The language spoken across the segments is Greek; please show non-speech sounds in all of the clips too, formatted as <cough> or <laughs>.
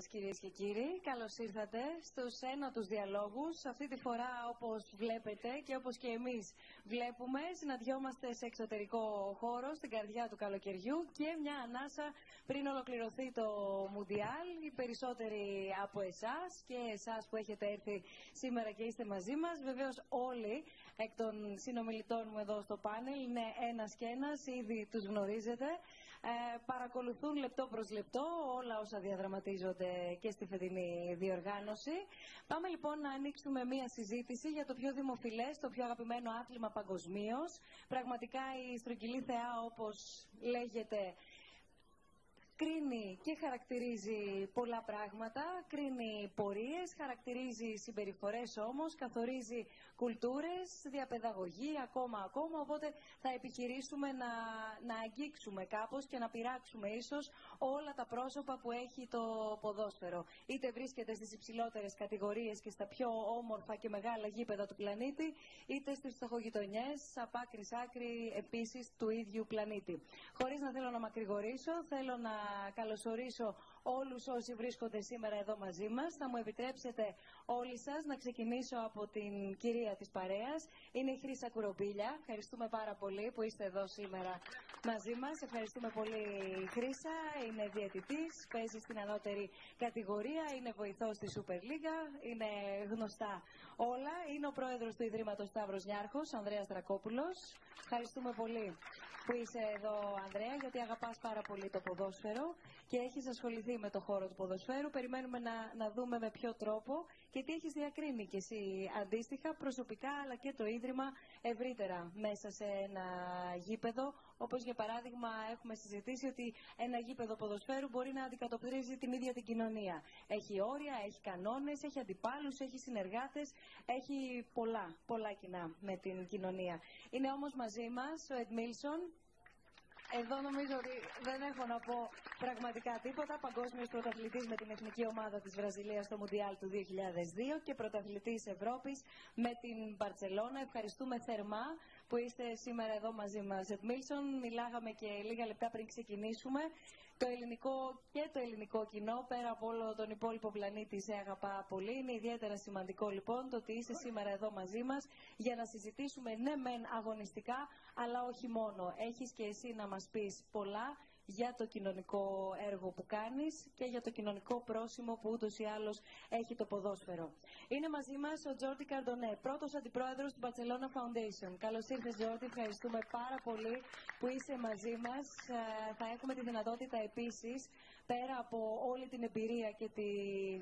σας κυρίες και κύριοι. Καλώς ήρθατε στους ένατους διαλόγους. Αυτή τη φορά όπως βλέπετε και όπως και εμείς βλέπουμε συναντιόμαστε σε εξωτερικό χώρο στην καρδιά του καλοκαιριού και μια ανάσα πριν ολοκληρωθεί το Μουντιάλ. Οι περισσότεροι από εσάς και εσάς που έχετε έρθει σήμερα και είστε μαζί μας. Βεβαίως όλοι εκ των συνομιλητών μου εδώ στο πάνελ είναι ένας και ένας, ήδη τους γνωρίζετε. Ε, παρακολουθούν λεπτό προς λεπτό όλα όσα διαδραματίζονται και στη φετινή διοργάνωση. Πάμε λοιπόν να ανοίξουμε μία συζήτηση για το πιο δημοφιλές, το πιο αγαπημένο άθλημα παγκοσμίως. Πραγματικά η στρογγυλή θεά όπως λέγεται κρίνει και χαρακτηρίζει πολλά πράγματα, κρίνει πορείες, χαρακτηρίζει συμπεριφορές όμως, καθορίζει κουλτούρες, διαπαιδαγωγή, ακόμα ακόμα, οπότε θα επιχειρήσουμε να, να αγγίξουμε κάπως και να πειράξουμε ίσως όλα τα πρόσωπα που έχει το ποδόσφαιρο. Είτε βρίσκεται στις υψηλότερες κατηγορίες και στα πιο όμορφα και μεγάλα γήπεδα του πλανήτη, είτε στις φτωχογειτονιές, από άκρη άκρη επίσης του ίδιου πλανήτη. Χωρίς να θέλω να μακρηγορήσω, θέλω να καλωσορίσω όλους όσοι βρίσκονται σήμερα εδώ μαζί μας. Θα μου επιτρέψετε όλοι σας να ξεκινήσω από την κυρία της παρέας. Είναι η Χρύσα Κουρομπίλια. Ευχαριστούμε πάρα πολύ που είστε εδώ σήμερα μαζί μας. Ευχαριστούμε πολύ Χρύσα. Είναι διαιτητής, παίζει στην ανώτερη κατηγορία, είναι βοηθός στη Super League, είναι γνωστά όλα. Είναι ο πρόεδρος του Ιδρύματος Σταύρος Νιάρχος, Ανδρέας Δρακόπουλος. Ευχαριστούμε πολύ που είσαι εδώ, Ανδρέα, γιατί αγαπάς πάρα πολύ το ποδόσφαιρο και έχεις ασχοληθεί με το χώρο του ποδοσφαίρου. Περιμένουμε να, να δούμε με ποιο τρόπο και τι έχεις διακρίνει και εσύ αντίστοιχα, προσωπικά αλλά και το Ίδρυμα ευρύτερα μέσα σε ένα γήπεδο; Όπως για παράδειγμα έχουμε συζητήσει ότι ένα γήπεδο ποδοσφαίρου μπορεί να αντικατοπτρίζει την ίδια την κοινωνία. Έχει όρια, έχει κανόνες, έχει αντιπάλους, έχει συνεργάτες, έχει πολλά, πολλά κοινά με την κοινωνία. Είναι όμως μαζί μας ο Εντ Μίλσον, εδώ νομίζω ότι δεν έχω να πω πραγματικά τίποτα. Παγκόσμιος πρωταθλητής με την εθνική ομάδα της Βραζιλίας στο Μουντιάλ του 2002 και πρωταθλητής Ευρώπης με την Μπαρσελόνα. Ευχαριστούμε θερμά που είστε σήμερα εδώ μαζί μας. Ετ Μίλσον, μιλάγαμε και λίγα λεπτά πριν ξεκινήσουμε. Το ελληνικό και το ελληνικό κοινό, πέρα από όλο τον υπόλοιπο πλανήτη, σε αγαπά πολύ. Είναι ιδιαίτερα σημαντικό λοιπόν το ότι είσαι σήμερα εδώ μαζί μας για να συζητήσουμε ναι, μεν αγωνιστικά, αλλά όχι μόνο. Έχεις και εσύ να μας πεις πολλά για το κοινωνικό έργο που κάνεις και για το κοινωνικό πρόσημο που ούτως ή άλλως έχει το ποδόσφαιρο. Είναι μαζί μας ο Τζόρτι Καρντονέ, πρώτος αντιπρόεδρος του Barcelona Foundation. Καλώς ήρθες Τζόρτι, ευχαριστούμε πάρα πολύ που είσαι μαζί μας. Ε, θα έχουμε τη δυνατότητα επίσης, πέρα από όλη την εμπειρία και τη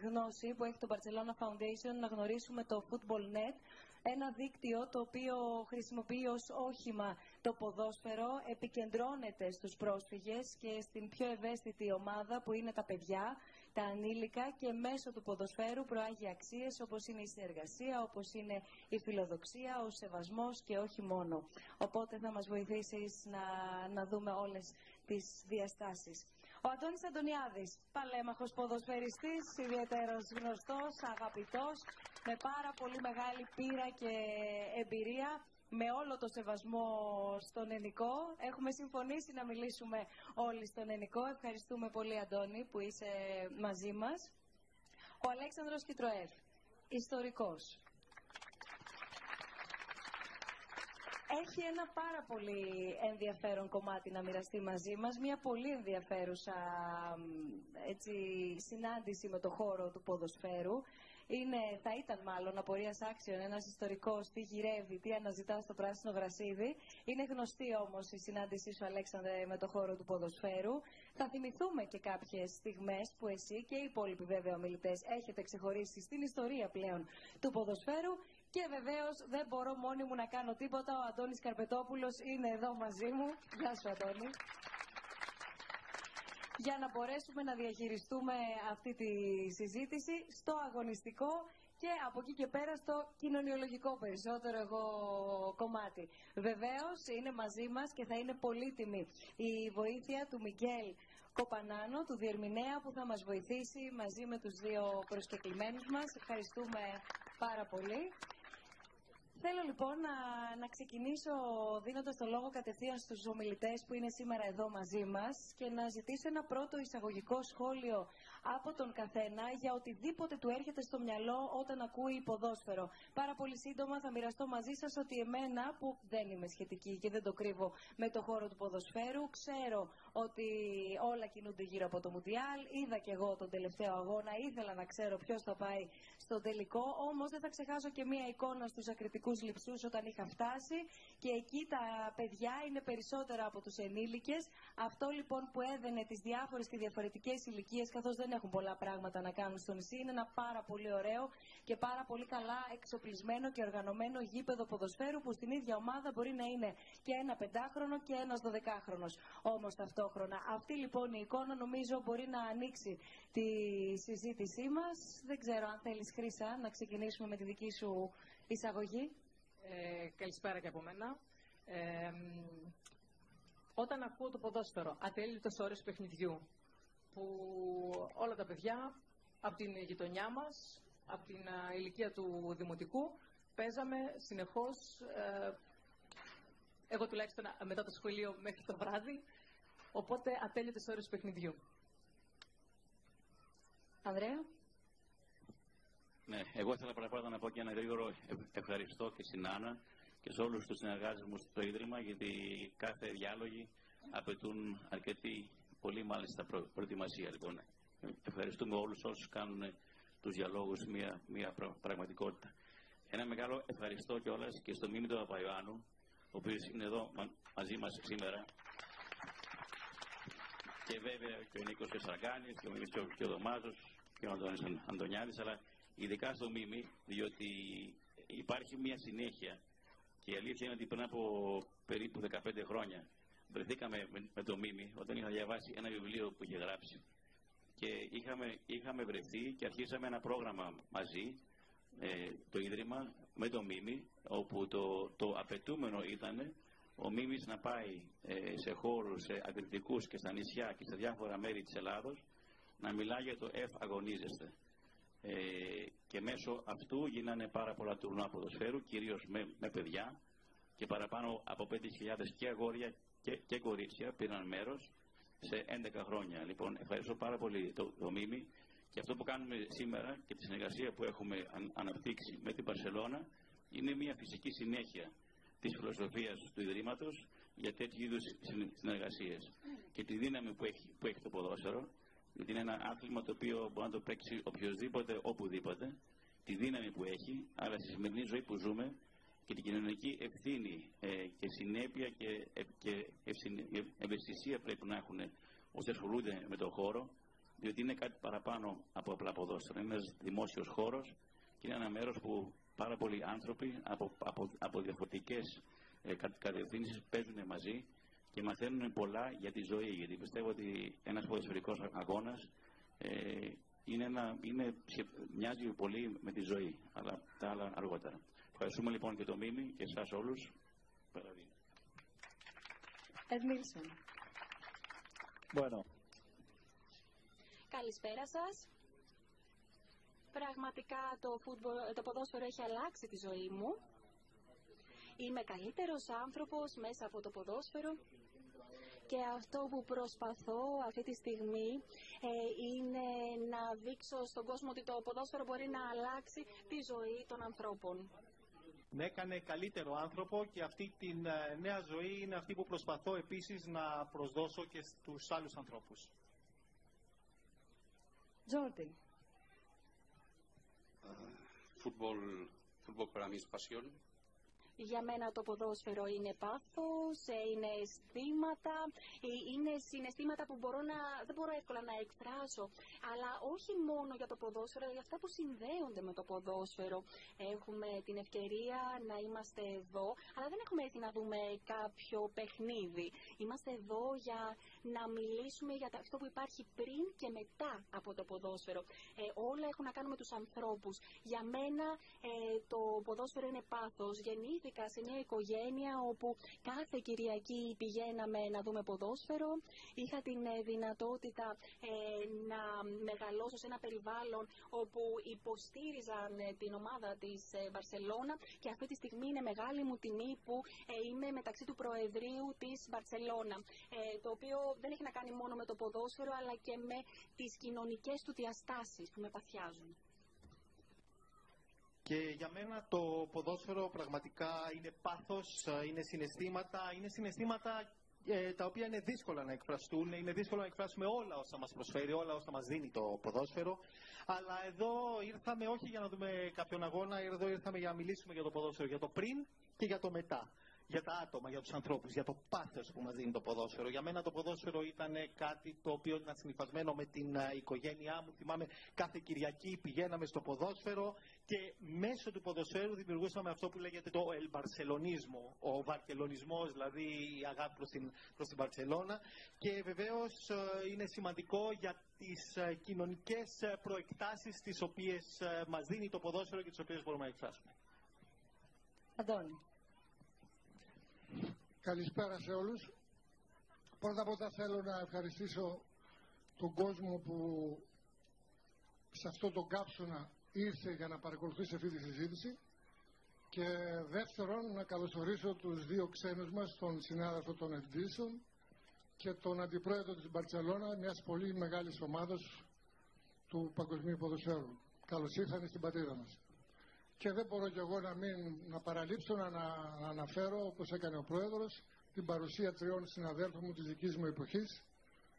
γνώση που έχει το Barcelona Foundation, να γνωρίσουμε το Football Net, ένα δίκτυο το οποίο χρησιμοποιεί ως όχημα το ποδόσφαιρο, επικεντρώνεται στους πρόσφυγες και στην πιο ευαίσθητη ομάδα που είναι τα παιδιά, τα ανήλικα και μέσω του ποδοσφαίρου προάγει αξίες όπως είναι η συνεργασία, όπως είναι η φιλοδοξία, ο σεβασμός και όχι μόνο. Οπότε θα μας βοηθήσεις να, να δούμε όλες τις διαστάσεις. Ο Αντώνης Αντωνιάδης, παλέμαχος ποδοσφαιριστής, ιδιαίτερος γνωστός, αγαπητός, με πάρα πολύ μεγάλη πείρα και εμπειρία, με όλο το σεβασμό στον ενικό. Έχουμε συμφωνήσει να μιλήσουμε όλοι στον ενικό. Ευχαριστούμε πολύ, Αντώνη, που είσαι μαζί μας. Ο Αλέξανδρος Κιτροέφ, ιστορικός, έχει ένα πάρα πολύ ενδιαφέρον κομμάτι να μοιραστεί μαζί μας, μια πολύ ενδιαφέρουσα έτσι, συνάντηση με το χώρο του ποδοσφαίρου. Είναι, θα ήταν μάλλον απορία άξιων ένας ιστορικός τι γυρεύει, τι αναζητάς στο πράσινο γρασίδι. Είναι γνωστή όμως η συνάντησή σου, Αλέξανδρε, με το χώρο του ποδοσφαίρου. Θα θυμηθούμε και κάποιες στιγμές που εσύ και οι υπόλοιποι βέβαια ομιλητές έχετε ξεχωρίσει στην ιστορία πλέον του ποδοσφαίρου και βεβαίως δεν μπορώ μόνη μου να κάνω τίποτα. Ο Αντώνης Καρπετόπουλος είναι εδώ μαζί μου. Γεια σου, Αντώνη. Για να μπορέσουμε να διαχειριστούμε αυτή τη συζήτηση στο αγωνιστικό και από εκεί και πέρα στο κοινωνιολογικό περισσότερο εγώ κομμάτι. Βεβαίως είναι μαζί μας και θα είναι πολύτιμη η βοήθεια του Μικέλ Κοπανάνο, του Διερμηνέα που θα μας βοηθήσει μαζί με τους δύο προσκεκλημένους μας. Ευχαριστούμε πάρα πολύ. Θέλω λοιπόν να, να ξεκινήσω δίνοντας το λόγο κατευθείαν στους ομιλητές που είναι σήμερα εδώ μαζί μας και να ζητήσω ένα πρώτο εισαγωγικό σχόλιο από τον καθένα για οτιδήποτε του έρχεται στο μυαλό όταν ακούει ποδόσφαιρο. Πάρα πολύ σύντομα θα μοιραστώ μαζί σας ότι εμένα, που δεν είμαι σχετική και δεν το κρύβω με το χώρο του ποδοσφαίρου, ξέρω ότι όλα κινούνται γύρω από το Μουντιάλ. Είδα και εγώ τον τελευταίο αγώνα, ήθελα να ξέρω ποιος θα πάει στο τελικό. Όμως δεν θα ξεχάσω και μία εικόνα στους ακριτικούς λειψούς όταν είχα φτάσει και εκεί τα παιδιά είναι περισσότερα από τους ενήλικες. Αυτό λοιπόν που έδαινε τις διάφορες και διαφορετικές ηλικίες, καθώς δεν έχουν πολλά πράγματα να κάνουν στο νησί, είναι ένα πάρα πολύ ωραίο και πάρα πολύ καλά εξοπλισμένο και οργανωμένο γήπεδο ποδοσφαίρου που στην ίδια ομάδα μπορεί να είναι και ένα πεντάχρονο και ένας δωδεκάχρονος όμως ταυτόχρονα. Αυτή λοιπόν η εικόνα νομίζω μπορεί να ανοίξει τη συζήτησή μας. Δεν ξέρω αν θέλεις, Χρήσα, να ξεκινήσουμε με τη δική σου εισαγωγή. Ε, καλησπέρα και από μένα. Ε, όταν ακούω το ποδόσφαιρο, ατέλειωτες ώρες παιχνιδιού, που όλα τα παιδιά από την γειτονιά μας, από την ηλικία του δημοτικού, παίζαμε συνεχώς, ε, εγώ τουλάχιστον μετά το σχολείο μέχρι το βράδυ, οπότε ατέλειωτες ώρες παιχνιδιού. Ανδρέα. Ναι, εγώ ήθελα παραπάνω να πω και ένα γρήγορο ευχαριστώ και στην Άννα και σε όλους τους συνεργάτες μου στο Ίδρυμα γιατί κάθε διάλογοι απαιτούν αρκετή, πολύ μάλιστα προετοιμασία. Λοιπόν, ευχαριστούμε όλους όσους κάνουν τους διαλόγους μια, μια πραγματικότητα. Ένα μεγάλο ευχαριστώ κιόλας και στον Μίμητο Παπαϊωάννου, ο οποίος είναι εδώ μαζί μας σήμερα. Και βέβαια και ο Νίκος Κεσαργάνης και ο Μίμης και ο Δωμάζος και ο Αντώνης Αντωνιάδης, αλλά ειδικά στο Μίμη, διότι υπάρχει μια συνέχεια και η αλήθεια είναι ότι πριν από περίπου 15 χρόνια βρεθήκαμε με, με το Μίμη όταν είχα διαβάσει ένα βιβλίο που είχε γράψει. Και είχαμε, είχαμε βρεθεί και αρχίσαμε ένα πρόγραμμα μαζί ε, το Ίδρυμα με το Μίμη όπου το, το απαιτούμενο ήταν ο Μίμης να πάει ε, σε χώρους σε ακριτικούς και στα νησιά και σε διάφορα μέρη της Ελλάδος να μιλάει για το F αγωνίζεστε. Ε, και μέσω αυτού γίνανε πάρα πολλά τουρνουά ποδοσφαίρου, κυρίως με, με παιδιά και παραπάνω από 5.000 και αγόρια και, και κορίτσια πήραν μέρος σε 11 χρόνια. Λοιπόν, ευχαριστώ πάρα πολύ το, το Μίμη και αυτό που κάνουμε σήμερα και τη συνεργασία που έχουμε αναπτύξει με την Παρσελώνα είναι μια φυσική συνέχεια της φιλοσοφίας του Ιδρύματος για τέτοιου είδους συνεργασίες και τη δύναμη που έχει, που έχει το ποδόσφαιρο γιατί είναι ένα άθλημα το οποίο μπορεί να το παίξει οποιοδήποτε, οπουδήποτε τη δύναμη που έχει αλλά στη σημερινή ζωή που ζούμε και την κοινωνική ευθύνη ε, και συνέπεια και, ε, και ευαισθησία πρέπει να έχουν όσοι ασχολούνται με τον χώρο, διότι είναι κάτι παραπάνω από απλά ποδόσφαιρο. Είναι ένας δημόσιος χώρος και είναι ένα μέρος που πάρα πολλοί άνθρωποι από, από, από διαφορετικές ε, κατευθύνσεις παίζουν μαζί και μαθαίνουν πολλά για τη ζωή. Γιατί πιστεύω ότι ένας ποδοσφαιρικός αγώνας ε, είναι ένα, είναι, μοιάζει πολύ με τη ζωή, αλλά τα άλλα αργότερα. Ευχαριστούμε λοιπόν και το Μίμη και εσάς όλους. Bueno. Καλησπέρα σας. Πραγματικά το, φούτμπολ, το ποδόσφαιρο έχει αλλάξει τη ζωή μου. Είμαι καλύτερος άνθρωπος μέσα από το ποδόσφαιρο και αυτό που προσπαθώ αυτή τη στιγμή ε, είναι να δείξω στον κόσμο ότι το ποδόσφαιρο μπορεί να αλλάξει τη ζωή των ανθρώπων με έκανε καλύτερο άνθρωπο και αυτή τη ε, νέα ζωή είναι αυτή που προσπαθώ επίσης να προσδώσω και στους άλλους ανθρώπους. Τζόρτι. Eh, futbol, futbol per a mi és passió, Για μένα το ποδόσφαιρο είναι πάθος, ε, είναι αισθήματα, ε, είναι συναισθήματα που μπορώ να, δεν μπορώ εύκολα να εκφράσω. Αλλά όχι μόνο για το ποδόσφαιρο, αλλά για αυτά που συνδέονται με το ποδόσφαιρο. Έχουμε την ευκαιρία να είμαστε εδώ, αλλά δεν έχουμε έρθει να δούμε κάποιο παιχνίδι. Είμαστε εδώ για να μιλήσουμε για αυτό που υπάρχει πριν και μετά από το ποδόσφαιρο. Ε, όλα έχουν να κάνουν με τους ανθρώπους. Για μένα το ποδόσφαιρο είναι πάθος. Γεννήθηκα γεννήθηκα σε μια οικογένεια όπου κάθε Κυριακή πηγαίναμε να δούμε ποδόσφαιρο. Είχα την ε, δυνατότητα ε, να μεγαλώσω σε ένα περιβάλλον όπου υποστήριζαν ε, την ομάδα της Μπαρσελώνα και αυτή τη στιγμή είναι μεγάλη μου τιμή που είμαι μεταξύ του Προεδρείου της Μπαρσελώνα. το οποίο δεν έχει να κάνει μόνο με το ποδόσφαιρο αλλά και με τις κοινωνικές του διαστάσεις που με παθιάζουν. Και για μένα το ποδόσφαιρο πραγματικά είναι πάθος, είναι συναισθήματα, είναι συναισθήματα ε, τα οποία είναι δύσκολα να εκφραστούν, είναι δύσκολο να εκφράσουμε όλα όσα μας προσφέρει, όλα όσα μας δίνει το ποδόσφαιρο. Αλλά εδώ ήρθαμε όχι για να δούμε κάποιον αγώνα, εδώ ήρθαμε για να μιλήσουμε για το ποδόσφαιρο, για το πριν και για το μετά για τα άτομα, για τους ανθρώπους, για το πάθος που μας δίνει το ποδόσφαιρο. Για μένα το ποδόσφαιρο ήταν κάτι το οποίο ήταν συνειφασμένο με την οικογένειά μου. Θυμάμαι κάθε Κυριακή πηγαίναμε στο ποδόσφαιρο και μέσω του ποδοσφαίρου δημιουργούσαμε αυτό που λέγεται το ελμπαρσελονίσμο, ο βαρκελονισμός, δηλαδή η αγάπη προς την, προς την Μπαρσελώνα. Και βεβαίως είναι σημαντικό για τις κοινωνικές προεκτάσεις τις οποίες μας δίνει το ποδόσφαιρο και τις οποίες μπορούμε να εκφράσουμε. Αντώνη. Καλησπέρα σε όλους. Πρώτα απ' όλα θέλω να ευχαριστήσω τον κόσμο που σε αυτό το κάψονα ήρθε για να παρακολουθήσει αυτή τη συζήτηση και δεύτερον να καλωσορίσω τους δύο ξένους μας, τον συνάδελφο των Εντίσων και τον αντιπρόεδρο της Μπαρτσελώνα, μιας πολύ μεγάλης ομάδας του Παγκοσμίου Ποδοσφαίρου. Καλώς ήρθαν στην πατρίδα μας και δεν μπορώ κι εγώ να μην να παραλείψω να, να, αναφέρω όπως έκανε ο Πρόεδρος την παρουσία τριών συναδέλφων μου της δικής μου εποχής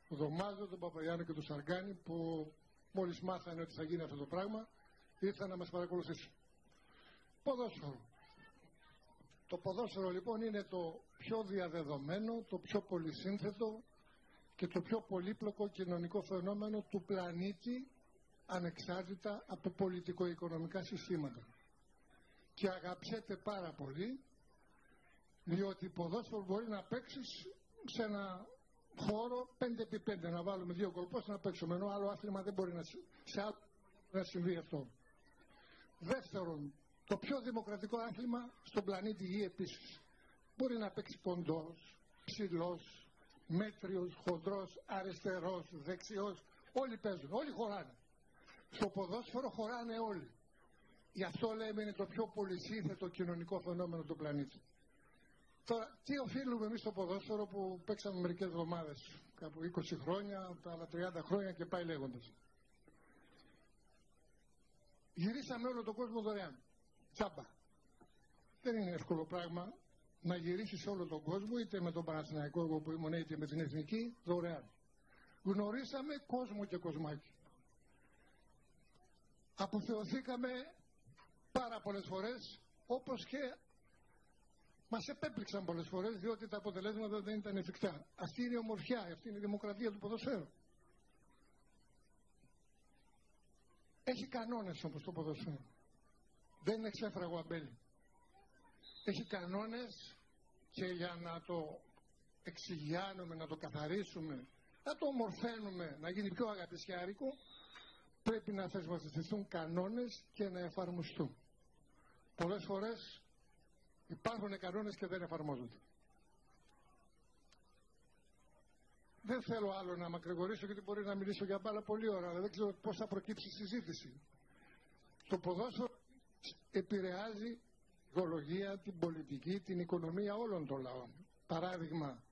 τον Δωμάζο, τον Παπαγιάννη και τον Σαργκάνη που μόλις μάθανε ότι θα γίνει αυτό το πράγμα ήρθαν να μας παρακολουθήσουν. Ποδόσφαιρο. Το ποδόσφαιρο λοιπόν είναι το πιο διαδεδομένο, το πιο πολυσύνθετο και το πιο πολύπλοκο κοινωνικό φαινόμενο του πλανήτη ανεξάρτητα από πολιτικο-οικονομικά συστήματα και αγαπιέται πάρα πολύ διότι ποδόσφαιρο μπορεί να παίξεις σε ένα χώρο 5x5 να βάλουμε δύο κολπός να παίξουμε ενώ άλλο άθλημα δεν μπορεί να, σε άλλο να συμβεί αυτό. Δεύτερον, το πιο δημοκρατικό άθλημα στον πλανήτη Γη επίσης. Μπορεί να παίξει ποντός, ψηλός, μέτριος, χοντρός, αριστερός, δεξιός. Όλοι παίζουν, όλοι χωράνε. Στο ποδόσφαιρο χωράνε όλοι. Γι' αυτό λέμε είναι το πιο πολυσύνθετο κοινωνικό φαινόμενο του πλανήτη. Τώρα, τι οφείλουμε εμείς στο ποδόσφαιρο που παίξαμε μερικές εβδομάδες, κάπου 20 χρόνια, άλλα 30 χρόνια και πάει λέγοντας. Γυρίσαμε όλο τον κόσμο δωρεάν. Τσάμπα. Δεν είναι εύκολο πράγμα να γυρίσεις όλο τον κόσμο, είτε με τον Παναθηναϊκό εγώ που ήμουν, είτε με την Εθνική, δωρεάν. Γνωρίσαμε κόσμο και κοσμάκι. Αποθεωθήκαμε πάρα πολλές φορές όπως και μας επέπληξαν πολλές φορές διότι τα αποτελέσματα δεν ήταν εφικτά. Αυτή είναι η ομορφιά, αυτή είναι η δημοκρατία του ποδοσφαίρου. Έχει κανόνες όμως το ποδοσφαίρο. Δεν είναι ξέφραγο αμπέλι. Έχει κανόνες και για να το εξηγιάνουμε, να το καθαρίσουμε, να το ομορφαίνουμε, να γίνει πιο αγαπησιάρικο, πρέπει να θεσμοθετηθούν κανόνες και να εφαρμοστούν. Πολλές φορές υπάρχουν κανόνες και δεν εφαρμόζονται. Δεν θέλω άλλο να μακρηγορήσω γιατί μπορεί να μιλήσω για πάρα πολύ ώρα, αλλά δεν ξέρω πώς θα προκύψει η συζήτηση. Το ποδόσφαιρο επηρεάζει η οικολογία, την πολιτική, την οικονομία όλων των λαών. Παράδειγμα,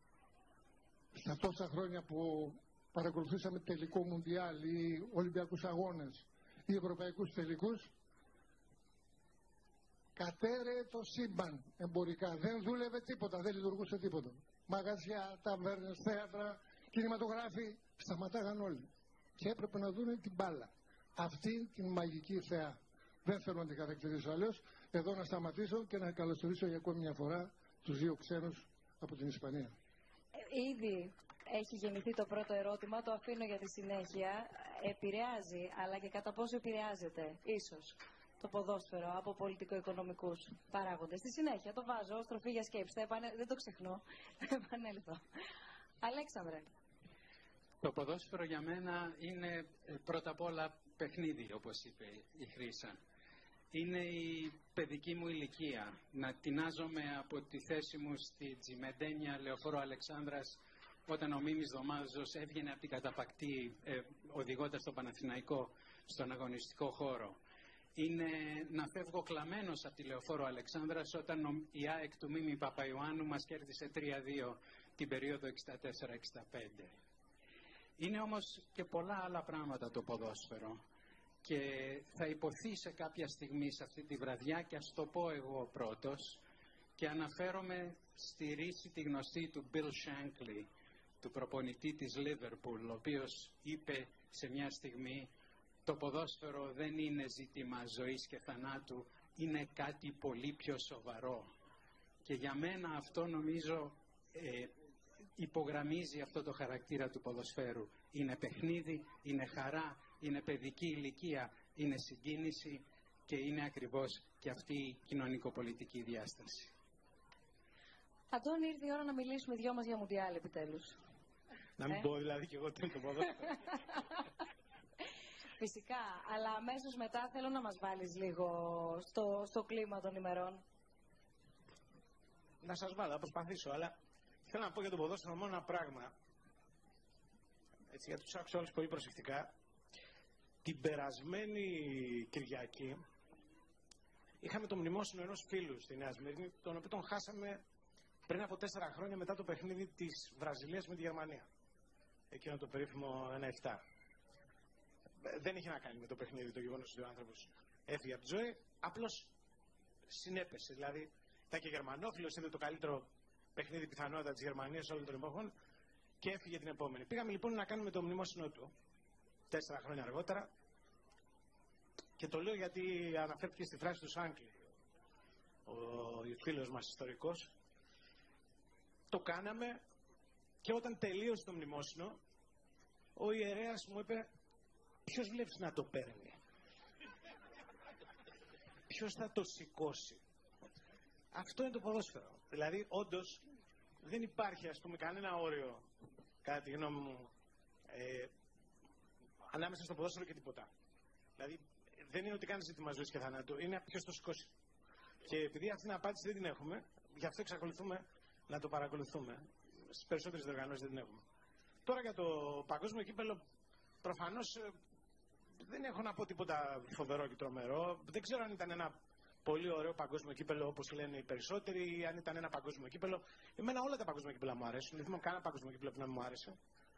στα τόσα χρόνια που παρακολουθήσαμε τελικό Μουντιάλ ή Ολυμπιακούς Αγώνες ή Ευρωπαϊκούς Τελικούς, κατέρεε το σύμπαν εμπορικά. Δεν δούλευε τίποτα, δεν λειτουργούσε τίποτα. Μαγαζιά, ταβέρνες, θέατρα, κινηματογράφοι, σταματάγαν όλοι. Και έπρεπε να δουν την μπάλα. Αυτή την μαγική θεά. Δεν θέλω να την χαρακτηρίσω αλλιώς. Εδώ να σταματήσω και να καλωσορίσω για ακόμη μια φορά τους δύο ξένους από την Ισπανία. Ε, ήδη έχει γεννηθεί το πρώτο ερώτημα, το αφήνω για τη συνέχεια. Επηρεάζει, αλλά και κατά πόσο επηρεάζεται, ίσως το ποδόσφαιρο από πολιτικο-οικονομικούς παράγοντες. Στη συνέχεια το βάζω, στροφή για σκέψη. Δεν το ξεχνώ. Θα επανέλθω. Αλέξανδρε. Το ποδόσφαιρο για μένα είναι ε, πρώτα απ' όλα παιχνίδι, όπως είπε η Χρύσα. είναι η παιδική μου ηλικία. Να τεινάζομαι από τη θέση μου στη Τζιμεντένια Λεωφόρο Αλεξάνδρας όταν ο Μίμης Δωμάζος έβγαινε από την καταπακτή ε, οδηγώντας τον Παναθηναϊκό στον αγωνιστικό χώρο. Είναι να φεύγω κλαμμένος από τη Λεωφόρο Αλεξάνδρας όταν ο, η ΑΕΚ του Μίμη Παπαϊωάννου μας κέρδισε 3-2 την περίοδο 64-65. Είναι όμως και πολλά άλλα πράγματα το ποδόσφαιρο και θα υποθεί σε κάποια στιγμή σε αυτή τη βραδιά και ας το πω εγώ πρώτος και αναφέρομαι στη ρίση τη γνωστή του Bill Shankly, του προπονητή της Liverpool, ο οποίος είπε σε μια στιγμή το ποδόσφαιρο δεν είναι ζήτημα ζωής και θανάτου, είναι κάτι πολύ πιο σοβαρό. Και για μένα αυτό νομίζω ε, υπογραμμίζει αυτό το χαρακτήρα του ποδοσφαίρου. Είναι παιχνίδι, είναι χαρά, είναι παιδική ηλικία, είναι συγκίνηση και είναι ακριβώς και αυτή η κοινωνικοπολιτική διάσταση. Αντώνη, ήρθε η ώρα να μιλήσουμε δυο μας για Μουντιάλ επιτέλους. Να μην Ε; πω δηλαδή και εγώ τι είναι το ποδόσφαιρο. <laughs> Φυσικά, αλλά αμέσως μετά θέλω να μας βάλεις λίγο στο, στο κλίμα των ημερών. να σας βάλω, θα προσπαθήσω, αλλά θέλω να πω για το ποδόσφαιρο μόνο ένα πράγμα. Έτσι, γιατί τους άκουσα όλους πολύ προσεκτικά. Την περασμένη Κυριακή είχαμε το μνημόσυνο ενός φίλου στη Νέα Σμύρνη, τον οποίο τον χάσαμε πριν από τέσσερα χρόνια μετά το παιχνίδι της Βραζιλίας με τη Γερμανία. Εκείνο το περίφημο 1-7. Ε, Δεν είχε να κάνει με το παιχνίδι το γεγονός ότι ο άνθρωπος έφυγε από τη ζωή. Απλώς συνέπεσε. Δηλαδή, ήταν και Γερμανόφιλος, είδε το καλύτερο παιχνίδι πιθανότητα της Γερμανίας όλων των εποχών και έφυγε την επόμενη. Πήγαμε λοιπόν να κάνουμε το μνημόσυνο του τέσσερα χρόνια αργότερα. Και το λέω γιατί αναφέρθηκε στη φράση του Σάνκλη, ο φίλος μας ιστορικός. Το κάναμε και όταν τελείωσε το μνημόσυνο, ο ιερέας μου είπε ποιος βλέπεις να το παίρνει; Ποιος θα το σηκώσει; Αυτό είναι το ποδόσφαιρο. Δηλαδή, όντως, δεν υπάρχει, ας πούμε, κανένα όριο, κατά τη γνώμη μου, ε, ανάμεσα στο ποδόσφαιρο και τίποτα. Δηλαδή, δεν είναι ότι κάνεις ζήτημα ζωής και θανάτου, είναι ποιος το σηκώσει. Και επειδή αυτή την απάντηση δεν την έχουμε, γι' αυτό εξακολουθούμε να το παρακολουθούμε. Στις περισσότερες διοργανώσεις δεν την έχουμε. Τώρα για το παγκόσμιο κύπελο, προφανώς δεν έχω να πω τίποτα φοβερό και τρομερό. Δεν ξέρω αν ήταν ένα πολύ ωραίο παγκόσμιο κύπελο όπως λένε οι περισσότεροι ή αν ήταν ένα παγκόσμιο κύπελο. Εμένα όλα τα παγκόσμια κύπελα μου αρέσουν. Δεν θυμάμαι κανένα παγκόσμιο κύπελο που να μην μου άρεσε.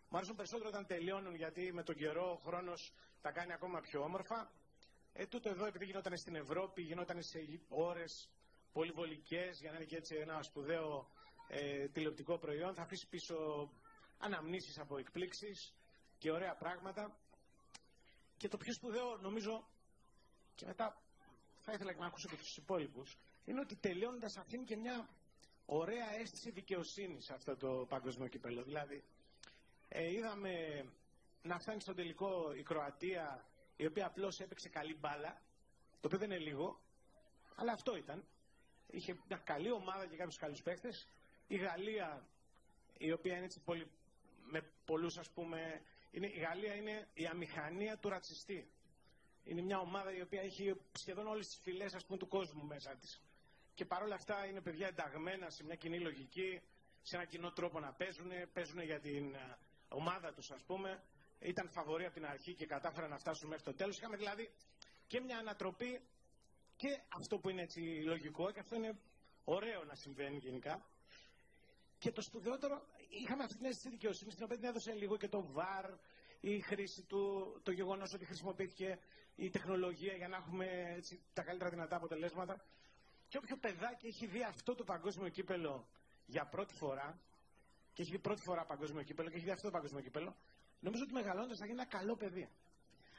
Μου αρέσουν περισσότερο όταν τελειώνουν γιατί με τον καιρό ο χρόνος τα κάνει ακόμα πιο όμορφα. Ε, τούτο εδώ επειδή γινόταν στην Ευρώπη, γινόταν σε ώρες πολύ βολικέ για να είναι και έτσι ένα σπουδαίο ε, τηλεοπτικό προϊόν. Θα αφήσεις πίσω αναμνήσεις από εκπλήξεις και ωραία πράγματα. Και το πιο σπουδαίο νομίζω και μετά θα ήθελα και να ακούσω και τους υπόλοιπους είναι ότι τελειώνοντας αφήνει και μια ωραία αίσθηση δικαιοσύνης σε αυτό το παγκοσμίο κύπελο. Δηλαδή ε, είδαμε να φτάνει στο τελικό η Κροατία η οποία απλώς έπαιξε καλή μπάλα το οποίο δεν είναι λίγο αλλά αυτό ήταν. Είχε μια καλή ομάδα και κάποιους καλούς παίχτες. Η Γαλλία η οποία είναι έτσι πολύ, με πολλούς ας πούμε είναι, η Γαλλία είναι η αμηχανία του ρατσιστή. Είναι μια ομάδα η οποία έχει σχεδόν όλες τις φυλές ας πούμε, του κόσμου μέσα της. Και παρόλα αυτά είναι παιδιά ενταγμένα σε μια κοινή λογική, σε ένα κοινό τρόπο να παίζουν, παίζουν για την α, ομάδα τους ας πούμε. Ήταν φαβορή από την αρχή και κατάφεραν να φτάσουν μέχρι το τέλος. Είχαμε δηλαδή και μια ανατροπή και αυτό που είναι έτσι λογικό και αυτό είναι ωραίο να συμβαίνει γενικά. Και το σπουδαιότερο, είχαμε αυτή την αίσθηση δικαιοσύνη, την οποία την έδωσε λίγο και το VAR, η χρήση του, το γεγονός ότι χρησιμοποιήθηκε η τεχνολογία για να έχουμε έτσι, τα καλύτερα δυνατά αποτελέσματα. Και όποιο παιδάκι έχει δει αυτό το παγκόσμιο κύπελο για πρώτη φορά, και έχει δει πρώτη φορά παγκόσμιο κύπελο και έχει δει αυτό το παγκόσμιο κύπελο, νομίζω ότι μεγαλώντας θα γίνει ένα καλό παιδί.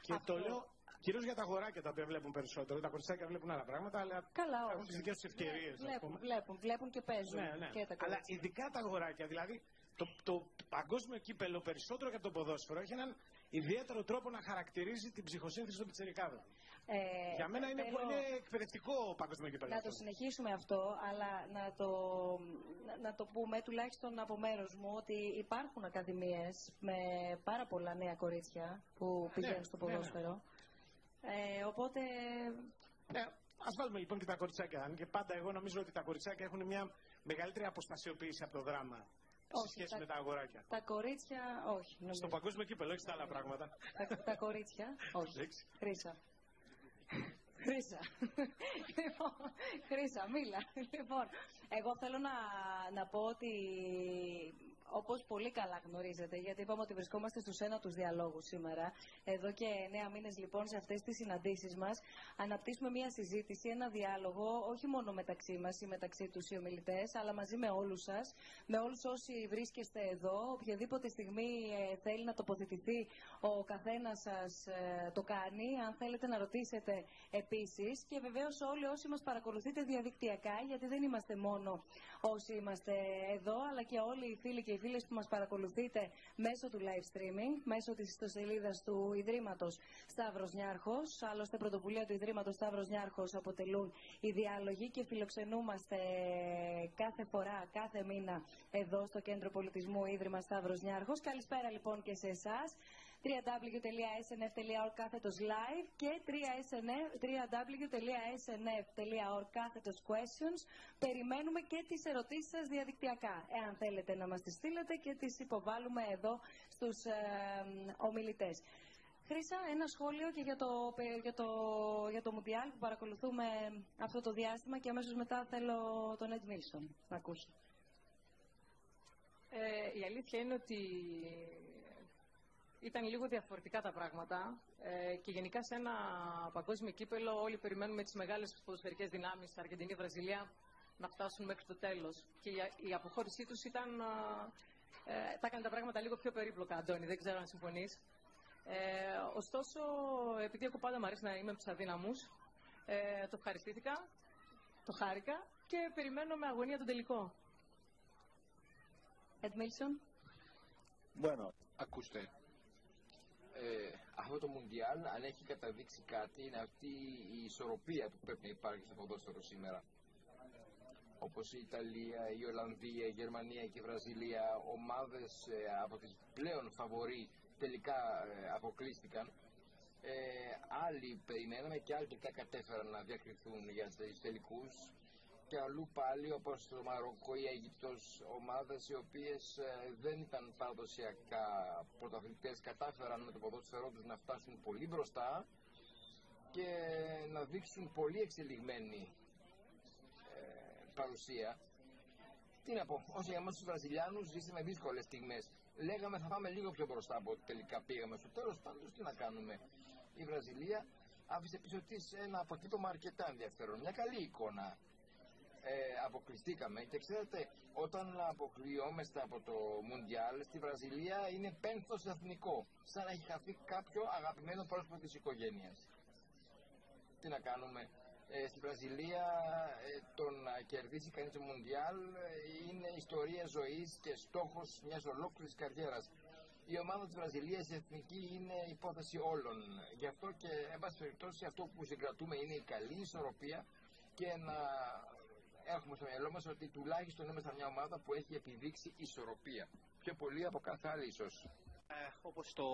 Και Αυτό. το λέω κυρίως για τα αγοράκια τα οποία βλέπουν περισσότερο. Τα κοριτσάκια βλέπουν άλλα πράγματα, αλλά Καλά, έχουν όχι. τις δικές τους ευκαιρίες. Βλέπουν, βλέπουν, βλέπουν και παίζουν. Ναι, ναι. Και τα Αλλά κορίτσια. ειδικά τα αγοράκια, δηλαδή το, το παγκόσμιο κύπελο περισσότερο και από το ποδόσφαιρο έχει έναν ιδιαίτερο τρόπο να χαρακτηρίζει την ψυχοσύνθεση των πιτσερικάδων. Ε, Για μένα είναι, θέλω είναι εκπαιδευτικό ο παγκόσμιο κύπελο. Να αυτό. το συνεχίσουμε αυτό, αλλά να το, να- να το πούμε τουλάχιστον από μέρος μου ότι υπάρχουν ακαδημίες με πάρα πολλά νέα κορίτσια που πηγαίνουν στο ναι, ναι. ποδόσφαιρο. Ε, οπότε Ναι, Α βάλουμε λοιπόν και τα κοριτσάκια. Αν και πάντα εγώ νομίζω ότι τα κοριτσάκια έχουν μια μεγαλύτερη αποστασιοποίηση από το δράμα. Σε σχέση τα, με τα αγοράκια. Τα κορίτσια, όχι. Νομίζω. Στο παγκόσμιο κύπελο, όχι στα άλλα πράγματα. Τα, τα κορίτσια, όχι. Χρήσα. Χρήσα. <laughs> λοιπόν, Χρήσα, μίλα. Λοιπόν, εγώ θέλω να, να πω ότι όπως πολύ καλά γνωρίζετε, γιατί είπαμε ότι βρισκόμαστε στους ένα τους διαλόγους σήμερα, εδώ και νέα μήνες λοιπόν σε αυτές τις συναντήσεις μας, αναπτύσσουμε μια συζήτηση, ένα διάλογο, όχι μόνο μεταξύ μας ή μεταξύ τους οι ομιλητές, αλλά μαζί με όλους σας, με όλους όσοι βρίσκεστε εδώ, οποιαδήποτε στιγμή ε, θέλει να τοποθετηθεί ο καθένας σας ε, το κάνει, αν θέλετε να ρωτήσετε επίσης. Και βεβαίως όλοι όσοι μας παρακολουθείτε διαδικτυακά, γιατί δεν είμαστε μόνο όσοι είμαστε εδώ, αλλά και όλοι οι φίλοι και οι φίλες που μας παρακολουθείτε μέσω του live streaming, μέσω της ιστοσελίδας του Ιδρύματος Σταύρος Νιάρχος. Άλλωστε, πρωτοβουλία του Ιδρύματος Σταύρος Νιάρχος αποτελούν οι διάλογοι και φιλοξενούμαστε κάθε φορά, κάθε μήνα εδώ στο Κέντρο Πολιτισμού Ίδρυμα Σταύρος Νιάρχος. Καλησπέρα λοιπόν και σε εσάς www.snf.org κάθετος live και www.snf.org κάθετος questions. Περιμένουμε και τις ερωτήσεις σας διαδικτυακά, εάν θέλετε να μας τις στείλετε και τις υποβάλλουμε εδώ στους ε, ομιλητές. Χρήσα, ένα σχόλιο και για το, για το, για το Μουντιάλ που παρακολουθούμε αυτό το διάστημα και αμέσως μετά θέλω τον Ed Milson να ακούσω. Ε, η αλήθεια είναι ότι ήταν λίγο διαφορετικά τα πράγματα ε, και γενικά σε ένα παγκόσμιο κύπελο όλοι περιμένουμε τις μεγάλες ποδοσφαιρικές δυνάμεις, Αργεντινή, Βραζιλία, να φτάσουν μέχρι το τέλος. Και η, αποχώρησή τους ήταν, ε, τα έκανε τα πράγματα λίγο πιο περίπλοκα, Αντώνη, δεν ξέρω αν συμφωνείς. Ε, ωστόσο, επειδή εγώ πάντα μου αρέσει να είμαι με τους αδύναμους, ε, το ευχαριστήθηκα, το χάρηκα και περιμένω με αγωνία τον τελικό. Ed Milson. Bueno, ακούστε, ε, αυτό το Μουντιάλ, αν έχει καταδείξει κάτι, είναι αυτή η ισορροπία που πρέπει να υπάρχει στο ποδόσφαιρο σήμερα. Όπως η Ιταλία, η Ολλανδία, η Γερμανία και η Βραζιλία, ομάδες ε, από τις πλέον φαβορεί τελικά ε, αποκλείστηκαν. Ε, άλλοι περιμέναμε και άλλοι τελικά κατέφεραν να διακριθούν για τους τελικούς και αλλού πάλι όπως το Μαροκό ή η Αίγυπτος ομάδες οι οποίες ε, δεν ήταν παραδοσιακά πρωταθλητές κατάφεραν με το ποδόσφαιρό τους να φτάσουν πολύ μπροστά και να δείξουν πολύ εξελιγμένη ε, παρουσία. Τι να πω, όσοι για εμάς τους Βραζιλιάνους ζήσαμε δύσκολες στιγμές. Λέγαμε θα πάμε λίγο πιο μπροστά από ό,τι τελικά πήγαμε. Στο τέλος πάντως τι να κάνουμε. Η Βραζιλία άφησε πίσω της ένα αποτύπωμα αρκετά ενδιαφέρον. Μια καλή εικόνα ε, αποκλειστήκαμε. Και ξέρετε όταν αποκλειόμαστε από το Μουντιάλ στη Βραζιλία είναι πένθος εθνικό. Σαν να έχει χαθεί κάποιο αγαπημένο πρόσωπο της οικογένειας. Τι να κάνουμε; Ε, στη Βραζιλία ε, το να κερδίσει κανείς το Μουντιάλ ε, είναι ιστορία ζωής και στόχος μιας ολόκληρης καριέρας. Η ομάδα της Βραζιλίας η εθνική είναι υπόθεση όλων. Γι' αυτό και, εν πάση περιπτώσει, αυτό που συγκρατούμε είναι η καλή ισορροπία και να έχουμε στο μυαλό μας ότι τουλάχιστον είμαστε μια ομάδα που έχει επιδείξει ισορροπία. Πιο πολύ από κάθε άλλη ίσως. Ε, όπως το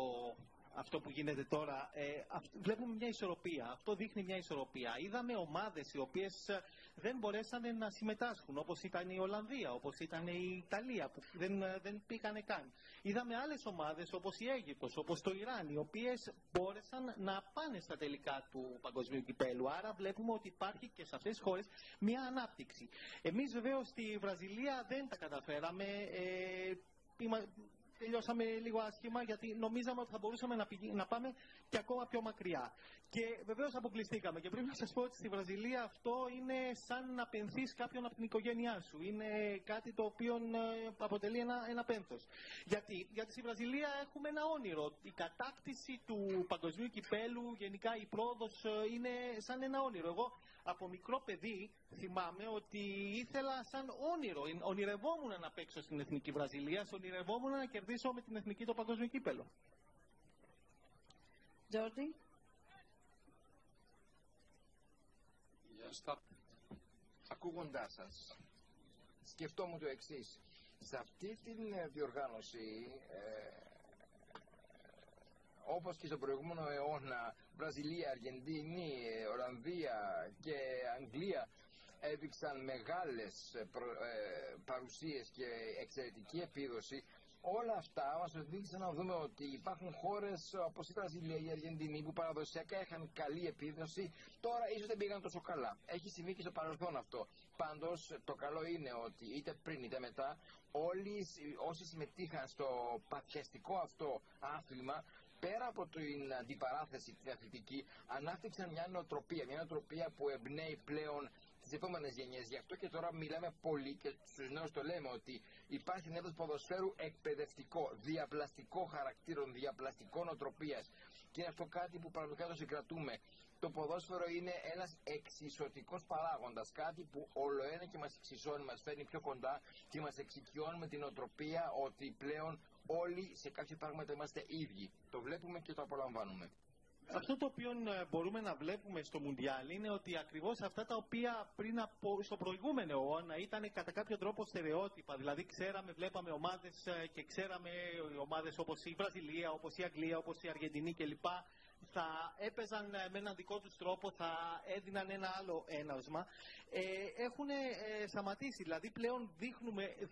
αυτό που γίνεται τώρα, ε, βλέπουμε μια ισορροπία. Αυτό δείχνει μια ισορροπία. Είδαμε ομάδες οι οποίες ε, δεν μπορέσαν να συμμετάσχουν, όπως ήταν η Ολλανδία, όπως ήταν η Ιταλία, που δεν, ε, δεν πήγανε καν. Είδαμε άλλες ομάδες όπως η Αίγυπτος, όπως το Ιράν, οι οποίες μπόρεσαν να πάνε στα τελικά του παγκοσμίου κυπέλου. Άρα βλέπουμε ότι υπάρχει και σε αυτές τις χώρες μια ανάπτυξη. Εμείς βεβαίως στη Βραζιλία δεν τα καταφέραμε. Ε, τελειώσαμε λίγο άσχημα γιατί νομίζαμε ότι θα μπορούσαμε να, να πάμε και ακόμα πιο μακριά. Και βεβαίως αποκλειστήκαμε. Και πρέπει να σας πω ότι στη Βραζιλία αυτό είναι σαν να πενθείς κάποιον από την οικογένειά σου. Είναι κάτι το οποίο ε, αποτελεί ένα, ένα πένθος. Γιατί; Γιατί στη Βραζιλία έχουμε ένα όνειρο. Η κατάκτηση του παγκοσμίου κυπέλου, γενικά η πρόοδος ε, είναι σαν ένα όνειρο. Εγώ από μικρό παιδί θυμάμαι ότι ήθελα σαν όνειρο, ονειρευόμουν να παίξω στην Εθνική Βραζιλία, ονειρευόμουν να κερδίσω με την Εθνική το παγκόσμιο κύπελο. Τζόρντι. Γεια σας. Ακούγοντάς σας, σκεφτόμουν το εξής. Σε αυτή την ε, διοργάνωση, ε, όπως και στον προηγούμενο αιώνα, Βραζιλία, Αργεντινή, ε, Ολλανδία και Αγγλία έδειξαν μεγάλες ε, παρουσίες και εξαιρετική επίδοση όλα αυτά μας οδήγησαν να δούμε ότι υπάρχουν χώρες όπως η Βραζιλία, η Αργεντινή που παραδοσιακά είχαν καλή επίδοση, τώρα ίσως δεν πήγαν τόσο καλά. Έχει συμβεί και στο παρελθόν αυτό. Πάντως το καλό είναι ότι είτε πριν είτε μετά, όλοι όσοι συμμετείχαν στο παθιαστικό αυτό άθλημα πέρα από την αντιπαράθεση την αθλητική, ανάπτυξαν μια νοοτροπία. Μια νοοτροπία που εμπνέει πλέον τις επόμενες γενιές. Γι' αυτό και τώρα μιλάμε πολύ και στους νέους το λέμε ότι υπάρχει ένα είδο ποδοσφαίρου εκπαιδευτικό, διαπλαστικό χαρακτήρων, διαπλαστικών οτροπίας. Και είναι αυτό κάτι που πραγματικά το συγκρατούμε. Το ποδόσφαιρο είναι ένας εξισωτικός παράγοντας. Κάτι που όλο ένα και μας εξισώνει, μας φέρνει πιο κοντά και μας εξοικειώνει με την οτροπία ότι πλέον όλοι σε κάποια πράγματα είμαστε ίδιοι. Το βλέπουμε και το απολαμβάνουμε. Αυτό το οποίο ε, μπορούμε να βλέπουμε στο Μουντιάλ είναι ότι ακριβώς αυτά τα οποία πριν από, στο προηγούμενο αιώνα ήταν κατά κάποιο τρόπο στερεότυπα. Δηλαδή ξέραμε, βλέπαμε ομάδες ε, και ξέραμε ομάδες όπως η Βραζιλία, όπως η Αγγλία, όπως η Αργεντινή κλπ θα έπαιζαν ε, με έναν δικό τους τρόπο, θα έδιναν ένα άλλο έναυσμα, ε, έχουν ε, σταματήσει. Δηλαδή πλέον δείχνουμε, ε,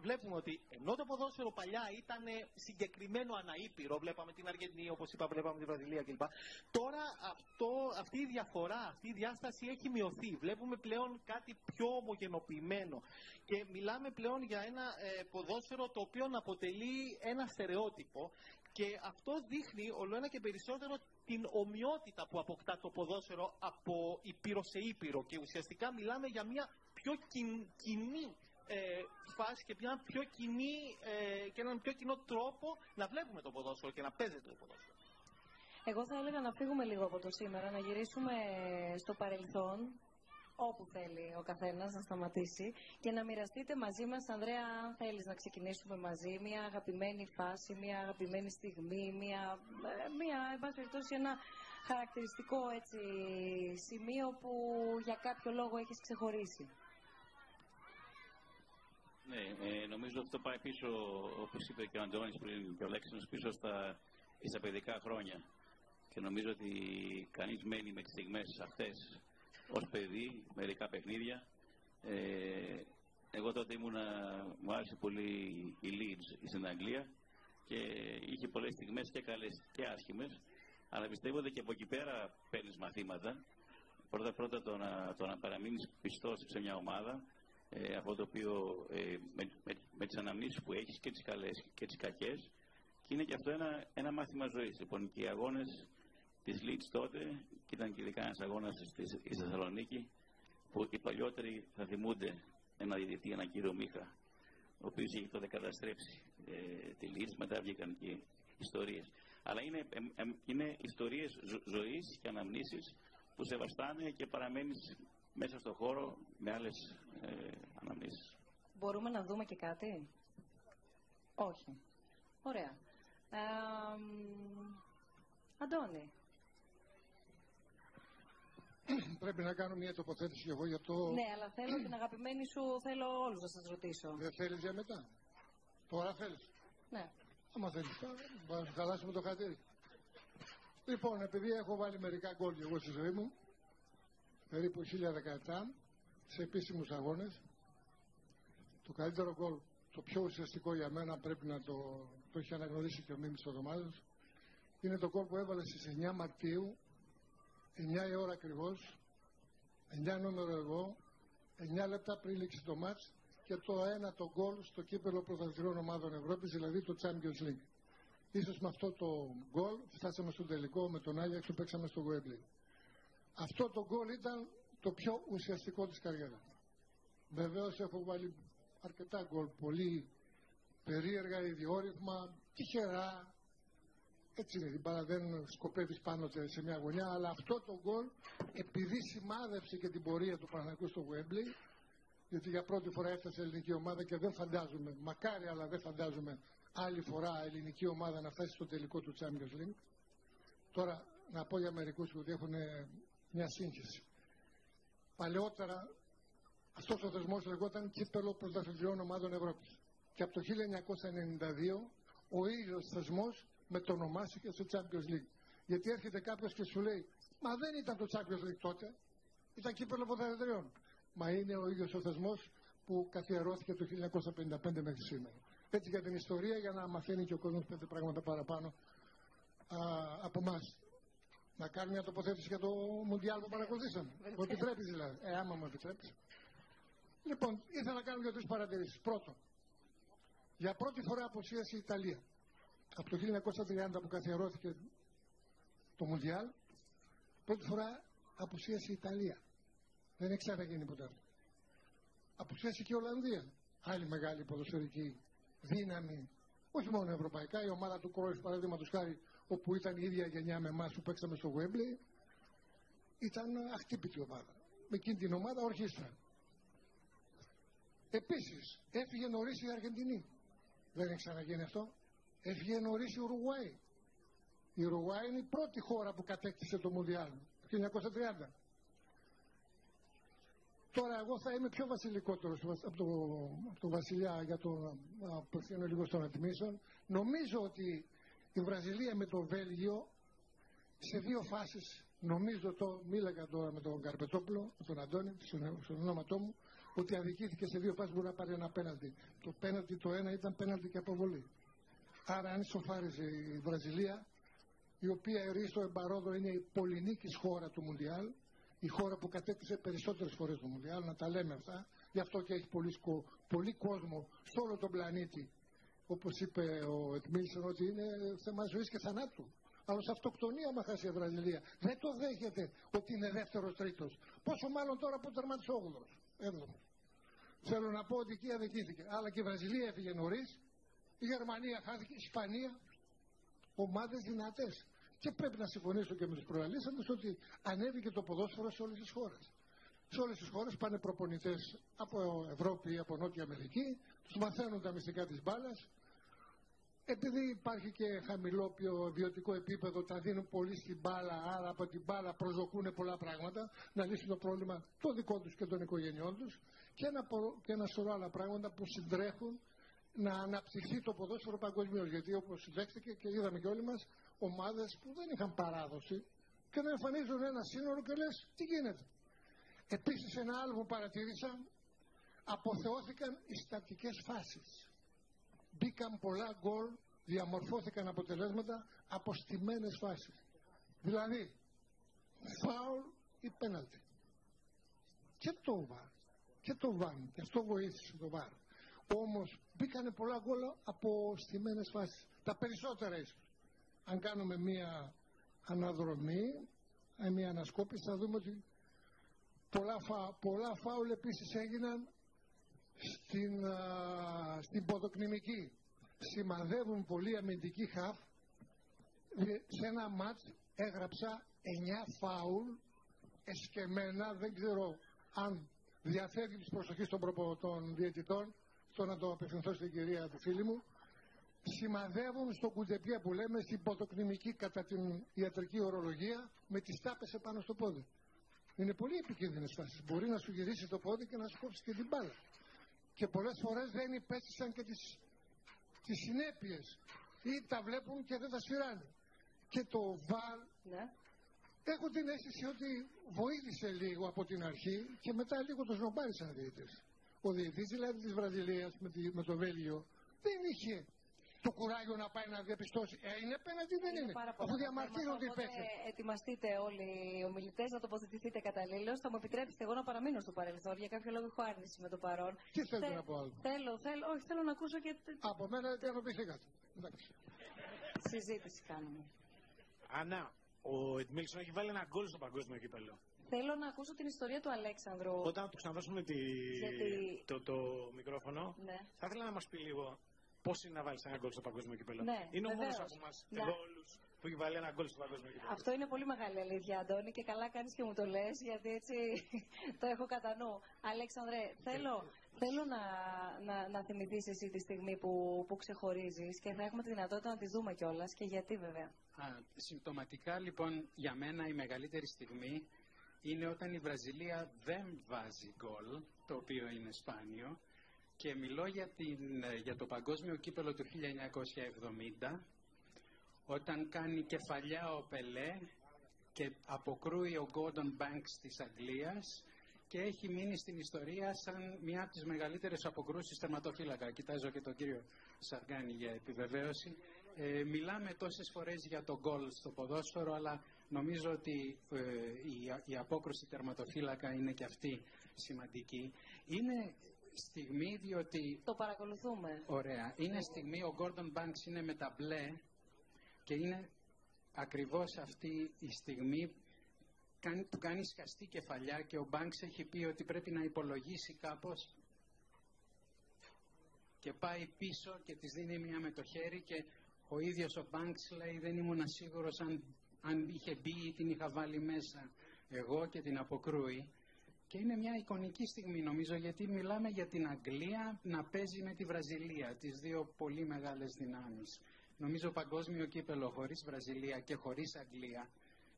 βλέπουμε ότι ενώ το ποδόσφαιρο παλιά ήταν συγκεκριμένο αναήπειρο, βλέπαμε την Αργεντινή, όπως είπα, βλέπαμε την Βραζιλία κλπ. Τώρα αυτό, αυτή η διαφορά, αυτή η διάσταση έχει μειωθεί. Βλέπουμε πλέον κάτι πιο ομογενοποιημένο και μιλάμε πλέον για ένα ποδόσφαιρο το οποίο αποτελεί ένα στερεότυπο και αυτός δείχνει όλο ένα και περισσότερο την ομοιότητα που αποκτά το ποδόσφαιρο από ήπειρο σε ήπειρο. Και ουσιαστικά μιλάμε για μια πιο κοινή ε, φάση και, μια πιο κοινή, ε, και έναν πιο κοινό τρόπο να βλέπουμε το ποδόσφαιρο και να παίζεται το ποδόσφαιρο. Εγώ θα έλεγα να φύγουμε λίγο από το σήμερα, να γυρίσουμε στο παρελθόν όπου θέλει ο καθένας να σταματήσει και να μοιραστείτε μαζί μας, Ανδρέα, αν θέλεις να ξεκινήσουμε μαζί, μια αγαπημένη φάση, μια αγαπημένη στιγμή, μια, ε, μια εν πάση περιπτώσει, ένα χαρακτηριστικό έτσι, σημείο που για κάποιο λόγο έχεις ξεχωρίσει. Ναι, ε, νομίζω αυτό πάει πίσω, όπως είπε και ο Αντώνης πριν και ο Λέξινος, πίσω στα, στα παιδικά χρόνια. Και νομίζω ότι κανείς μένει με τις στιγμές αυτές ως παιδί, μερικά παιχνίδια. Ε, εγώ τότε ήμουνα, μου άρεσε πολύ η Leeds στην Αγγλία και είχε πολλές στιγμές και καλές και άσχημες αλλά πιστεύω ότι και από εκεί πέρα παίρνεις μαθήματα. Πρώτα πρώτα το να, το να παραμείνεις πιστός σε μια ομάδα ε, αυτό το οποίο ε, με, με, με τις αναμνήσεις που έχεις και τις καλές και τις κακές. Και είναι και αυτό ένα, ένα μάθημα ζωής. Λοιπόν και οι αγώνες της Λίτ τότε και ήταν και ειδικά ένας αγώνας στη Θεσσαλονίκη που οι παλιότεροι θα θυμούνται ένα διαιτητή, ένα κύριο Μίχα ο οποίος είχε τότε καταστρέψει ε, τη Λίτ, μετά βγήκαν και ιστορίες. Αλλά είναι, ε, ε, είναι ιστορίες ζω, ζωής και αναμνήσεις που σε βαστάνε και παραμένεις μέσα στον χώρο με άλλες ε, αναμνήσεις. Μπορούμε να δούμε και κάτι; Όχι. Ωραία. Ε, Αντώνη, <clears throat> Πρέπει να κάνω μια τοποθέτηση εγώ για το. Ναι, αλλά θέλω την αγαπημένη σου, θέλω όλους να σας ρωτήσω. Δεν θέλεις για μετά; Τώρα θέλεις; Ναι. Άμα θέλεις, θα χαλάσουμε το χατήρι. Λοιπόν, επειδή έχω βάλει μερικά γκολ εγώ στη ζωή μου, περίπου 1017, σε επίσημους αγώνες, το καλύτερο γκολ, το πιο ουσιαστικό για μένα πρέπει να το, το έχει αναγνωρίσει και ο Μίμης Οδομάδος, είναι το γκολ που έβαλε στις 9 Μαρτίου 9 η ώρα ακριβώς, 9 νούμερο εγώ, 9 λεπτά πριν λήξει το μάτς και το ένα το γκολ στο κύπελο πρωταθλητριών ομάδων Ευρώπης, δηλαδή το Champions League. Ίσως με αυτό το γκολ φτάσαμε στο τελικό με τον Άγιαξ που παίξαμε στο Wembley. Αυτό το γκολ ήταν το πιο ουσιαστικό της καριέρας. Βεβαίως έχω βάλει αρκετά γκολ, πολύ περίεργα, ιδιόρυθμα, τυχερά, έτσι είναι, την μπάλα δεν σκοπεύεις πάνω σε μια γωνιά, αλλά αυτό το γκολ επειδή σημάδευσε και την πορεία του Παναγικού στο Wembley, γιατί για πρώτη φορά έφτασε η ελληνική ομάδα και δεν φαντάζομαι, μακάρι αλλά δεν φαντάζομαι άλλη φορά ελληνική ομάδα να φτάσει στο τελικό του Champions League. Τώρα να πω για μερικούς που έχουν μια σύγχυση. Παλαιότερα αυτός ο θεσμός λεγόταν κύπελο πρωταθλητριών ομάδων Ευρώπης. Και από το 1992 ο ίδιος θεσμός μετονομάστηκε στο Champions League. Γιατί έρχεται κάποιος και σου λέει, Μα δεν ήταν το Champions League τότε. Ήταν κύπελο ποδαρετριών. Μα είναι ο ίδιος ο θεσμός που καθιερώθηκε το 1955 μέχρι σήμερα. Έτσι για την ιστορία, για να μαθαίνει και ο κόσμος πέντε πράγματα παραπάνω α, από εμάς. Να κάνει μια τοποθέτηση για το Μουντιάλ που παρακολουθήσαμε. Μου επιτρέπει δηλαδή. Ε, άμα μου επιτρέπεις. Λοιπόν, ήθελα να κάνω δύο-τρεις παρατηρήσεις. Πρώτον, για πρώτη φορά αποσίασε η Ιταλία. Από το 1930 που καθιερώθηκε το Μουντιάλ, πρώτη φορά αποσίασε η Ιταλία. Δεν έχει ξαναγίνει ποτέ αυτό. Αποσίασε και η Ολλανδία. Άλλη μεγάλη ποδοσφαιρική δύναμη, όχι μόνο ευρωπαϊκά. Η ομάδα του Κρόιφ, παραδείγματος χάρη, όπου ήταν η ίδια γενιά με εμάς που παίξαμε στο Γουέμπλε, ήταν αχτύπητη ομάδα. Με εκείνη την ομάδα ορχήστρα. Επίσης, έφυγε νωρίς η Αργεντινή. Δεν έχει ξαναγίνει αυτό. Έφυγε νωρίς η Ουρουγουάη. Η Ουρουγουάη είναι η πρώτη χώρα που κατέκτησε το Μουντιάλ το 1930. Τώρα εγώ θα είμαι πιο βασιλικότερος από το, από το βασιλιά για το να απευθύνω λίγο στον αντιμήσεων. Νομίζω ότι η Βραζιλία με το Βέλγιο σε δύο φάσεις, νομίζω το μίλαγα τώρα με τον Καρπετόπουλο, με τον Αντώνη, στον ονόματό μου, ότι αδικήθηκε σε δύο φάσεις μπορεί να πάρει ένα πέναλτι. Το πέναλτι το ένα ήταν πέναλτι και αποβολή. Άρα αν σοφάριζε η Βραζιλία, η οποία η στο εμπαρόδο είναι η πολυνίκης χώρα του Μουντιάλ, η χώρα που κατέκτησε περισσότερες φορές το Μουντιάλ, να τα λέμε αυτά, γι' αυτό και έχει πολύ, πολύ κόσμο σε όλο τον πλανήτη, όπως είπε ο Εκμίλσον, ότι είναι θέμα ζωής και θανάτου. Αλλά σε αυτοκτονία μα χάσει η Βραζιλία. Δεν το δέχεται ότι είναι δεύτερος τρίτος. Πόσο μάλλον τώρα που τερμάτισε όγδοο. Έβδομο. Θέλω να πω ότι εκεί αδικήθηκε. Αλλά και η Βραζιλία έφυγε νωρίς. Η Γερμανία χάθηκε. Η Ισπανία. Ομάδες δυνατές. Και πρέπει να συμφωνήσω και με τους προαλήσαντες ότι ανέβηκε το ποδόσφαιρο σε όλες τις χώρες. Σε όλες τις χώρες πάνε προπονητές από Ευρώπη ή από Νότια Αμερική, τους μαθαίνουν τα μυστικά της μπάλας. Επειδή υπάρχει και χαμηλό βιωτικό επίπεδο, τα δίνουν πολύ στην μπάλα, άρα από την μπάλα προσδοκούν πολλά πράγματα, να λύσουν το πρόβλημα το δικό τους και των οικογενειών τους και ένα, και ένα σωρό άλλα πράγματα που συντρέχουν να αναπτυχθεί το ποδόσφαιρο παγκοσμίως. Γιατί όπως δέχτηκε και είδαμε και όλοι μας, ομάδες που δεν είχαν παράδοση και να εμφανίζουν ένα σύνορο και λες τι γίνεται. Επίσης ένα άλλο που παρατήρησα, αποθεώθηκαν οι στατικές φάσεις. Μπήκαν πολλά γκολ, διαμορφώθηκαν αποτελέσματα από στιμένες φάσεις. Δηλαδή, φάουλ ή πέναλτι. Και το βάρ. Και το βάν. Και αυτό βοήθησε το βάρ. Όμως μπήκανε πολλά γκολ από στιμένες φάσεις. Τα περισσότερα ίσως. Αν κάνουμε μία αναδρομή, ε, μία ανασκόπηση, θα δούμε ότι πολλά, φα, πολλά φάουλ επίσης έγιναν στην, α, στην ποδοκνημική. Σημαδεύουν πολύ αμυντική χαφ. Σε ένα μάτς έγραψα 9 φάουλ εσκεμένα, δεν ξέρω αν διαθέτει τη προσοχή των, προπο, των διαιτητών, στο να το απευθυνθώ στην κυρία του φίλη μου, σημαδεύουν στο κουντεπιά που λέμε στην ποδοκνημική κατά την ιατρική ορολογία με τις τάπες επάνω στο πόδι. Είναι πολύ επικίνδυνες φάσεις. Μπορεί να σου γυρίσει το πόδι και να σου κόψει και την μπάλα. Και πολλές φορές δεν υπέστησαν και τις, τις συνέπειες. Ή τα βλέπουν και δεν τα σφυράνε. Και το βαρ ναι. έχω την αίσθηση ότι βοήθησε λίγο από την αρχή και μετά λίγο το σνομπάρισαν διαιτητές. Ο διαιτητής δηλαδή της Βραζιλίας με, με το Βέλγιο δεν είχε το κουράγιο να πάει να διαπιστώσει. Ε, είναι πέναντι δεν είναι. είναι. Αφού διαμαρτύρονται οι παίκτε. Ετοιμαστείτε όλοι οι ομιλητές να τοποθετηθείτε καταλήλως. Θα μου επιτρέψετε εγώ να παραμείνω στο παρελθόν. Για κάποιο λόγο έχω άρνηση με το παρόν. Τι θέλετε να πω άλλο; Θέλω, θέλω, όχι, θέλω να ακούσω και. Από μένα δεν ενωπηθήκατε. Συζήτηση κάνουμε. Ανά, ο Εντμίλσον έχει βάλει ένα γκολ στο παγκόσμιο κύπελο. Θέλω να ακούσω την ιστορία του Αλέξανδρου. Όταν του ξαναδώσουμε τη... Γιατί... το, το μικρόφωνο, ναι. θα ήθελα να μας πει λίγο Πώς είναι να βάλεις ένα γκολ στο παγκόσμιο κύπελο. Ναι, είναι ο μόνος από εμάς, ναι. εδώ όλου, που έχει βάλει ένα γκολ στο παγκόσμιο κύπελο. Αυτό είναι πολύ μεγάλη αλήθεια, Αντώνη, και καλά κάνεις και μου το λες, γιατί έτσι <laughs> το έχω κατά νου. Αλέξανδρε, θέλω, θέλω να, να, να θυμηθείς εσύ τη στιγμή που, που ξεχωρίζεις και θα έχουμε τη δυνατότητα να τη δούμε κιόλας και γιατί βέβαια. Α, συμπτωματικά λοιπόν για μένα η μεγαλύτερη στιγμή είναι όταν η Βραζιλία δεν βάζει γκολ, το οποίο είναι σπάνιο, και μιλώ για, την, για το παγκόσμιο κύπελο του 1970 όταν κάνει κεφαλιά ο Πελέ και αποκρούει ο Gordon Banks της Αγγλίας και έχει μείνει στην ιστορία σαν μια από τις μεγαλύτερες αποκρούσεις τερματοφύλακα. Κοιτάζω και τον κύριο Σαργάνη για επιβεβαίωση. Ε, μιλάμε τόσες φορές για το γκολ στο ποδόσφαιρο, αλλά νομίζω ότι ε, η, η απόκρουση τερματοφύλακα είναι και αυτή σημαντική. Είναι στιγμή διότι... Το παρακολουθούμε. Ωραία. Είναι στιγμή, ο Gordon Banks είναι με τα μπλε και είναι ακριβώς αυτή η στιγμή που κάνει σκαστή κεφαλιά και ο Banks έχει πει ότι πρέπει να υπολογίσει κάπως και πάει πίσω και της δίνει μια με το χέρι και ο ίδιος ο Banks λέει δεν ήμουν σίγουρος αν, αν είχε μπει ή την είχα βάλει μέσα εγώ και την αποκρούει και είναι μια εικονική στιγμή νομίζω γιατί μιλάμε για την Αγγλία να παίζει με τη Βραζιλία, τις δύο πολύ μεγάλες δυνάμεις. Νομίζω παγκόσμιο κύπελο χωρίς Βραζιλία και χωρίς Αγγλία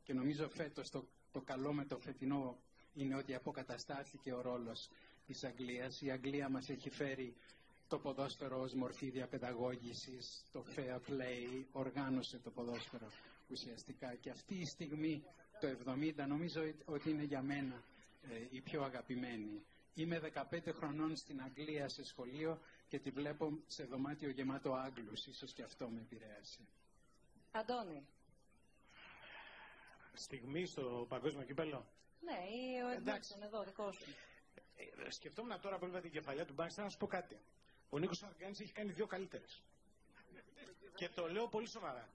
και νομίζω φέτος το, το καλό με το φετινό είναι ότι αποκαταστάθηκε ο ρόλος της Αγγλίας. Η Αγγλία μας έχει φέρει το ποδόσφαιρο ως μορφή διαπαιδαγώγησης, το fair play, οργάνωσε το ποδόσφαιρο ουσιαστικά. Και αυτή η στιγμή, το 70, νομίζω ότι είναι για μένα ε, η πιο αγαπημένη. Είμαι 15 χρονών στην Αγγλία σε σχολείο και τη βλέπω σε δωμάτιο γεμάτο Άγγλους. Ίσως και αυτό με επηρέασε. Αντώνη. Στιγμή στο παγκόσμιο κύπελο; Ναι, ή ο Εντάξον εδώ, δικό σου. Ε, σκεφτόμουν τώρα που την κεφαλιά του Μπάνξ, να σου πω κάτι. Ο Νίκος Αργάνη έχει κάνει δύο καλύτερες. <laughs> και το λέω πολύ σοβαρά.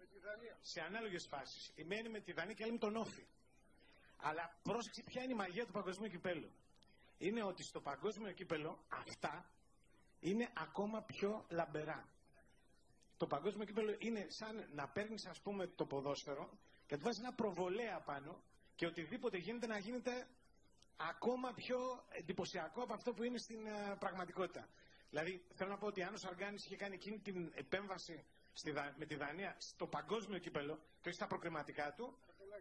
Σε ανάλογες φάσεις. Η μένη με τη Δανία και άλλη με τον Όφη. Αλλά πρόσεξε ποια είναι η μαγεία του παγκοσμίου κυπέλου. Είναι ότι στο παγκόσμιο κύπελο αυτά είναι ακόμα πιο λαμπερά. Το παγκόσμιο κύπελο είναι σαν να παίρνεις, ας πούμε, το ποδόσφαιρο και του βάζεις ένα προβολέα πάνω και οτιδήποτε γίνεται να γίνεται ακόμα πιο εντυπωσιακό από αυτό που είναι στην uh, πραγματικότητα. Δηλαδή, θέλω να πω ότι αν ο Σαργάνη είχε κάνει εκείνη την επέμβαση στη, με τη Δανία στο παγκόσμιο κύπελο και όχι στα προκριματικά του,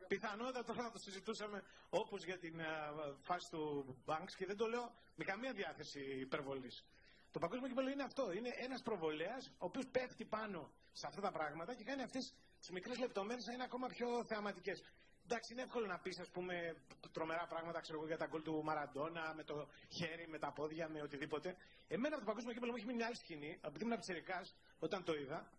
πιθανότατα θα το συζητούσαμε όπως για την uh, φάση του Banks και δεν το λέω με καμία διάθεση υπερβολής. Το παγκόσμιο κύπελο είναι αυτό. Είναι ένας προβολέας ο οποίος πέφτει πάνω σε αυτά τα πράγματα και κάνει αυτές τις μικρές λεπτομέρειες να είναι ακόμα πιο θεαματικές. Εντάξει, είναι εύκολο να πεις, ας πούμε, τρομερά πράγματα ξέρω εγώ, για τα γκολ του Μαραντόνα, με το χέρι, με τα πόδια, με οτιδήποτε. Εμένα από το παγκόσμιο κύπελο μου έχει μείνει μια άλλη σκηνή, επειδή ήμουν πιτσερικά, όταν το είδα.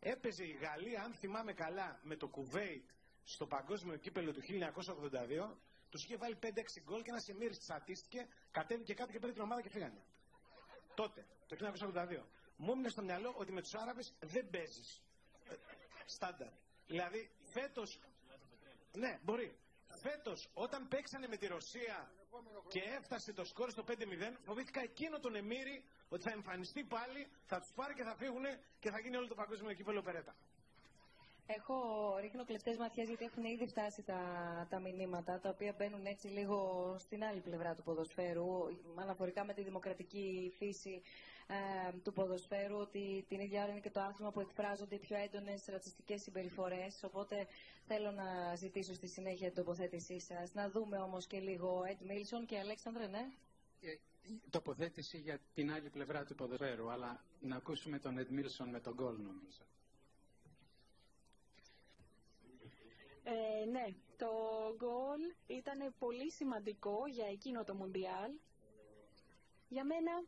Έπαιζε η Γαλλία, αν θυμάμαι καλά, με το Κουβέιτ στο παγκόσμιο κύπελο του 1982. Τους είχε βάλει 5-6 γκολ και ένα σεμίρι στατίστηκε, κατέβηκε κάτω και πήρε την ομάδα και φύγανε. Τότε, το 1982. Μου έμεινε στο μυαλό ότι με τους Άραβες δεν παίζεις. Ε, στάνταρ. Δηλαδή, φέτο ναι, μπορεί. Φέτος, όταν παίξανε με τη Ρωσία και έφτασε το σκόρ στο 5-0, φοβήθηκα εκείνο τον Εμμύρη ότι θα εμφανιστεί πάλι, θα τους πάρει και θα φύγουν και θα γίνει όλο το παγκόσμιο κύπελο περέτα. Έχω ρίχνω κλεπτέ ματιέ γιατί έχουν ήδη φτάσει τα, τα μηνύματα τα οποία μπαίνουν έτσι λίγο στην άλλη πλευρά του ποδοσφαίρου αναφορικά με τη δημοκρατική φύση ε, του ποδοσφαίρου ότι την ίδια ώρα είναι και το άθλημα που εκφράζονται οι πιο έντονες ρατσιστικές συμπεριφορές οπότε θέλω να ζητήσω στη συνέχεια την τοποθέτησή σας. Να δούμε όμως και λίγο Ed Μίλσον και Αλέξανδρε, ναι. Ε, τοποθέτηση για την άλλη πλευρά του ποδοσφαίρου, αλλά να ακούσουμε τον Ed Μίλσον με τον γκολ νομίζω. Ε, ναι, το γκολ ήταν πολύ σημαντικό για εκείνο το Μουντιάλ. Για μένα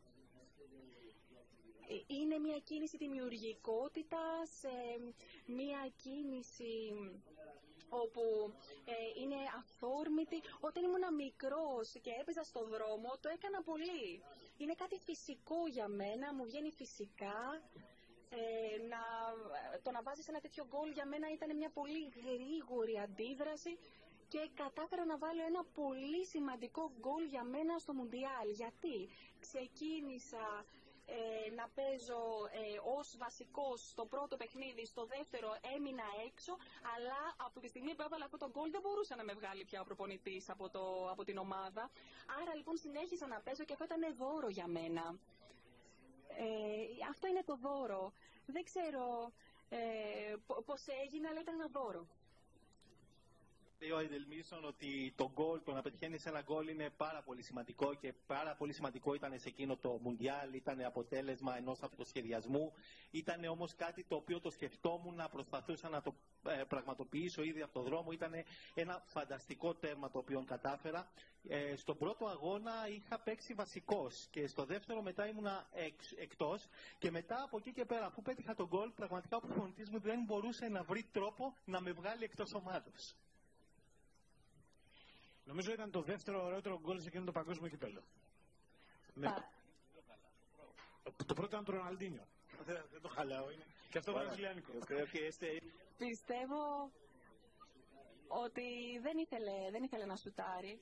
είναι μια κίνηση δημιουργικότητας, μια κίνηση όπου ε, είναι αθόρμητη. Όταν ήμουν μικρός και έπαιζα στον δρόμο, το έκανα πολύ. Είναι κάτι φυσικό για μένα, μου βγαίνει φυσικά. Ε, να, το να βάζεις ένα τέτοιο γκολ για μένα ήταν μια πολύ γρήγορη αντίδραση και κατάφερα να βάλω ένα πολύ σημαντικό γκολ για μένα στο Μουντιάλ. Γιατί; Ξεκίνησα ε, να παίζω ε, ως βασικός στο πρώτο παιχνίδι, στο δεύτερο έμεινα έξω, αλλά από τη στιγμή που έβαλα αυτό το γκολ δεν μπορούσα να με βγάλει πια ο προπονητής από, το, από την ομάδα. Άρα λοιπόν συνέχισα να παίζω και αυτό ήταν δώρο για μένα. Ε, αυτό είναι το δώρο. Δεν ξέρω ε, πώς έγινε, αλλά ήταν ένα δώρο. Λέει ο Εντελμίσον ότι το γκολ, το να πετυχαίνει ένα γκολ είναι πάρα πολύ σημαντικό και πάρα πολύ σημαντικό ήταν σε εκείνο το Μουντιάλ, ήταν αποτέλεσμα ενός αυτοσχεδιασμού. Ήταν όμως κάτι το οποίο το σκεφτόμουν, να προσπαθούσα να το ε, πραγματοποιήσω ήδη από το δρόμο. Ήταν ένα φανταστικό τέρμα το οποίο κατάφερα. Ε, στον πρώτο αγώνα είχα παίξει βασικός και στο δεύτερο μετά ήμουνα εξ, εκτός. Και μετά από εκεί και πέρα, αφού πέτυχα τον γκολ, πραγματικά ο προπονητής μου δεν μπορούσε να βρει τρόπο να με βγάλει εκτός ομάδος. Νομίζω ήταν το δεύτερο ωραιότερο γκολ σε εκείνο το παγκόσμιο κυπέλο. Ναι. Το πρώτο ήταν το Ροναλντίνιο. Δεν, δεν το χαλάω. Είναι. Και αυτό βραζιλιάνικο. Πιστεύω ότι δεν ήθελε, δεν ήθελε να σουτάρει.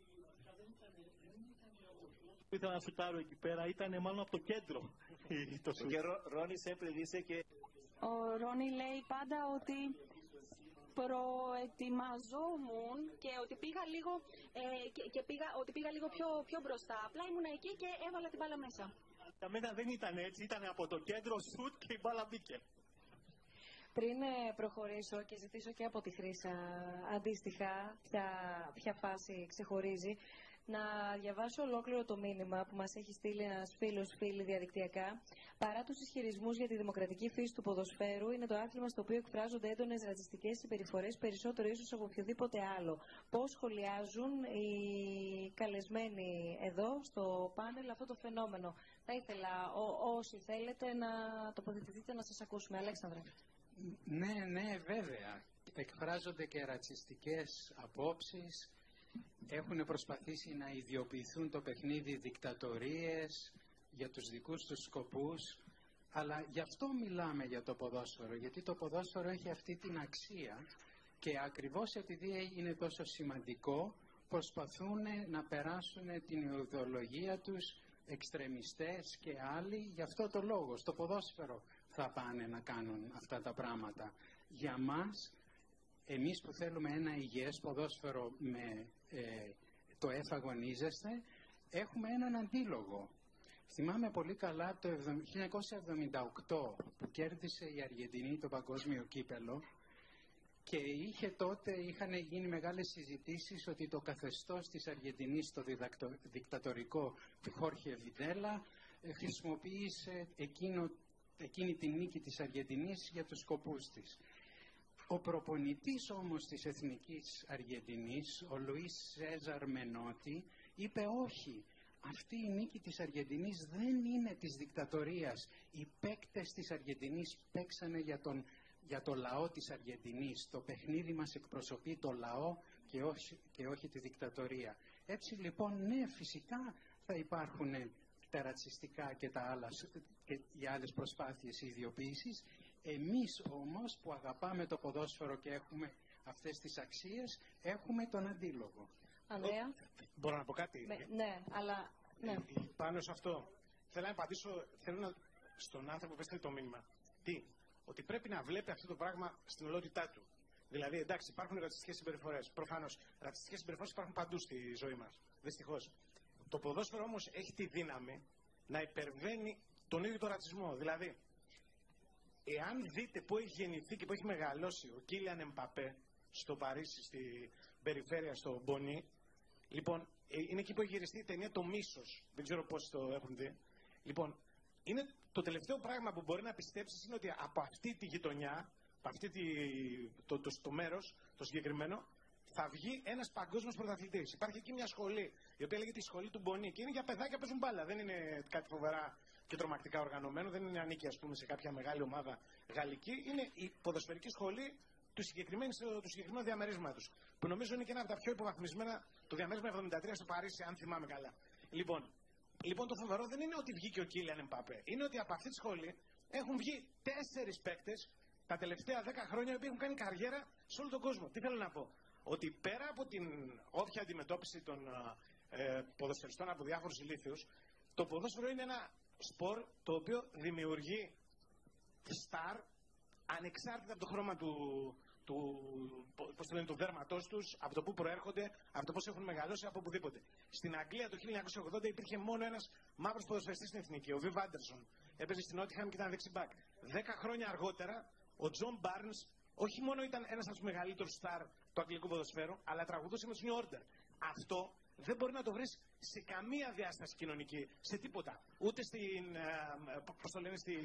Ήθελα να σουτάρω εκεί πέρα, ήταν μάλλον από το κέντρο. το και Ρόνι sempre dice que... Ο Ρόνι λέει πάντα ότι προετοιμαζόμουν και ότι πήγα λίγο, ε, και, και πήγα, ότι πήγα λίγο πιο, πιο μπροστά. Απλά ήμουν εκεί και έβαλα την μπάλα μέσα. Για μένα δεν ήταν έτσι, ήταν από το κέντρο σουτ και η μπάλα μπήκε. Πριν ε, προχωρήσω και ζητήσω και από τη Χρύσα αντίστοιχα ποια, ποια φάση ξεχωρίζει, να διαβάσω ολόκληρο το μήνυμα που μας έχει στείλει ένας φίλος φίλη διαδικτυακά. Παρά τους ισχυρισμούς για τη δημοκρατική φύση του ποδοσφαίρου, είναι το άθλημα στο οποίο εκφράζονται έντονες ρατσιστικές συμπεριφορές περισσότερο ίσως από οποιοδήποτε άλλο. Πώς σχολιάζουν οι καλεσμένοι εδώ στο πάνελ αυτό το φαινόμενο. Θα ήθελα ό, όσοι θέλετε να τοποθετηθείτε να σας ακούσουμε. Αλέξανδρε. Ναι, ναι, βέβαια. Εκφράζονται και ρατσιστικές απόψεις, έχουν προσπαθήσει να ιδιοποιηθούν το παιχνίδι δικτατορίες για τους δικούς τους σκοπούς, αλλά γι' αυτό μιλάμε για το ποδόσφαιρο, γιατί το ποδόσφαιρο έχει αυτή την αξία και ακριβώς επειδή είναι τόσο σημαντικό, προσπαθούν να περάσουν την ιδεολογία τους εξτρεμιστές και άλλοι γι' αυτό το λόγο. Στο ποδόσφαιρο θα πάνε να κάνουν αυτά τα πράγματα. Για μας εμείς που θέλουμε ένα υγιές ποδόσφαιρο με ε, το εφαγωνίζεστε, έχουμε έναν αντίλογο. Θυμάμαι πολύ καλά το 1978 που κέρδισε η Αργεντινή το παγκόσμιο κύπελο και είχε τότε, είχαν γίνει μεγάλες συζητήσεις ότι το καθεστώς της Αργεντινής, το δικτατορικό του Χόρχε Βιντέλα, ε, χρησιμοποίησε εκείνο, εκείνη την νίκη της Αργεντινής για τους σκοπούς της. Ο προπονητής όμως της Εθνικής Αργεντινής, ο Λουίς Σέζαρ Μενότη, είπε όχι. Αυτή η νίκη της Αργεντινής δεν είναι της δικτατορίας. Οι παίκτες της Αργεντινής παίξανε για, τον, για το λαό της Αργεντινής. Το παιχνίδι μας εκπροσωπεί το λαό και όχι, και όχι τη δικτατορία. Έτσι λοιπόν, ναι, φυσικά θα υπάρχουν τα ρατσιστικά και, τα άλλα, και οι άλλες προσπάθειες ιδιοποίησης εμείς όμως που αγαπάμε το ποδόσφαιρο και έχουμε αυτές τις αξίες, έχουμε τον αντίλογο. Ανδρέα; Μπορώ να πω κάτι; ναι, αλλά... Ναι. Ε, πάνω σε αυτό, θέλω να απαντήσω θέλω να, στον άνθρωπο που έστειλε το μήνυμα. Τι, ότι πρέπει να βλέπει αυτό το πράγμα στην ολότητά του. Δηλαδή, εντάξει, υπάρχουν ρατσιστικές συμπεριφορές. Προφανώς, ρατσιστικές συμπεριφορές υπάρχουν παντού στη ζωή μας. Δυστυχώς. Το ποδόσφαιρο όμως έχει τη δύναμη να υπερβαίνει τον ίδιο τον ρατσισμό. Δηλαδή, εάν δείτε πού έχει γεννηθεί και πού έχει μεγαλώσει ο Κίλιαν Εμπαπέ στο Παρίσι, στη περιφέρεια, στο Μπονί, λοιπόν, ε, είναι εκεί που έχει γυριστεί η ταινία Το Μίσος. Δεν ξέρω πώς το έχουν δει. Λοιπόν, είναι το τελευταίο πράγμα που μπορεί να πιστέψεις είναι ότι από αυτή τη γειτονιά, από αυτή τη, το, το, το μέρος, το συγκεκριμένο, θα βγει ένας παγκόσμιος πρωταθλητής. Υπάρχει εκεί μια σχολή, η οποία λέγεται η σχολή του Μπονί και είναι για παιδάκια που παίζουν μπάλα. Δεν είναι κάτι φοβερά και τρομακτικά οργανωμένο, δεν είναι ανήκει ας πούμε, σε κάποια μεγάλη ομάδα γαλλική. Είναι η ποδοσφαιρική σχολή του συγκεκριμένου, του συγκεκριμένου διαμερίσματος. Που νομίζω είναι και ένα από τα πιο υποβαθμισμένα, το διαμέρισμα 73 στο Παρίσι, αν θυμάμαι καλά. Λοιπόν, λοιπόν το φοβερό δεν είναι ότι βγήκε ο Κίλιαν Εμπαπέ. Είναι ότι από αυτή τη σχολή έχουν βγει τέσσερις παίκτες τα τελευταία 10 χρόνια που έχουν κάνει καριέρα σε όλο τον κόσμο. Τι θέλω να πω; Ότι πέρα από την όποια αντιμετώπιση των ε, ποδοσφαιριστών από διάφορους ηλίθιους, το ποδόσφαιρο είναι ένα σπορ το οποίο δημιουργεί σταρ ανεξάρτητα από το χρώμα του, του, πώς το λένε, του δέρματός τους, από το πού προέρχονται, από το πώς έχουν μεγαλώσει, από οπουδήποτε. Στην Αγγλία το 1980 υπήρχε μόνο ένας μαύρος ποδοσφαιριστής στην εθνική, ο Βιβ Άντερσον. Έπαιζε στην Νότιγχαμ και ήταν δεξί μπακ. Δέκα χρόνια αργότερα, ο Τζον Μπαρνς όχι μόνο ήταν ένας από τους μεγαλύτερους σταρ του αγγλικού ποδοσφαίρου, αλλά τραγουδούσε με τους New Order. Αυτό δεν μπορεί να το βρεις σε καμία διάσταση κοινωνική, σε τίποτα. Ούτε στην, ε, πώς το λένε, στη,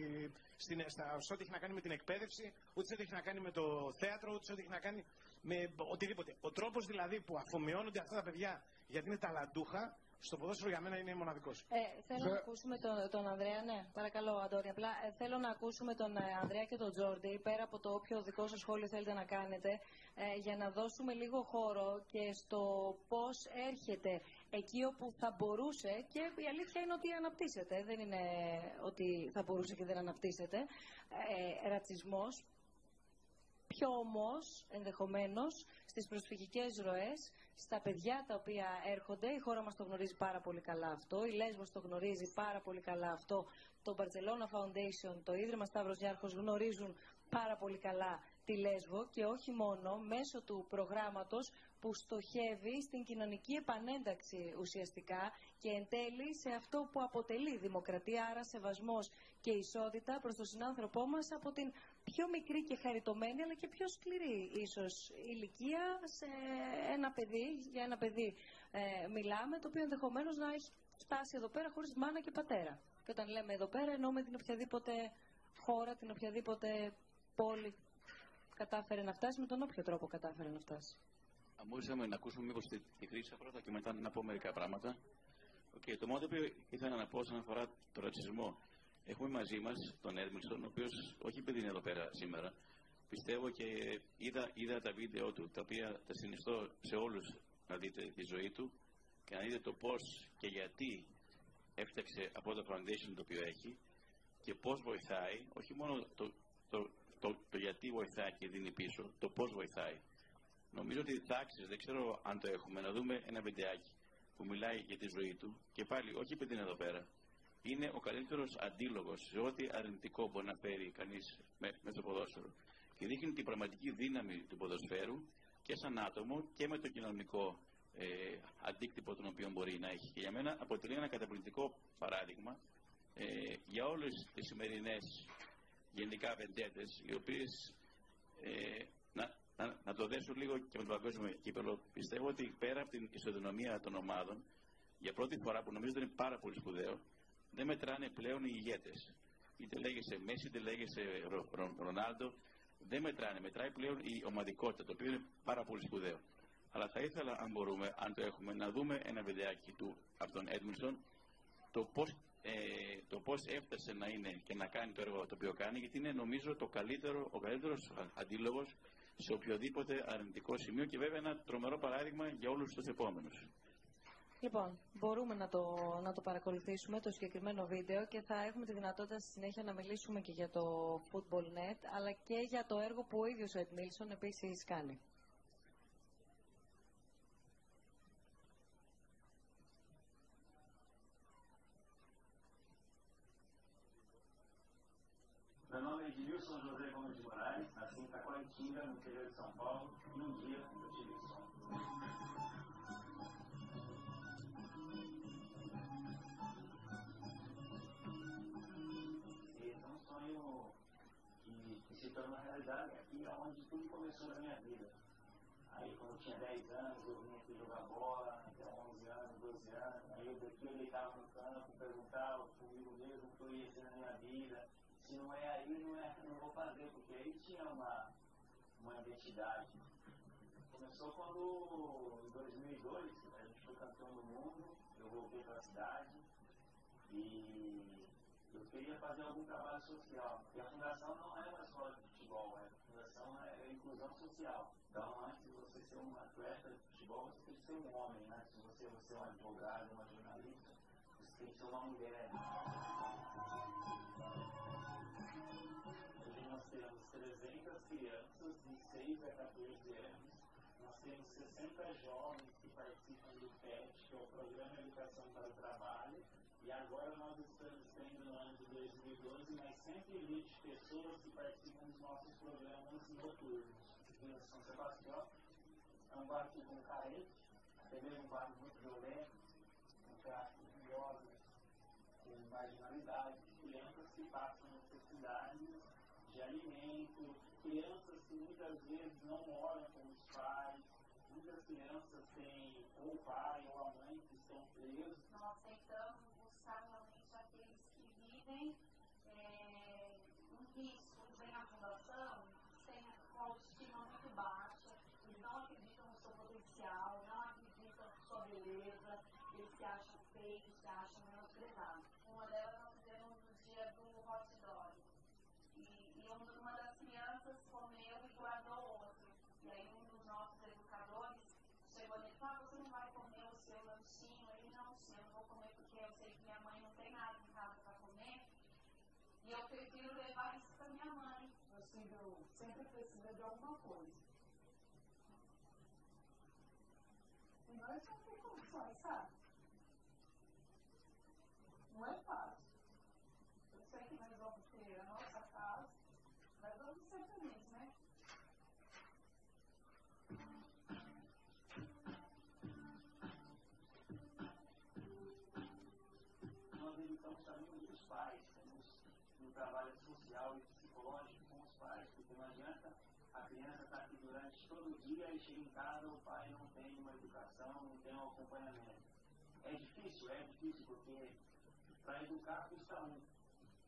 στην, στα, σε ό,τι έχει να κάνει με την εκπαίδευση, ούτε σε ό,τι έχει να κάνει με το θέατρο, ούτε σε ό,τι έχει να κάνει με οτιδήποτε. Ο τρόπος δηλαδή που αφομοιώνονται αυτά τα παιδιά γιατί είναι ταλαντούχα, στο ποδόσφαιρο για μένα είναι μοναδικός. Ε, θέλω να ακούσουμε τον, τον Ανδρέα, ναι, παρακαλώ Αντώνη. Απλά ε, θέλω να ακούσουμε τον ε, Ανδρέα και τον Τζόρντι, πέρα από το όποιο δικό σας σχόλιο θέλετε να κάνετε, ε, για να δώσουμε λίγο χώρο και στο πώς έρχεται εκεί όπου θα μπορούσε και η αλήθεια είναι ότι αναπτύσσεται, δεν είναι ότι θα μπορούσε και δεν αναπτύσσεται, ε, ρατσισμός, πιο όμως ενδεχομένως στις προσφυγικές ροές στα παιδιά τα οποία έρχονται. Η χώρα μας το γνωρίζει πάρα πολύ καλά αυτό. Η Λέσβος το γνωρίζει πάρα πολύ καλά αυτό. Το Barcelona Foundation, το Ίδρυμα Σταύρος Γιάρχος γνωρίζουν πάρα πολύ καλά τη Λέσβο και όχι μόνο μέσω του προγράμματος που στοχεύει στην κοινωνική επανένταξη ουσιαστικά και εν τέλει σε αυτό που αποτελεί δημοκρατία, άρα σεβασμός και ισότητα προς τον συνάνθρωπό μας από την πιο μικρή και χαριτωμένη αλλά και πιο σκληρή ίσως ηλικία σε ένα παιδί, για ένα παιδί ε, μιλάμε, το οποίο ενδεχομένως να έχει φτάσει εδώ πέρα χωρίς μάνα και πατέρα. Και όταν λέμε εδώ πέρα εννοούμε την οποιαδήποτε χώρα, την οποιαδήποτε πόλη κατάφερε να φτάσει, με τον όποιο τρόπο κατάφερε να φτάσει. Αν μπορούσαμε να ακούσουμε μήπως τη, τη χρήση πρώτα και μετά να πω μερικά πράγματα. Okay, το μόνο που ήθελα να πω όσον αφορά το ρατσισμό Έχουμε μαζί μας τον Έντμιλσον, ο οποίος όχι επειδή είναι εδώ πέρα σήμερα, πιστεύω και είδα, είδα τα βίντεο του, τα οποία τα συνιστώ σε όλους να δείτε τη ζωή του και να δείτε το πώς και γιατί έφτιαξε από το foundation το οποίο έχει και πώς βοηθάει, όχι μόνο το, το, το, το, γιατί βοηθάει και δίνει πίσω, το πώς βοηθάει. Νομίζω ότι θα άξιζε, δεν ξέρω αν το έχουμε, να δούμε ένα βιντεάκι που μιλάει για τη ζωή του και πάλι όχι επειδή είναι εδώ πέρα, είναι ο καλύτερος αντίλογος σε ό,τι αρνητικό μπορεί να φέρει κανείς με, με το ποδόσφαιρο. Και δείχνει την πραγματική δύναμη του ποδοσφαίρου και σαν άτομο και με το κοινωνικό ε, αντίκτυπο τον οποίο μπορεί να έχει. Και για μένα αποτελεί ένα καταπληκτικό παράδειγμα ε, για όλες τις σημερινές γενικά βεντέτες, οι οποίες ε, να, να, να, το δέσω λίγο και με το παγκόσμιο κύπελο. Πιστεύω ότι πέρα από την ισοδυναμία των ομάδων, για πρώτη φορά που νομίζω ότι είναι πάρα πολύ σπουδαίο, δεν μετράνε πλέον οι ηγέτες. Είτε λέγεσαι Μέση, είτε λέγεσαι Ρονάλντο, δεν μετράνε. Μετράει πλέον η ομαδικότητα, το οποίο είναι πάρα πολύ σπουδαίο. Αλλά θα ήθελα, αν μπορούμε, αν το έχουμε, να δούμε ένα βιντεάκι του από τον Έντμιλσον, το πώς, ε, το πώς έφτασε να είναι και να κάνει το έργο το οποίο κάνει, γιατί είναι νομίζω το καλύτερο, ο καλύτερος αντίλογος σε οποιοδήποτε αρνητικό σημείο και βέβαια ένα τρομερό παράδειγμα για όλους τους επόμενους. Λοιπόν, μπορούμε να το, να το παρακολουθήσουμε το συγκεκριμένο βίντεο και θα έχουμε τη δυνατότητα στη συνέχεια να μιλήσουμε και για το Football Net, αλλά και για το έργο που ο ίδιος ο Ed Milson επίσης κάνει. Meu nome é Edilson José Gomes de Moraes, nasci em Taquaritinga, no interior de São Paulo, e um eu tive tornou uma realidade aqui é onde tudo começou na minha vida. Aí quando eu tinha 10 anos eu vinha aqui jogar bola, até 11 anos, 12 anos, aí eu daqui eu deitava no campo, perguntava comigo mesmo o que eu ia ser na minha vida. Se não é aí, não, é, não vou fazer, porque aí tinha uma, uma identidade. Começou quando, em 2002, a gente foi campeão do mundo, eu voltei para a cidade e queria fazer algum trabalho social. Porque a fundação não é uma escola de futebol, é, a fundação é, é inclusão social. Então, antes de você ser um atleta de futebol, você tem que ser um homem. Né? Antes de você ser um advogado, uma jornalista, você tem que ser uma mulher. Hoje nós temos 300 crianças de 6 a 14 anos. Nós temos 60 jovens que participam do PET, que é o Programa de Educação para o Trabalho e agora nós estamos tendo no ano de 2012 mais 120 pessoas que participam dos nossos programas noturnos. Em São Sebastião é um bairro com carente, até mesmo um bairro muito violento, com tráfico de drogas, com marginalidade, crianças que passam necessidades de alimento, crianças que muitas vezes não moram com os pais, crianças têm ou o pai ou a mãe que estão presos. Nós tentamos buscar realmente aqueles que vivem é, um risco, vem na fundação, tem uma autoestima muito baixa, eles não acreditam no seu potencial, não acreditam na sua beleza, eles se acham feios, se acham menosprezados. Uma delas nós fizemos no dia do hot dog. E, e uma das crianças comeu e guardou outro. E aí um dos nossos educadores chegou e disse, ah, você não vai comer o seu lanchinho? Ele, não, sim, eu não vou comer porque eu sei que minha mãe não tem nada em casa para comer. E eu prefiro levar isso para minha mãe. Meu filho sempre precisa de alguma coisa. E nós não temos condições, sabe? Não é fácil. Eu sei que nós vamos ter a nossa casa, mas vamos ser felizes, né? Nós educamos também muitos pais, temos um trabalho social e psicológico com os pais, porque não adianta a criança estar aqui durante todo dia e chega em casa o pai não tem uma educação, não tem um acompanhamento. É difícil, é difícil, porque para educar custa um,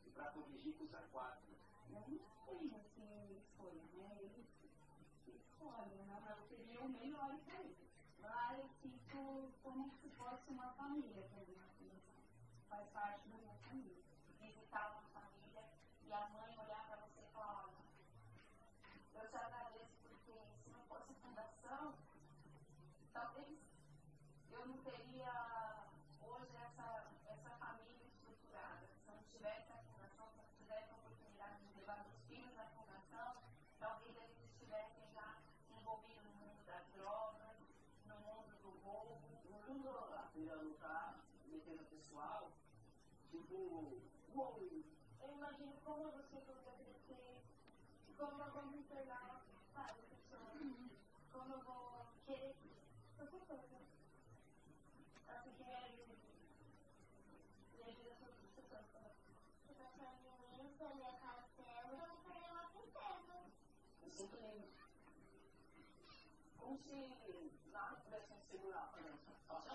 e para corrigir custa quatro. Eu não tenho assim escolha, né? Ele escolhe, né? Mas eu queria o melhor para ele. Lá eu fico como se fosse uma família para mim. Faz parte da minha família. Visitar uma família e a mãe olhar para você e falar, olha, eu te agradeço porque se não fosse a fundação, talvez eu não teria hoje essa, essa família estruturada. Se eu não tivesse a fundação, se eu não tivesse a oportunidade de levar meus filhos à fundação, talvez eles estivessem já envolvidos no mundo das drogas, no mundo do roubo. No mundo aprender a lutar, defesa pessoal, tipo, Eu imagino como você como eu vou me tornar, sabe, pessoa, como eu vou querer qualquer coisa. Assim que me ajude. Me ajuda a pessoas. Se você é ministra, minha castelo, eu vou perder uma princesa. Eu sempre como se nada pudesse me segurar, por exemplo. Só se a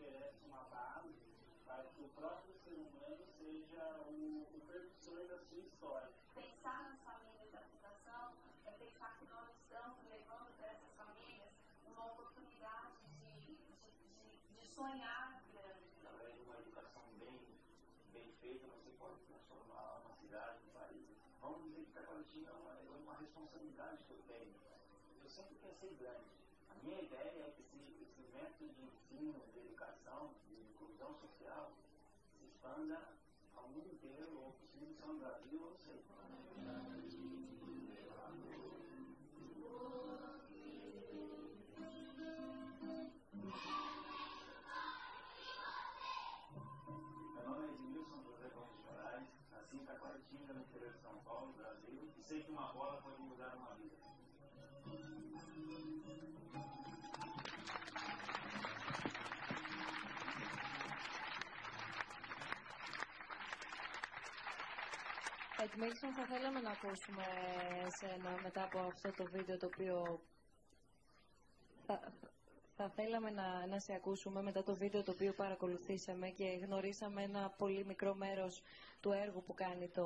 próprio ser humano seja o, o precursor da sua história. Pensar nas famílias da fundação é pensar que nós estamos levando para essas famílias uma oportunidade de, de, de, de sonhar grande. Através de uma educação bem, bem feita, você pode transformar uma cidade, um país. Vamos dizer que Taquaritinga é uma, é uma responsabilidade que eu tenho. Eu sempre pensei grande. A minha ideia é que esse, esse método de ensino, de educação, 反正咱们给我平常上 Εκμέλησον, θα θέλαμε να ακούσουμε εσένα μετά από αυτό το βίντεο το οποίο θα, θα θέλαμε να, να σε ακούσουμε μετά το βίντεο το οποίο παρακολουθήσαμε και γνωρίσαμε ένα πολύ μικρό μέρος του έργου που κάνει το,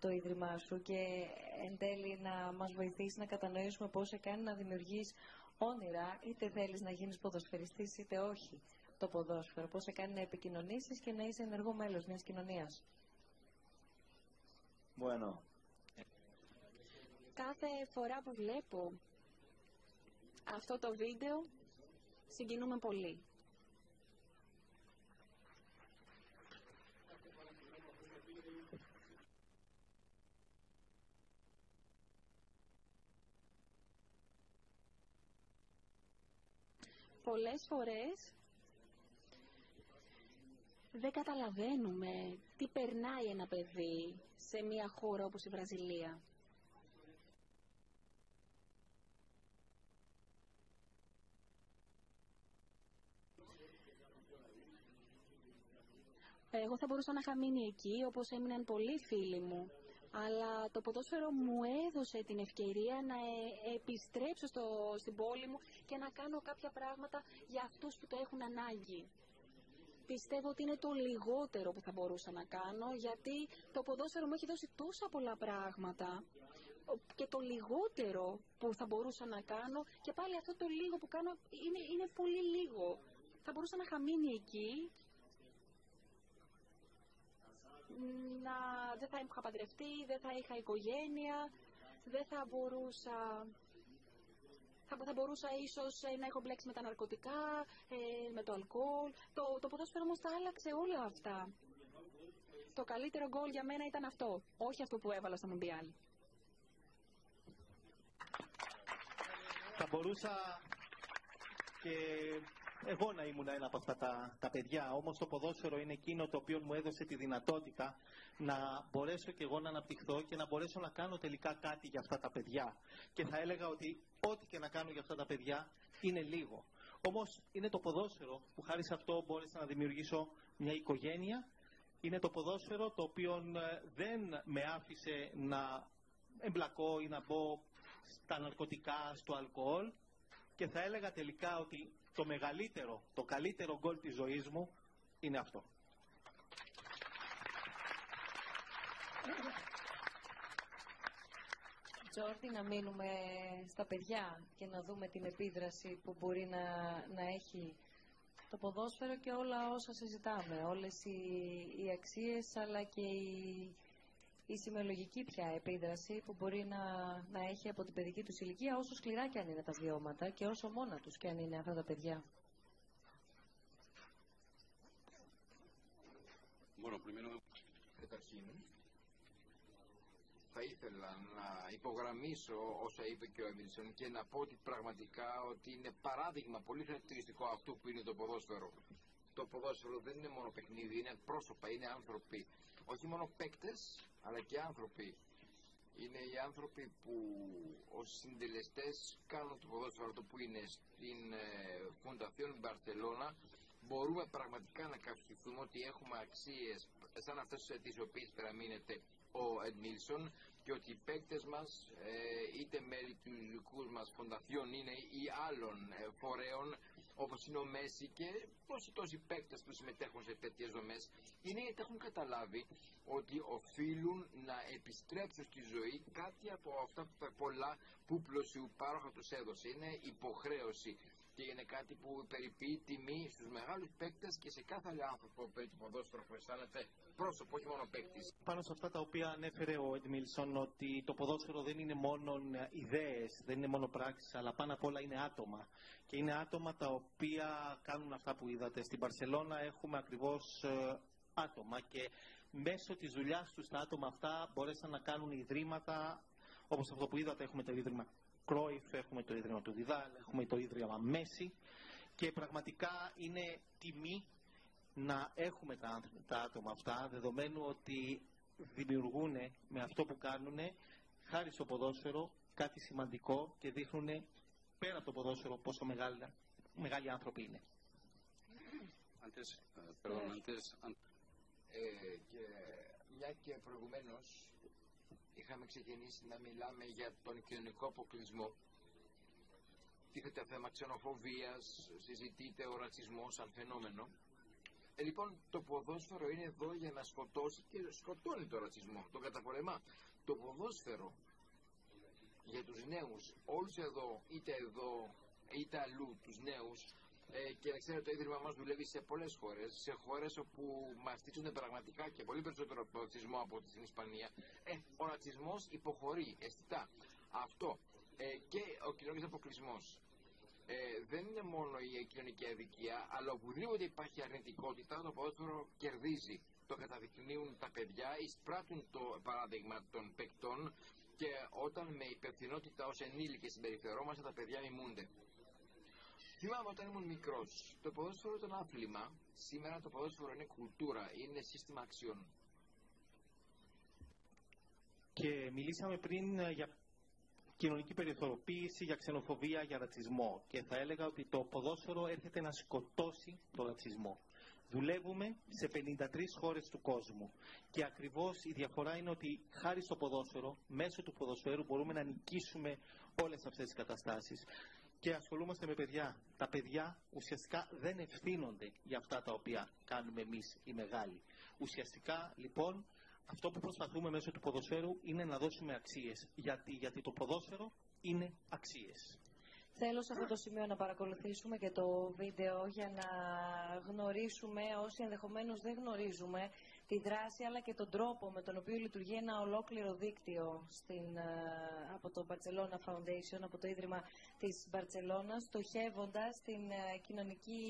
το Ίδρυμά σου και εν τέλει να μας βοηθήσει να κατανοήσουμε πώς σε κάνει να δημιουργείς όνειρα, είτε θέλεις να γίνεις ποδοσφαιριστής είτε όχι το ποδόσφαιρο, πώς σε κάνει να επικοινωνήσεις και να είσαι ενεργό μέλος μιας κοινωνίας. Bueno, Κάθε φορά που βλέπω αυτό το βίντεο συγκινούμε πολύ. πολλές φορές δεν καταλαβαίνουμε τι περνάει ένα παιδί σε μια χώρα όπως η Βραζιλία. Εγώ θα μπορούσα να είχα μείνει εκεί, όπως έμειναν πολλοί φίλοι μου. Αλλά το ποδόσφαιρο μου έδωσε την ευκαιρία να ε, επιστρέψω στο, στην πόλη μου και να κάνω κάποια πράγματα για αυτούς που το έχουν ανάγκη. Πιστεύω ότι είναι το λιγότερο που θα μπορούσα να κάνω, γιατί το ποδόσφαιρο μου έχει δώσει τόσα πολλά πράγματα και το λιγότερο που θα μπορούσα να κάνω και πάλι αυτό το λίγο που κάνω είναι, είναι πολύ λίγο. Θα μπορούσα να είχα μείνει εκεί να, δεν θα είχα παντρευτεί, δεν θα είχα οικογένεια, δεν θα μπορούσα θα, θα μπορούσα ίσως ε, να έχω μπλέξει με τα ναρκωτικά, ε, με το αλκοόλ. Το, το ποδόσφαιρο όμως τα άλλαξε όλα αυτά. Το καλύτερο γκολ για μένα ήταν αυτό, όχι αυτό που έβαλα στο Μουντιάλ. Θα μπορούσα και εγώ να ήμουν ένα από αυτά τα, τα παιδιά. Όμως το ποδόσφαιρο είναι εκείνο το οποίο μου έδωσε τη δυνατότητα να μπορέσω και εγώ να αναπτυχθώ και να μπορέσω να κάνω τελικά κάτι για αυτά τα παιδιά. Και θα έλεγα ότι ό,τι και να κάνω για αυτά τα παιδιά είναι λίγο. Όμως είναι το ποδόσφαιρο που χάρη σε αυτό μπόρεσα να δημιουργήσω μια οικογένεια. Είναι το ποδόσφαιρο το οποίο ε, δεν με άφησε να εμπλακώ ή να μπω στα ναρκωτικά, στο αλκοόλ και θα έλεγα τελικά ότι το μεγαλύτερο, το καλύτερο γκολ της ζωής μου είναι αυτό. Τζόρτι, να μείνουμε στα παιδιά και να δούμε την επίδραση που μπορεί να, να έχει το ποδόσφαιρο και όλα όσα συζητάμε. Όλες οι, οι αξίες αλλά και η, η σημειολογική πια επίδραση που μπορεί να, να έχει από την παιδική τους ηλικία όσο σκληρά και αν είναι τα βιώματα και όσο μόνα τους και αν είναι αυτά τα παιδιά. Καταρχήν, θα ήθελα να υπογραμμίσω όσα είπε και ο Έμιλσον και να πω ότι πραγματικά ότι είναι παράδειγμα πολύ χαρακτηριστικό αυτού που είναι το ποδόσφαιρο. Το ποδόσφαιρο δεν είναι μόνο παιχνίδι, είναι πρόσωπα, είναι άνθρωποι. Όχι μόνο παίκτες, αλλά και άνθρωποι. Είναι οι άνθρωποι που ως συντελεστές κάνουν το ποδόσφαιρο το που είναι στην Φουνταφιόν ε, Μπαρσελώνα μπορούμε πραγματικά να καυχηθούμε ότι έχουμε αξίες σαν αυτές τις οποίες περαμείνεται ο Εντμίλσον και ότι οι παίκτες μας ε, είτε μέλη του δικού μας φονταφιών είναι ή άλλων ε, φορέων όπως είναι ο Μέση και τόσοι τόσοι παίκτες που συμμετέχουν σε τέτοιες δομές είναι γιατί έχουν καταλάβει ότι οφείλουν να επιστρέψουν στη ζωή κάτι από αυτά τα πολλά που πλωσιού πάροχα τους έδωσε. Είναι υποχρέωση και είναι κάτι που περιποιεί τιμή στους μεγάλους παίκτες και σε κάθε άλλο άνθρωπο που παίζει ποδόσφαιρο που αισθάνεται πρόσωπο, όχι μόνο παίκτης. Πάνω σε αυτά τα οποία ανέφερε ο Εντμίλσον, ότι το ποδόσφαιρο δεν είναι μόνο ιδέες, δεν είναι μόνο πράξεις, αλλά πάνω απ' όλα είναι άτομα. Και είναι άτομα τα οποία κάνουν αυτά που είδατε. Στην Παρσελώνα έχουμε ακριβώς ε, άτομα και μέσω της δουλειάς τους τα άτομα αυτά μπορέσαν να κάνουν ιδρύματα όπως αυτό που είδατε έχουμε το ίδρυμα Κρόιφ, έχουμε το Ίδρυμα του Διδάλ, έχουμε το Ίδρυμα Μέση και πραγματικά είναι τιμή να έχουμε τα, τα άτομα αυτά δεδομένου ότι δημιουργούν με αυτό που κάνουν χάρη στο ποδόσφαιρο κάτι σημαντικό και δείχνουν πέρα από το ποδόσφαιρο πόσο μεγάλη, μεγάλοι άνθρωποι είναι. Ε, και μια και προηγουμένως είχαμε ξεκινήσει να μιλάμε για τον κοινωνικό αποκλεισμό. Τίθεται θέμα ξενοφοβίας, συζητείται ο ρατσισμός σαν φαινόμενο. Ε, λοιπόν, το ποδόσφαιρο είναι εδώ για να σκοτώσει και σκοτώνει το ρατσισμό, το καταπολεμά. Το ποδόσφαιρο για τους νέους, όλους εδώ, είτε εδώ, είτε αλλού, τους νέους, ε, και να ξέρετε, το Ίδρυμα μας δουλεύει σε πολλές χώρες, σε χώρες όπου μαστίζουν πραγματικά και πολύ περισσότερο από ρατσισμό από την Ισπανία. Ε, ο ρατσισμός υποχωρεί αισθητά. Αυτό ε, και ο κοινωνικός αποκλεισμός. Ε, δεν είναι μόνο η κοινωνική αδικία, αλλά οπουδήποτε υπάρχει αρνητικότητα, το ποδόσφαιρο κερδίζει. Το καταδεικνύουν τα παιδιά, εισπράττουν το παράδειγμα των παικτών και όταν με υπευθυνότητα ως ενήλικες συμπεριφερόμαστε, τα παιδιά μιμούνται. Θυμάμαι όταν ήμουν μικρός, το ποδόσφαιρο ήταν άθλημα. Σήμερα το ποδόσφαιρο είναι κουλτούρα, είναι σύστημα αξιών. Και μιλήσαμε πριν ε, για κοινωνική περιθωριοποίηση, για ξενοφοβία, για ρατσισμό. Και θα έλεγα ότι το ποδόσφαιρο έρχεται να σκοτώσει το ρατσισμό. Δουλεύουμε σε 53 χώρες του κόσμου και ακριβώς η διαφορά είναι ότι χάρη στο ποδόσφαιρο, μέσω του ποδοσφαίρου μπορούμε να νικήσουμε όλες αυτές τις καταστάσεις. Και ασχολούμαστε με παιδιά. Τα παιδιά ουσιαστικά δεν ευθύνονται για αυτά τα οποία κάνουμε εμείς οι μεγάλοι. Ουσιαστικά λοιπόν αυτό που προσπαθούμε μέσω του ποδοσφαίρου είναι να δώσουμε αξίες. Γιατί, γιατί το ποδόσφαιρο είναι αξίες. Θέλω σε αυτό το σημείο να παρακολουθήσουμε και το βίντεο για να γνωρίσουμε όσοι ενδεχομένως δεν γνωρίζουμε τη δράση αλλά και τον τρόπο με τον οποίο λειτουργεί ένα ολόκληρο δίκτυο στην, ε, από το Barcelona Foundation, από το Ίδρυμα της Μπαρτσελώνας, στοχεύοντας την ε, κοινωνική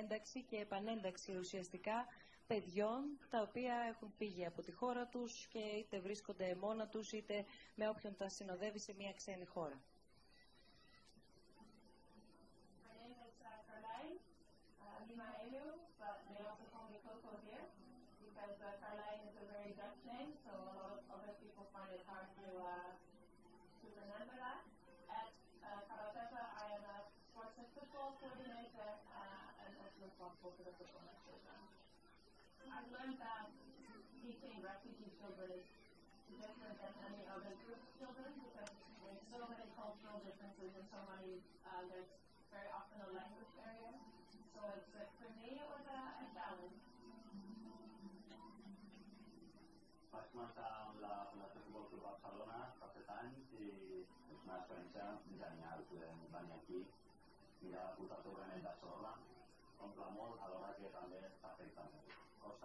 ένταξη και επανένταξη ουσιαστικά παιδιών τα οποία έχουν φύγει από τη χώρα τους και είτε βρίσκονται μόνα τους είτε με όποιον τα συνοδεύει σε μια ξένη χώρα. The football program. I've learned that teaching refugee children is different than any other group of children because there's so many cultural differences and so many, uh, there's very often a language barrier. So it's, uh, for me, it was a, a challenge. Vaig la Club Barcelona fa anys i és una experiència genial. Podem venir aquí, mirar de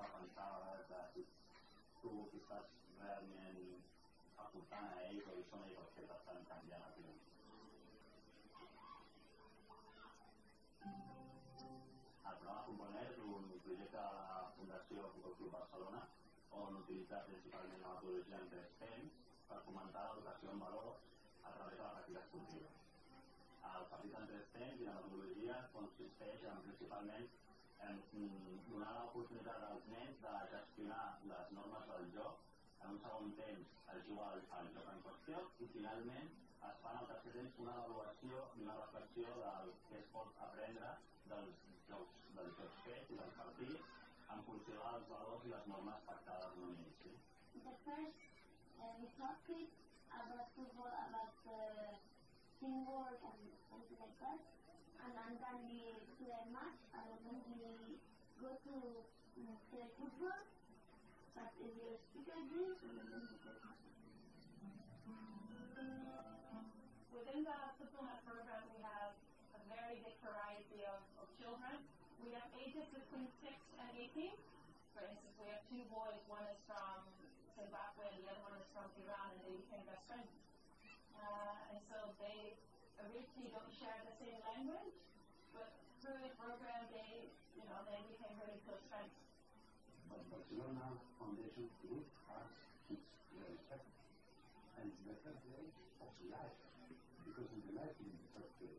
Costa pensar a vegades de si tu estàs realment aportant a ells o són ells els que t'estan canviant a tu. El programa Componer és un projecte de la Fundació Futbol Barcelona on utilitzar principalment la metodologia en tres temps per fomentar l'educació en valors a través de la pràctica esportiva. El partit en tres temps i la metodologia consisteix en, principalment en donar l'oportunitat als nens de gestionar les normes del joc, en un segon temps es juga al, al joc en qüestió i finalment es fa en el tercer temps una avaluació i una reflexió del que es pot aprendre dels jocs, dels jocs fets i dels partits en funció dels valors i les normes pactades en un inici. The first, we talked about teamwork and something like that. And, then we play match, go to um, play football. But if you speak English, we then we play Within the supplement program, we have a very big variety of, of children. We have ages between 6 and 18. For instance, we have two boys, one is from Zimbabwe and the other one is from Iran, and they became best friends. Uh, and so they originally don't share the same language, but through the program, they, you they became really close friends. But Barcelona Foundation Group has kids very special. And the first day of life, because in the life in the first day,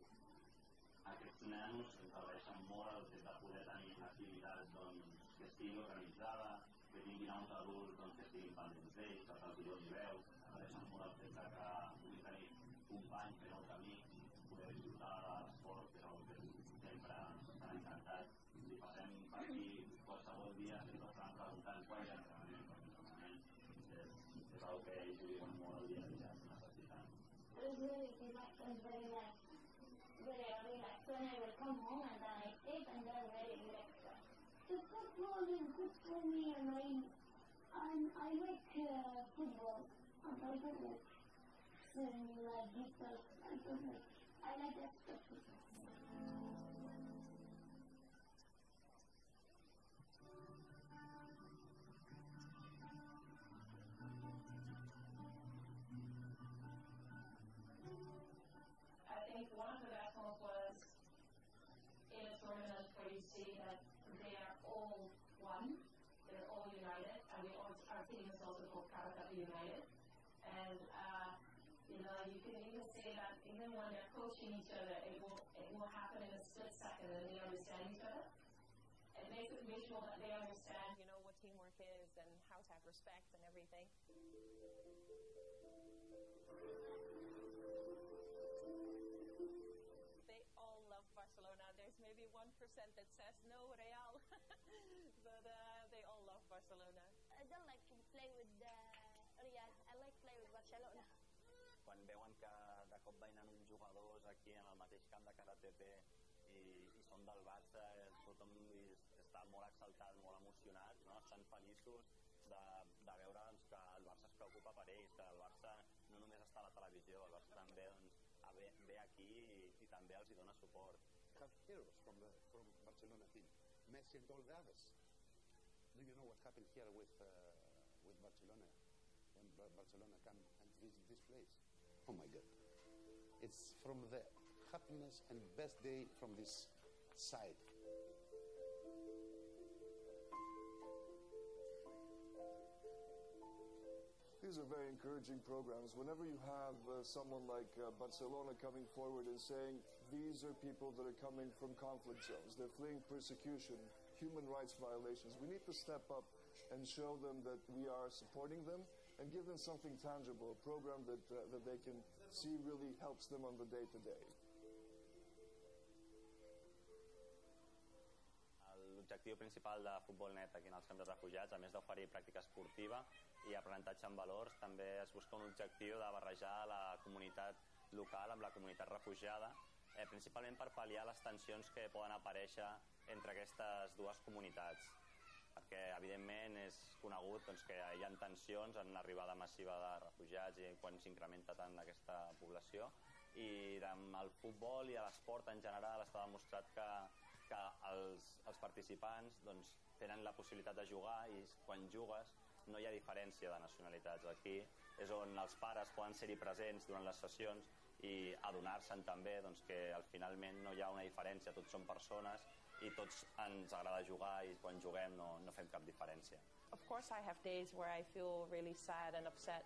aquests nanos ens agraeixen molt el fet de poder tenir activitats doncs, que estiguin organitzades, que tinguin uns adults doncs, que estiguin pendents d'ells, que se'ls doni veu, Um, I like uh, football. I play football. So, uh, I like that stuff. Coaching each other, it will, it will happen in a split second and they understand each other. It makes it visual that they understand, you know, what teamwork is and how to have respect and everything. They all love Barcelona. There's maybe 1% that says no, Real. <laughs> but uh, they all love Barcelona. I don't like to play with the jugadors aquí en el mateix camp de KTP i, i són del Barça, tothom està molt exaltat, molt emocionat, no? estan feliços de, de veure doncs, que el Barça es preocupa per ells, que el Barça no només està a la televisió, el Barça també doncs, ve, ve aquí i, i també els hi dona suport. have heroes from the from Barcelona team, Messi and all the others. Do you know what happened here with uh, with Barcelona when Bar- Barcelona come and visit this place? Oh my God! It's from the happiness and best day from this side. These are very encouraging programs. Whenever you have uh, someone like uh, Barcelona coming forward and saying, these are people that are coming from conflict zones, they're fleeing persecution, human rights violations, we need to step up and show them that we are supporting them and give them something tangible, a program that, uh, that they can see really helps them on the day to day. L'objectiu principal de Futbol Net aquí en els camps de refugiats, a més d'oferir pràctica esportiva i aprenentatge en valors, també es busca un objectiu de barrejar la comunitat local amb la comunitat refugiada, eh, principalment per pal·liar les tensions que poden aparèixer entre aquestes dues comunitats perquè evidentment és conegut doncs, que hi ha tensions en l'arribada massiva de refugiats i quan s'incrementa tant aquesta població i el futbol i l'esport en general està demostrat que, que els, els participants doncs, tenen la possibilitat de jugar i quan jugues no hi ha diferència de nacionalitats. Aquí és on els pares poden ser-hi presents durant les sessions i adonar-se'n també doncs, que al finalment no hi ha una diferència, tots són persones i tots ens agrada jugar i quan juguem no, no fem cap diferència. Of course, I have days where I feel really sad and upset,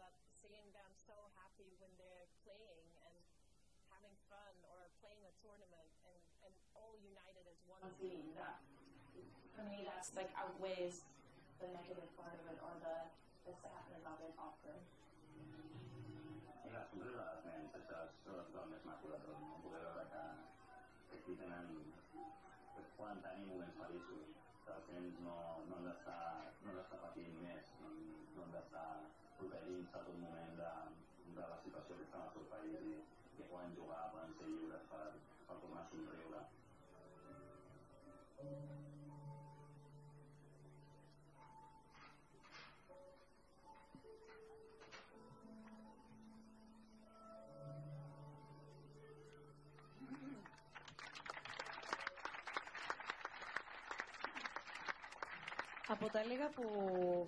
but seeing them so happy when they're playing and having fun or playing a tournament and, and all united as one team, that for me that's like outweighs the negative part of it or the, the sadness of it often. I clar, sempre les nens, això és és el més maco de tot, no? poder poden tenir moments feliços, que els nens no, no han d'estar no han més, no, no han d'estar protegint-se a tot moment τα λίγα που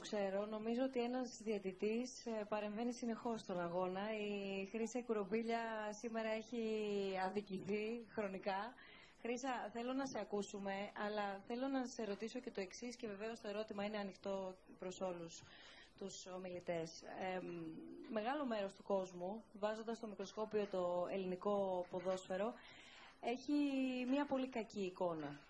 ξέρω, νομίζω ότι ένας διαιτητής ε, παρεμβαίνει συνεχώς στον αγώνα. Η Χρύσα Κουρομπίλια σήμερα έχει αδικηθεί χρονικά. Χρύσα, θέλω να σε ακούσουμε, αλλά θέλω να σε ρωτήσω και το εξής και βεβαίως το ερώτημα είναι ανοιχτό προς όλους τους ομιλητές. Ε, μεγάλο μέρος του κόσμου, βάζοντας στο μικροσκόπιο το ελληνικό ποδόσφαιρο, έχει μια πολύ κακή εικόνα.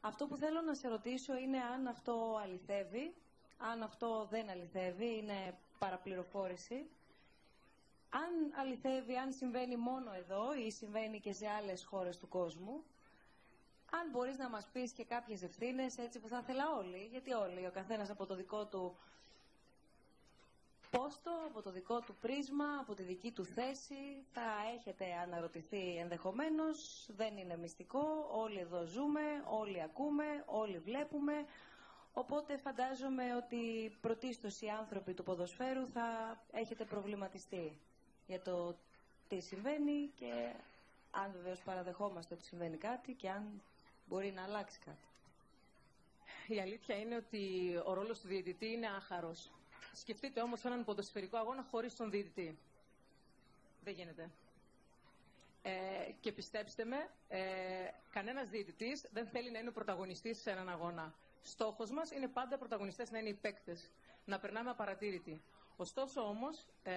Αυτό που θέλω να σε ρωτήσω είναι αν αυτό αληθεύει, αν αυτό δεν αληθεύει, είναι παραπληροφόρηση. Αν αληθεύει, αν συμβαίνει μόνο εδώ ή συμβαίνει και σε άλλες χώρες του κόσμου, αν μπορείς να μας πεις και κάποιες ευθύνες, έτσι που θα ήθελα όλοι, γιατί όλοι, ο καθένας από το δικό του πόστο, από το δικό του πρίσμα, από τη δική του θέση. Θα έχετε αναρωτηθεί ενδεχομένως, δεν είναι μυστικό, όλοι εδώ ζούμε, όλοι ακούμε, όλοι βλέπουμε. Οπότε φαντάζομαι ότι πρωτίστως οι άνθρωποι του ποδοσφαίρου θα έχετε προβληματιστεί για το τι συμβαίνει και αν βεβαίως παραδεχόμαστε ότι συμβαίνει κάτι και αν μπορεί να αλλάξει κάτι. Η αλήθεια είναι ότι ο ρόλος του διαιτητή είναι άχαρος. Σκεφτείτε όμως έναν ποδοσφαιρικό αγώνα χωρίς τον διαιτητή. Δεν γίνεται. Ε, και πιστέψτε με, ε, κανένας διαιτητής δεν θέλει να είναι ο πρωταγωνιστής σε έναν αγώνα. Στόχος μας είναι πάντα πρωταγωνιστές να είναι οι παίκτες. Να περνάμε απαρατήρητοι. Ωστόσο όμως, ε,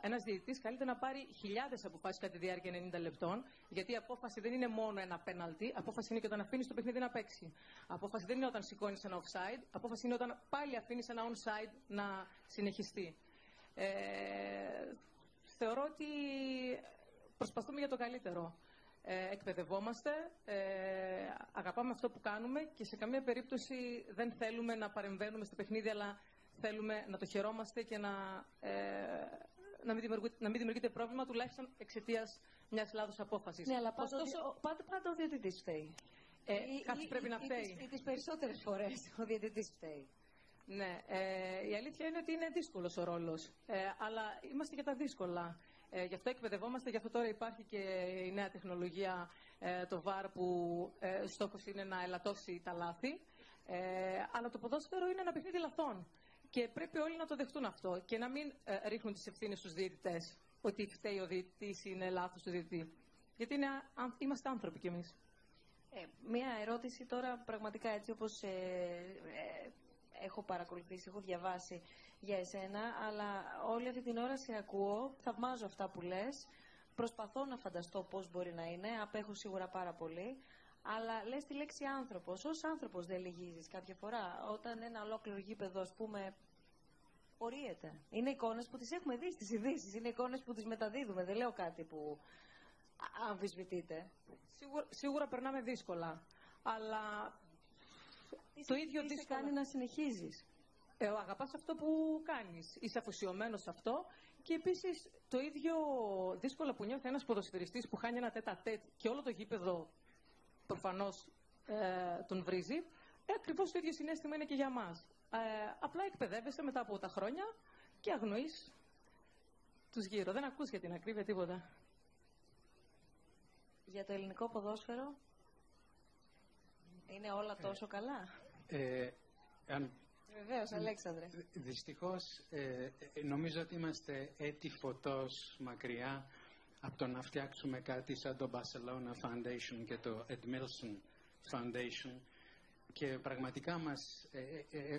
ένας διαιτητής καλείται να πάρει χιλιάδες αποφάσεις κατά τη διάρκεια 90 λεπτών, γιατί η απόφαση δεν είναι μόνο ένα πέναλτι, απόφαση είναι και όταν αφήνεις το παιχνίδι να παίξει. Απόφαση δεν είναι όταν σηκώνεις ένα offside, απόφαση είναι όταν πάλι αφήνεις ένα onside να συνεχιστεί. Ε, θεωρώ ότι προσπαθούμε για το καλύτερο. Ε, εκπαιδευόμαστε, ε, αγαπάμε αυτό που κάνουμε και σε καμία περίπτωση δεν θέλουμε να παρεμβαίνουμε στο παιχνίδι, αλλά θέλουμε να το χαιρόμαστε και να, ε, να, μην να μην δημιουργείται πρόβλημα τουλάχιστον εξαιτίας μιας λάθο απόφασης. Ναι, αλλά πάντα, Ωστόσο, πάντα, πάντα ο διαιτητής φταίει. Ε, Κάποιο πρέπει να φταίει. Ή τις περισσότερες φορές ο διαιτητής φταίει. Ναι, ε, η αλήθεια είναι ότι είναι δύσκολος ο ρόλος. Ε, αλλά είμαστε και τα δύσκολα. Ε, γι' αυτό εκπαιδευόμαστε, γι' αυτό τώρα υπάρχει και η νέα τεχνολογία, ε, το VAR, που ε, στόχος είναι να ελαττώσει τα λάθη. Ε, αλλά το ποδόσφαιρο είναι ένα παιχνίδι λαθών. Και πρέπει όλοι να το δεχτούν αυτό και να μην ε, ρίχνουν τις ευθύνες στους διαιτητές ότι φταίει ο διαιτητής είναι λάθος του διαιτητή. Γιατί είναι, είμαστε άνθρωποι κι εμείς. Ε, μία ερώτηση τώρα πραγματικά έτσι όπως έχω παρακολουθήσει, έχω διαβάσει για εσένα, αλλά όλη αυτή την ώρα σε ακούω, θαυμάζω αυτά που λες, προσπαθώ να φανταστώ πώς μπορεί να είναι, απέχω σίγουρα πάρα πολύ, αλλά λες τη λέξη άνθρωπος. Ως άνθρωπος δεν λυγίζεις κάποια φορά, όταν ένα ολόκληρο γήπεδο, ας πούμε, ορίεται. Είναι εικόνες που τις έχουμε δει στις ειδήσεις, είναι εικόνες που τις μεταδίδουμε, δεν λέω κάτι που αμφισβητείτε. Σίγουρα, σίγουρα περνάμε δύσκολα, αλλά το ίδιο τι κάνει να συνεχίζεις. Ε, αγαπάς αυτό που κάνεις. Είσαι αφοσιωμένος σε αυτό. Και επίσης το ίδιο δύσκολο που νιώθει ένας ποδοσφαιριστής που χάνει ένα τέτα τέτ και όλο το γήπεδο προφανώς ε, τον βρίζει. Ε, ακριβώς το ίδιο συνέστημα είναι και για μας. Ε, απλά εκπαιδεύεσαι μετά από τα χρόνια και αγνοείς τους γύρω. Δεν ακούς για την ακρίβεια τίποτα. Για το ελληνικό ποδόσφαιρο είναι όλα ε, τόσο καλά; Ε, αν... Βεβαίως, Αλέξανδρε. Δυστυχώς, ε, νομίζω ότι είμαστε έτη φωτός μακριά από το να φτιάξουμε κάτι σαν το Barcelona Foundation και το Edmilson Foundation. Και πραγματικά μας ε,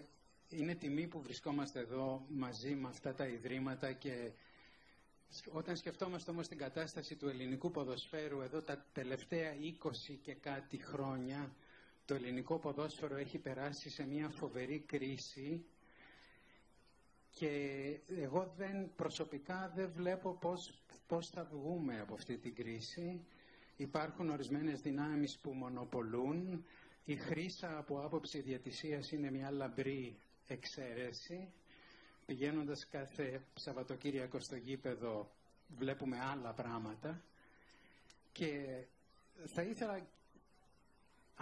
είναι τιμή που βρισκόμαστε εδώ μαζί με αυτά τα ιδρύματα και όταν σκεφτόμαστε όμως την κατάσταση του ελληνικού ποδοσφαίρου εδώ τα τελευταία 20 και κάτι χρόνια το ελληνικό ποδόσφαιρο έχει περάσει σε μια φοβερή κρίση και εγώ δεν, προσωπικά δεν βλέπω πώς, πώς θα βγούμε από αυτή την κρίση. Υπάρχουν ορισμένες δυνάμεις που μονοπολούν. Η χρήσα από άποψη διατησίας είναι μια λαμπρή εξαίρεση. Πηγαίνοντας κάθε Σαββατοκύριακο στο γήπεδο βλέπουμε άλλα πράγματα. Και θα ήθελα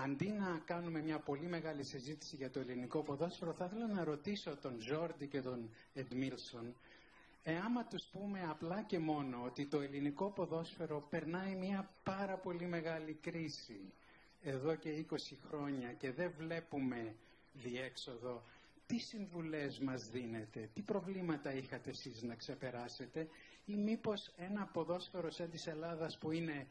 αντί να κάνουμε μια πολύ μεγάλη συζήτηση για το ελληνικό ποδόσφαιρο, θα ήθελα να ρωτήσω τον Ζόρντι και τον Εντμίλσον, ε, άμα τους πούμε απλά και μόνο ότι το ελληνικό ποδόσφαιρο περνάει μια πάρα πολύ μεγάλη κρίση εδώ και 20 χρόνια και δεν βλέπουμε διέξοδο, τι συμβουλές μας δίνετε, τι προβλήματα είχατε εσείς να ξεπεράσετε ή μήπως ένα ποδόσφαιρο σαν της Ελλάδας που είναι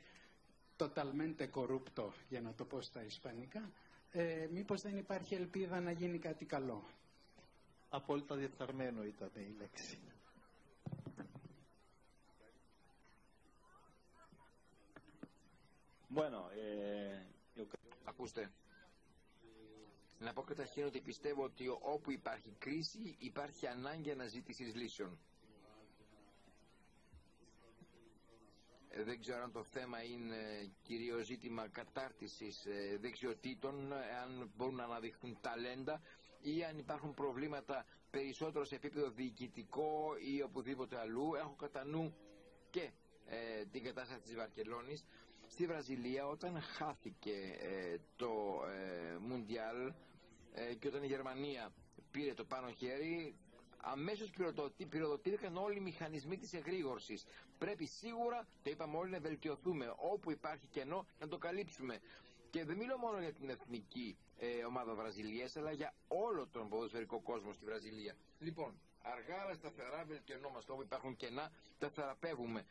totalmente corrupto, για να το πω στα ισπανικά, ε, μήπως δεν υπάρχει ελπίδα να γίνει κάτι καλό. Απόλυτα διεφθαρμένο ήταν η λέξη. Bueno, ε, Ακούστε. Να πω καταρχήν ότι πιστεύω ότι όπου υπάρχει κρίση υπάρχει ανάγκη αναζήτησης λύσεων. Δεν ξέρω αν το θέμα είναι κυρίως ζήτημα κατάρτισης ε, δεξιοτήτων, αν μπορούν να αναδειχθούν ταλέντα ή αν υπάρχουν προβλήματα περισσότερο σε επίπεδο διοικητικό ή οπουδήποτε αλλού. Έχω κατά νου και ε, την κατάσταση της Βαρκελόνης. Στη Βραζιλία όταν χάθηκε το Μουντιάλ και όταν η Γερμανία πήρε το πάνω χέρι αμέσως πυροδοτήθηκαν όλοι οι μηχανισμοί της εγρήγορσης. Πρέπει σίγουρα, το είπαμε όλοι, να βελτιωθούμε. Όπου υπάρχει κενό, να το καλύψουμε. Και δεν μιλώ μόνο για την εθνική ε, ομάδα Βραζιλίας, αλλά για όλο τον ποδοσφαιρικό κόσμο στη Βραζιλία. Λοιπόν, αργά αλλά σταθερά βελτιωνόμαστε. Όπου υπάρχουν κενά, τα θεραπεύουμε.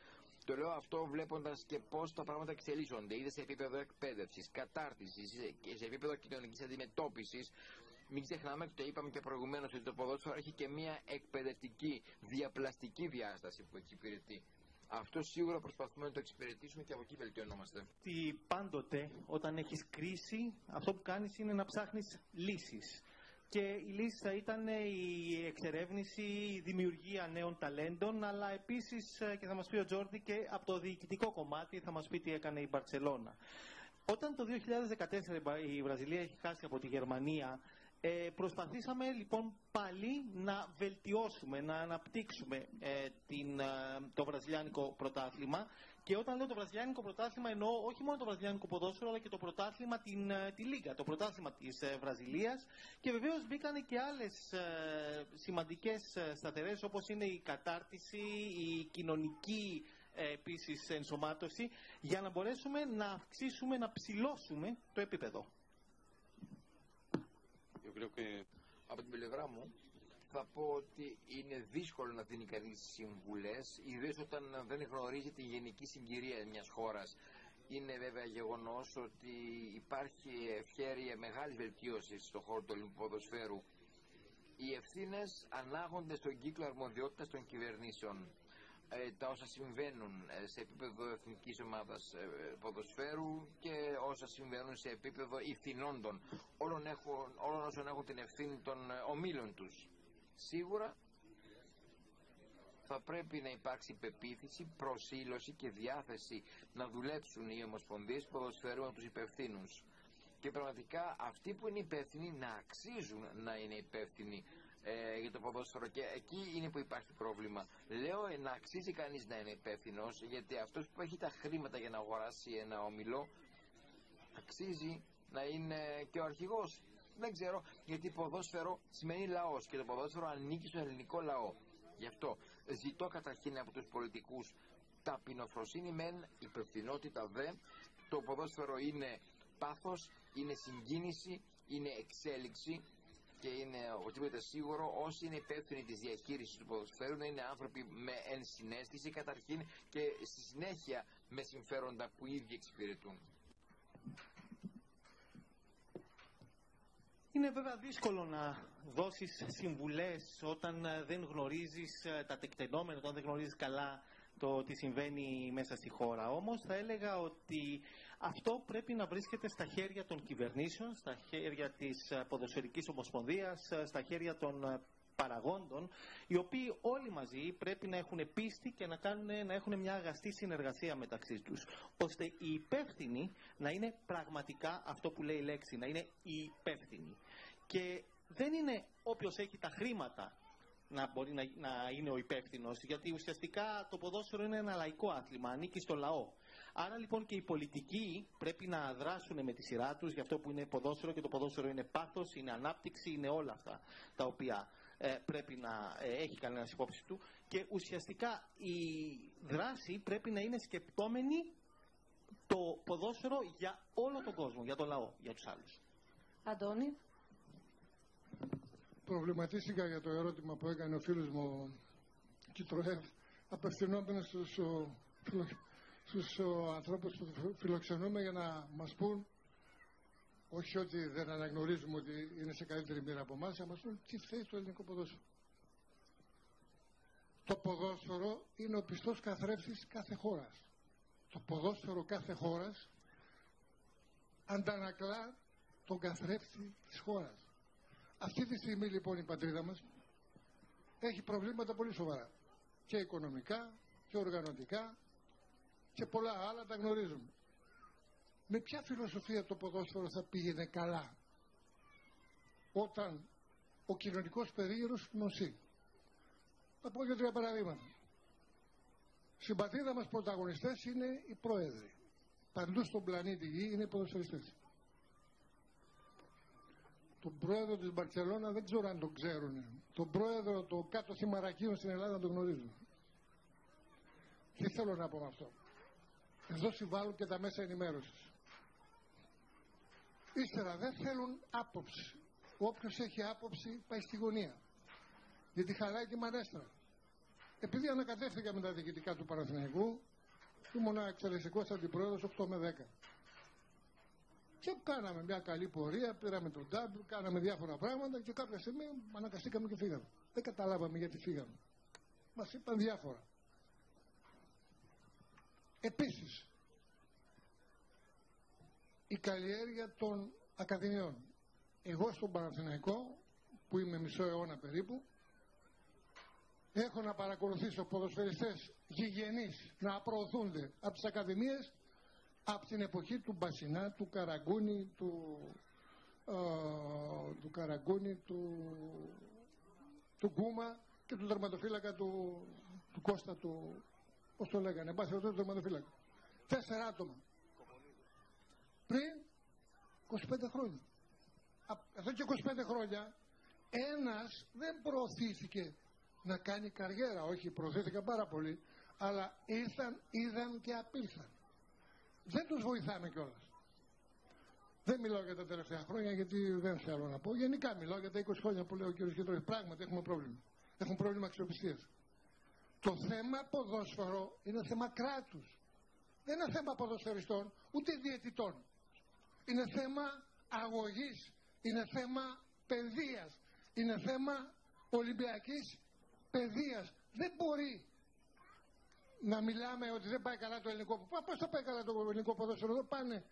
Το λέω αυτό βλέποντας και πώς τα πράγματα εξελίσσονται, είτε σε επίπεδο εκπαίδευσης, κατάρτισης και σε επίπεδο κοινωνικής αντιμετώπισης μην ξεχνάμε ότι το είπαμε και προηγουμένως ότι το ποδόσφαιρο έχει και μια εκπαιδευτική, διαπλαστική διάσταση που εξυπηρετεί. Αυτό σίγουρα προσπαθούμε να το εξυπηρετήσουμε και από εκεί βελτιωνόμαστε. Ότι πάντοτε όταν έχεις κρίση, αυτό που κάνεις είναι να ψάχνεις λύσεις. Και η λύση θα ήταν η εξερεύνηση, η δημιουργία νέων ταλέντων, αλλά επίσης, ε, και θα μας πει ο Τζόρντι, και από το διοικητικό κομμάτι θα μας πει τι έκανε η Μπαρτσελώνα. Όταν το 2014 η Βραζιλία έχει χάσει από τη Γερμανία, ε, προσπαθήσαμε λοιπόν πάλι να βελτιώσουμε, να αναπτύξουμε ε, την, ε, το βραζιλιάνικο πρωτάθλημα και όταν λέω το βραζιλιάνικο πρωτάθλημα εννοώ όχι μόνο το βραζιλιάνικο ποδόσφαιρο αλλά και το πρωτάθλημα την, ε, τη Λίγκα, το πρωτάθλημα της ε, Βραζιλίας και βεβαίως μπήκαν και άλλες ε, σημαντικές σταθερές όπως είναι η κατάρτιση, η κοινωνική επίσης ενσωμάτωση για να μπορέσουμε να αυξήσουμε, να ψηλώσουμε το επίπεδο. Από την πλευρά μου θα πω ότι είναι δύσκολο να δίνει κανείς συμβουλές, ιδίως όταν δεν γνωρίζει τη γενική συγκυρία μιας χώρας. Είναι βέβαια γεγονός ότι υπάρχει ευχαίρεια μεγάλη βελτίωση στον χώρο του ελληνικού ποδοσφαίρου. Οι ευθύνες ανάγονται στον κύκλο αρμοδιότητας των κυβερνήσεων. Ε, τα όσα συμβαίνουν ε, σε επίπεδο εθνικής ομάδας ε, ποδοσφαίρου και όσα συμβαίνουν σε επίπεδο ηθινόντων όλων, έχουν, όλων όσων έχουν την ευθύνη των ομίλων τους. Σίγουρα θα πρέπει να υπάρξει πεποίθηση, προσήλωση και διάθεση να δουλέψουν οι ομοσπονδίες ποδοσφαίρου με τους υπευθύνους. Και πραγματικά αυτοί που είναι υπεύθυνοι να αξίζουν να είναι υπεύθυνοι ε, για το ποδόσφαιρο και εκεί είναι που υπάρχει πρόβλημα. Λέω ε, να αξίζει κανείς να είναι υπεύθυνος γιατί αυτός που έχει τα χρήματα για να αγοράσει ένα όμιλο αξίζει να είναι και ο αρχηγός. Δεν ξέρω γιατί ποδόσφαιρο σημαίνει λαός και το ποδόσφαιρο ανήκει στον ελληνικό λαό. Γι' αυτό ζητώ καταρχήν από τους πολιτικούς ταπεινοφροσύνη μεν, υπευθυνότητα δε. Το ποδόσφαιρο είναι πάθος, είναι συγκίνηση, είναι εξέλιξη και είναι οπωσδήποτε σίγουρο όσοι είναι υπεύθυνοι της διαχείρισης του ποδοσφαίρου να είναι άνθρωποι με ενσυναίσθηση καταρχήν και στη συνέχεια με συμφέροντα που ήδη εξυπηρετούν. Είναι βέβαια δύσκολο να δώσεις συμβουλές όταν δεν γνωρίζεις ε, τα τεκτενόμενα, όταν δεν γνωρίζεις καλά το τι συμβαίνει μέσα στη χώρα. Όμως θα έλεγα ότι αυτό πρέπει να βρίσκεται στα χέρια των κυβερνήσεων, στα χέρια της ε, Ποδοσφαιρικής Ομοσπονδίας, ε, στα χέρια των ε, παραγόντων, οι οποίοι όλοι μαζί πρέπει να έχουν πίστη και να, κάνουν, να έχουν μια αγαστή συνεργασία μεταξύ τους, ώστε οι υπεύθυνοι να είναι πραγματικά αυτό που λέει η λέξη, να είναι οι υπεύθυνοι. Και δεν είναι όποιος έχει τα χρήματα να μπορεί να, να είναι ο υπεύθυνος, γιατί ουσιαστικά το ποδόσφαιρο είναι ένα λαϊκό άθλημα, ανήκει στο λαό. Άρα λοιπόν και οι πολιτικοί πρέπει να δράσουν με τη σειρά τους για αυτό που είναι ποδόσφαιρο και το ποδόσφαιρο είναι πάθος, είναι ανάπτυξη, είναι όλα αυτά τα οποία ε, πρέπει να ε, έχει κανένας υπόψη του και ουσιαστικά η δράση πρέπει να είναι σκεπτόμενη το ποδόσφαιρο για όλο τον κόσμο, για τον λαό, για τους άλλους. Αντώνη. Προβληματίστηκα για το ερώτημα που έκανε ο φίλος μου Κιτροεύ απευθυνόμενος στους στους ανθρώπους που φιλοξενούμε για να μας πούν όχι ότι δεν αναγνωρίζουμε ότι είναι σε καλύτερη μοίρα από εμάς, αλλά μας πούν τι φταίει στο ελληνικό ποδόσφαιρο. Το ποδόσφαιρο είναι ο πιστός καθρέφτης κάθε χώρας. Το ποδόσφαιρο κάθε χώρας αντανακλά τον καθρέφτη της χώρας. Αυτή τη στιγμή λοιπόν η πατρίδα μας έχει προβλήματα πολύ σοβαρά. Και οικονομικά και οργανωτικά και πολλά άλλα τα γνωρίζουμε. Με ποια φιλοσοφία το ποδόσφαιρο θα πήγαινε καλά όταν ο κοινωνικός περίγυρος νοσεί; Θα πω για τρία παραδείγματα. Στην πατρίδα μας πρωταγωνιστές είναι οι πρόεδροι. Παντού στον πλανήτη Γη είναι οι ποδοσφαιριστές. Τον πρόεδρο της Μπαρτσελώνα δεν ξέρω αν τον ξέρουν. Τον πρόεδρο το κάτω θυμαρακείο στην Ελλάδα τον γνωρίζουν. Τι θέλω να πω με αυτό; Εδώ συμβάλλουν και τα μέσα ενημέρωσης. Ύστερα δεν θέλουν άποψη. Όποιος έχει άποψη πάει στη γωνία. Γιατί χαλάει τη μανέστρα. Επειδή ανακατεύτηκα με τα διοικητικά του Παναθηναϊκού, ήμουν εξελισσικός αντιπρόεδρος 8 με 10. Και κάναμε μια καλή πορεία, πήραμε τον τάμπλ, κάναμε διάφορα πράγματα και κάποια στιγμή αναγκαστήκαμε και φύγαμε. Δεν καταλάβαμε γιατί φύγαμε. Μας είπαν διάφορα. Επίσης, η καλλιέργεια των ακαδημιών. Εγώ στον Παναθηναϊκό, που είμαι μισό αιώνα περίπου, έχω να παρακολουθήσω ποδοσφαιριστές γηγενείς να προωθούνται από τις ακαδημίες από την εποχή του Μπασινά, του Καραγκούνη, του, ε, του Καραγκούνη, του, του Γκούμα και του τερματοφύλακα του, του Κώστα του, πώς το λέγανε, μπας του τερματοφύλακα. Τέσσερα άτομα. Πριν 25 χρόνια. Εδώ και 25 χρόνια ένας δεν προωθήθηκε να κάνει καριέρα, όχι προωθήθηκαν πάρα πολύ, αλλά ήρθαν, είδαν και απήλθαν. Δεν τους βοηθάμε κιόλας. Δεν μιλάω για τα τελευταία χρόνια γιατί δεν θέλω να πω. Γενικά μιλάω για τα 20 χρόνια που λέω ο κ. Κίτρος. Πράγματι έχουμε πρόβλημα. Έχουμε πρόβλημα αξιοπιστίας. Το θέμα ποδόσφαιρο είναι θέμα κράτους. Δεν είναι θέμα ποδοσφαιριστών, ούτε διαιτητών. Είναι θέμα αγωγής, είναι θέμα παιδείας, είναι θέμα ολυμπιακής παιδείας. Δεν μπορεί να μιλάμε ότι δεν πάει καλά το ελληνικό Πώς θα πάει καλά το ελληνικό ποδόσφαιρο, εδώ πάνε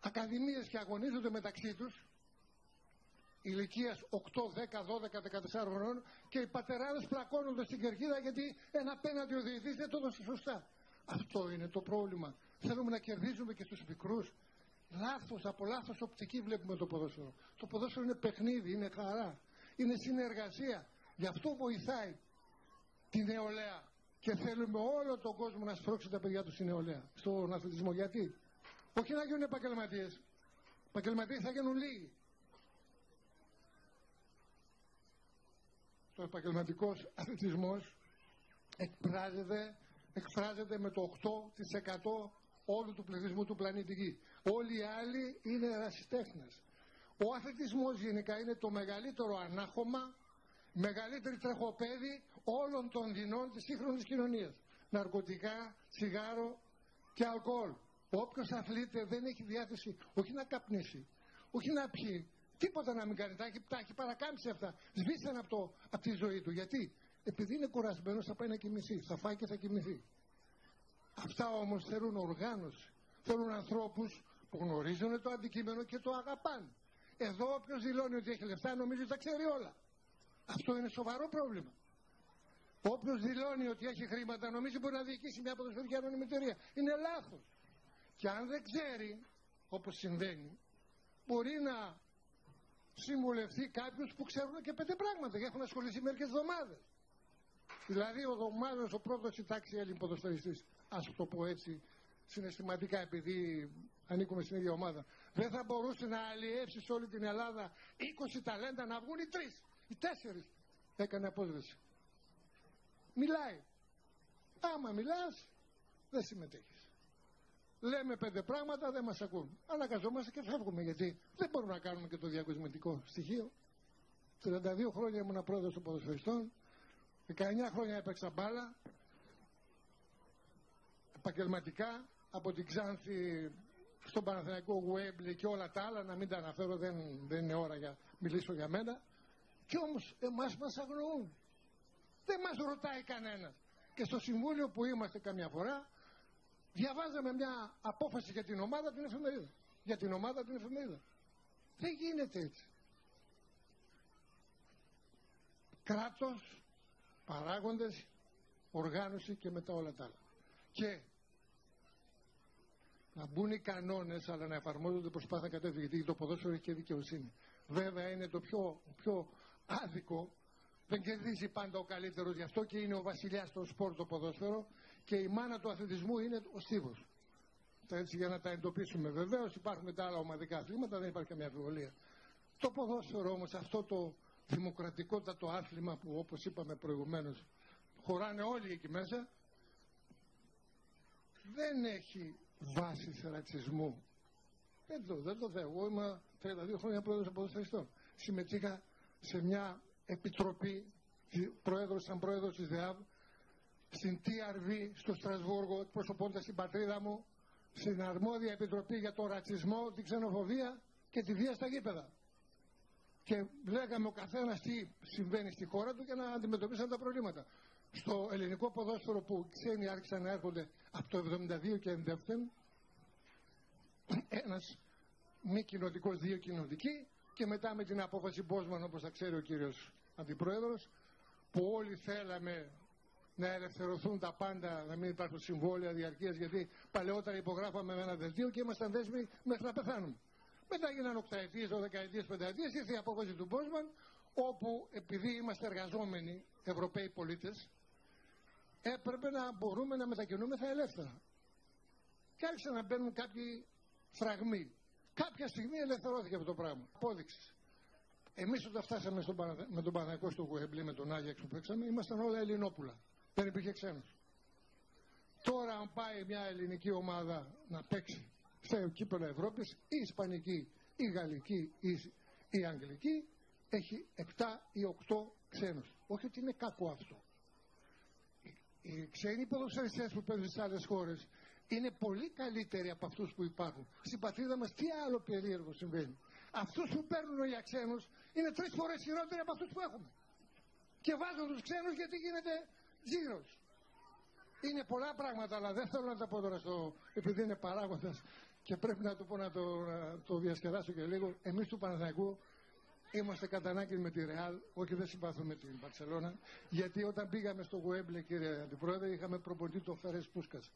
ακαδημίες και αγωνίζονται μεταξύ τους ηλικίας 8, 10, 12, 14 χρονών και οι πατεράδες πλακώνονται στην κερκίδα γιατί ένα απέναντι ο διαιτητής δεν το έδωσε σωστά. Αυτό είναι το πρόβλημα. Θέλουμε να κερδίζουμε και στους μικρούς. Λάθος, από λάθος οπτική βλέπουμε το ποδόσφαιρο. Το ποδόσφαιρο είναι παιχνίδι, είναι χαρά, είναι συνεργασία. Γι' αυτό βοηθάει τη νεολαία. Και θέλουμε όλο τον κόσμο να σπρώξει τα παιδιά του στην νεολαία, στον αθλητισμό. Γιατί; Όχι να γίνουν επαγγελματίες. Επαγγελματίες θα γίνουν λίγοι. Ο επαγγελματικός αθλητισμός εκφράζεται, εκφράζεται με το 8% όλου του πληθυσμού του πλανήτη Γη. Όλοι οι άλλοι είναι ερασιτέχνες. Ο αθλητισμός γενικά είναι το μεγαλύτερο ανάχωμα, μεγαλύτερη τρεχοπέδη όλων των δεινών της σύγχρονης κοινωνίας. Ναρκωτικά, τσιγάρο και αλκοόλ. Όποιος αθλείται δεν έχει διάθεση όχι να καπνίσει, όχι να πιει, τίποτα να μην κάνει. Τα έχει, τα έχει παρακάμψει αυτά. Σβήσαν από, το, από τη ζωή του. Γιατί; Επειδή είναι κουρασμένος θα πάει να κοιμηθεί. Θα φάει και θα κοιμηθεί. Αυτά όμως θέλουν οργάνωση. Θέλουν ανθρώπους που γνωρίζουν το αντικείμενο και το αγαπάνε. Εδώ όποιος δηλώνει ότι έχει λεφτά νομίζει ότι τα ξέρει όλα. Αυτό είναι σοβαρό πρόβλημα. Όποιος δηλώνει ότι έχει χρήματα νομίζει μπορεί να διοικήσει μια ποδοσφαιρική ανώνυμη εταιρεία. Είναι λάθος. Και αν δεν ξέρει, όπως συμβαίνει, μπορεί να συμβουλευτεί κάποιου που ξέρουν και πέντε πράγματα και έχουν ασχοληθεί μερικές εβδομάδες. Δηλαδή ο εβδομάδε ο πρώτος η τάξη Έλλην ποδοσφαιριστής, ας το πω έτσι συναισθηματικά επειδή ανήκουμε στην ίδια ομάδα, δεν θα μπορούσε να αλλιεύσει σε όλη την Ελλάδα 20 ταλέντα να βγουν οι τρεις, οι τέσσερις. Έκανε απόσβεση. Μιλάει. Άμα μιλάς, δεν συμμετέχεις. Λέμε πέντε πράγματα, δεν μας ακούν. Αναγκαζόμαστε και φεύγουμε γιατί δεν μπορούμε να κάνουμε και το διακοσμητικό στοιχείο. 32 χρόνια ήμουν πρόεδρος των ποδοσφαιριστών, 19 χρόνια έπαιξα μπάλα, επαγγελματικά, από την Ξάνθη στον Παναθηναϊκό Γουέμπλη και όλα τα άλλα, να μην τα αναφέρω, δεν, δεν είναι ώρα για μιλήσω για μένα. Κι όμως εμάς μας αγνοούν. Δεν μας ρωτάει κανένας. Και στο συμβούλιο που είμαστε καμιά φορά, διαβάζαμε μια απόφαση για την ομάδα την εφημερίδα. Για την ομάδα την εφημερίδα. Δεν γίνεται έτσι. Κράτος, παράγοντες, οργάνωση και μετά όλα τα άλλα. Και να μπουν οι κανόνες αλλά να εφαρμόζονται προς κάθε κατεύθυνση γιατί το ποδόσφαιρο έχει και δικαιοσύνη. Βέβαια είναι το πιο, πιο άδικο δεν κερδίζει πάντα ο καλύτερος, γι' αυτό και είναι ο βασιλιάς στο σπορ το ποδόσφαιρο και η μάνα του αθλητισμού είναι ο στίβος. Έτσι για να τα εντοπίσουμε. Βεβαίως υπάρχουν τα άλλα ομαδικά αθλήματα, δεν υπάρχει καμία αμφιβολία. Το ποδόσφαιρο όμως, αυτό το δημοκρατικότατο άθλημα που όπως είπαμε προηγουμένως χωράνε όλοι εκεί μέσα, δεν έχει βάση ρατσισμού. Δεν το, δεν το δέχω. Εγώ είμαι 32 χρόνια πρόεδρος ποδοσφαιριστών. Συμμετείχα σε μια επιτροπή, πρόεδρος, σαν πρόεδρος της ΔΕΑΒ, στην TRV στο Στρασβούργο, εκπροσωπώντας την πατρίδα μου, στην αρμόδια επιτροπή για το ρατσισμό, την ξενοφοβία και τη βία στα γήπεδα. Και βλέπαμε ο καθένας τι συμβαίνει στη χώρα του και να αντιμετωπίσαν τα προβλήματα. Στο ελληνικό ποδόσφαιρο που ξένοι άρχισαν να έρχονται από το 72 και εντεύθεν, ένας μη κοινοτικός, δύο κοινοτικοί, και μετά με την απόφαση Μπόσμαν, όπως θα ξέρει ο κύριος Αντιπρόεδρος, που όλοι θέλαμε να ελευθερωθούν τα πάντα, να μην υπάρχουν συμβόλαια διαρκείας, γιατί παλαιότερα υπογράφαμε με ένα δελτίο και ήμασταν δέσμοι μέχρι να πεθάνουμε. Μετά γίνανε οκταετίες, δωδεκαετίες, πενταετίες, ήρθε η απόφαση του Μπόσμαν, όπου επειδή είμαστε εργαζόμενοι Ευρωπαίοι πολίτες, έπρεπε να μπορούμε να μετακινούμεθα ελεύθερα. Και άρχισαν να μπαίνουν κάποιοι φραγμοί. Κάποια στιγμή ελευθερώθηκε αυτό το πράγμα. Απόδειξης. Εμείς όταν φτάσαμε στον Πανα... με τον Παναγικό στο Γουέμπλι, με τον Άγιαξ που παίξαμε, ήμασταν όλα Ελληνόπουλα. Δεν υπήρχε ξένος. Τώρα, αν πάει μια ελληνική ομάδα να παίξει στο κύπελο Ευρώπης, η Ισπανική, η Γαλλική, η, η Αγγλική, έχει 7 ή 8 ξένους. Όχι ότι είναι κακό αυτό. Οι ξένοι ποδοσφαιριστές που παίζουν σε άλλες χώρες είναι πολύ καλύτεροι από αυτούς που υπάρχουν. Στην πατρίδα μας τι άλλο περίεργο συμβαίνει. Αυτούς που παίρνουν για ξένους είναι τρεις φορές χειρότεροι από αυτούς που έχουμε. Και βάζουν τους ξένους γιατί γίνεται γύρω. Είναι πολλά πράγματα, αλλά δεν θέλω να τα πω τώρα στο, επειδή είναι παράγοντας και πρέπει να το πω να το, να το διασκεδάσω και λίγο. Εμείς του Παναθηναϊκού είμαστε κατά ανάγκη με τη Ρεάλ, όχι δεν συμπαθούμε την Παρσελώνα, γιατί όταν πήγαμε στο Γουέμπλε, κύριε Αντιπρόεδρε, είχαμε προπονητή το Φέρες Πούσκας.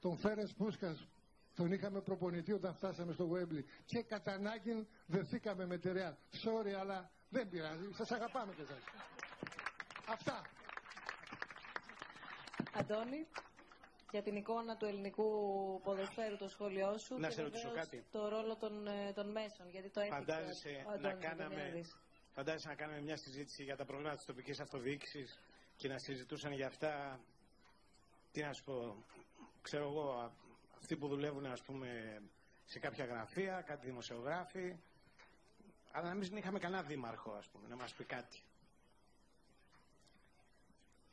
Τον Φέρες Πούσκας τον είχαμε προπονητή όταν φτάσαμε στο Γουέμπλε και κατά ανάγκη δεθήκαμε με τη Ρεάλ. Sorry, αλλά δεν πειράζει. Σας αγαπάμε και εσάς. Αυτά. Αντώνη, για την εικόνα του ελληνικού ποδοσφαίρου το σχόλιο σου Να και σε ρωτήσω βεβαίως κάτι. το ρόλο των, ε, των μέσων, γιατί το έθιξε Φαντάζεσαι ο να Αντώνης κάναμε, Αντωνιάδης. φαντάζεσαι να κάναμε μια συζήτηση για τα προβλήματα της τοπικής αυτοδιοίκησης και να συζητούσαν για αυτά, τι να σου πω, ξέρω εγώ, α- αυτοί που δουλεύουν ας πούμε σε κάποια γραφεία, κάτι δημοσιογράφοι, αλλά να μην είχαμε κανένα δήμαρχο ας πούμε, να μας πει κάτι.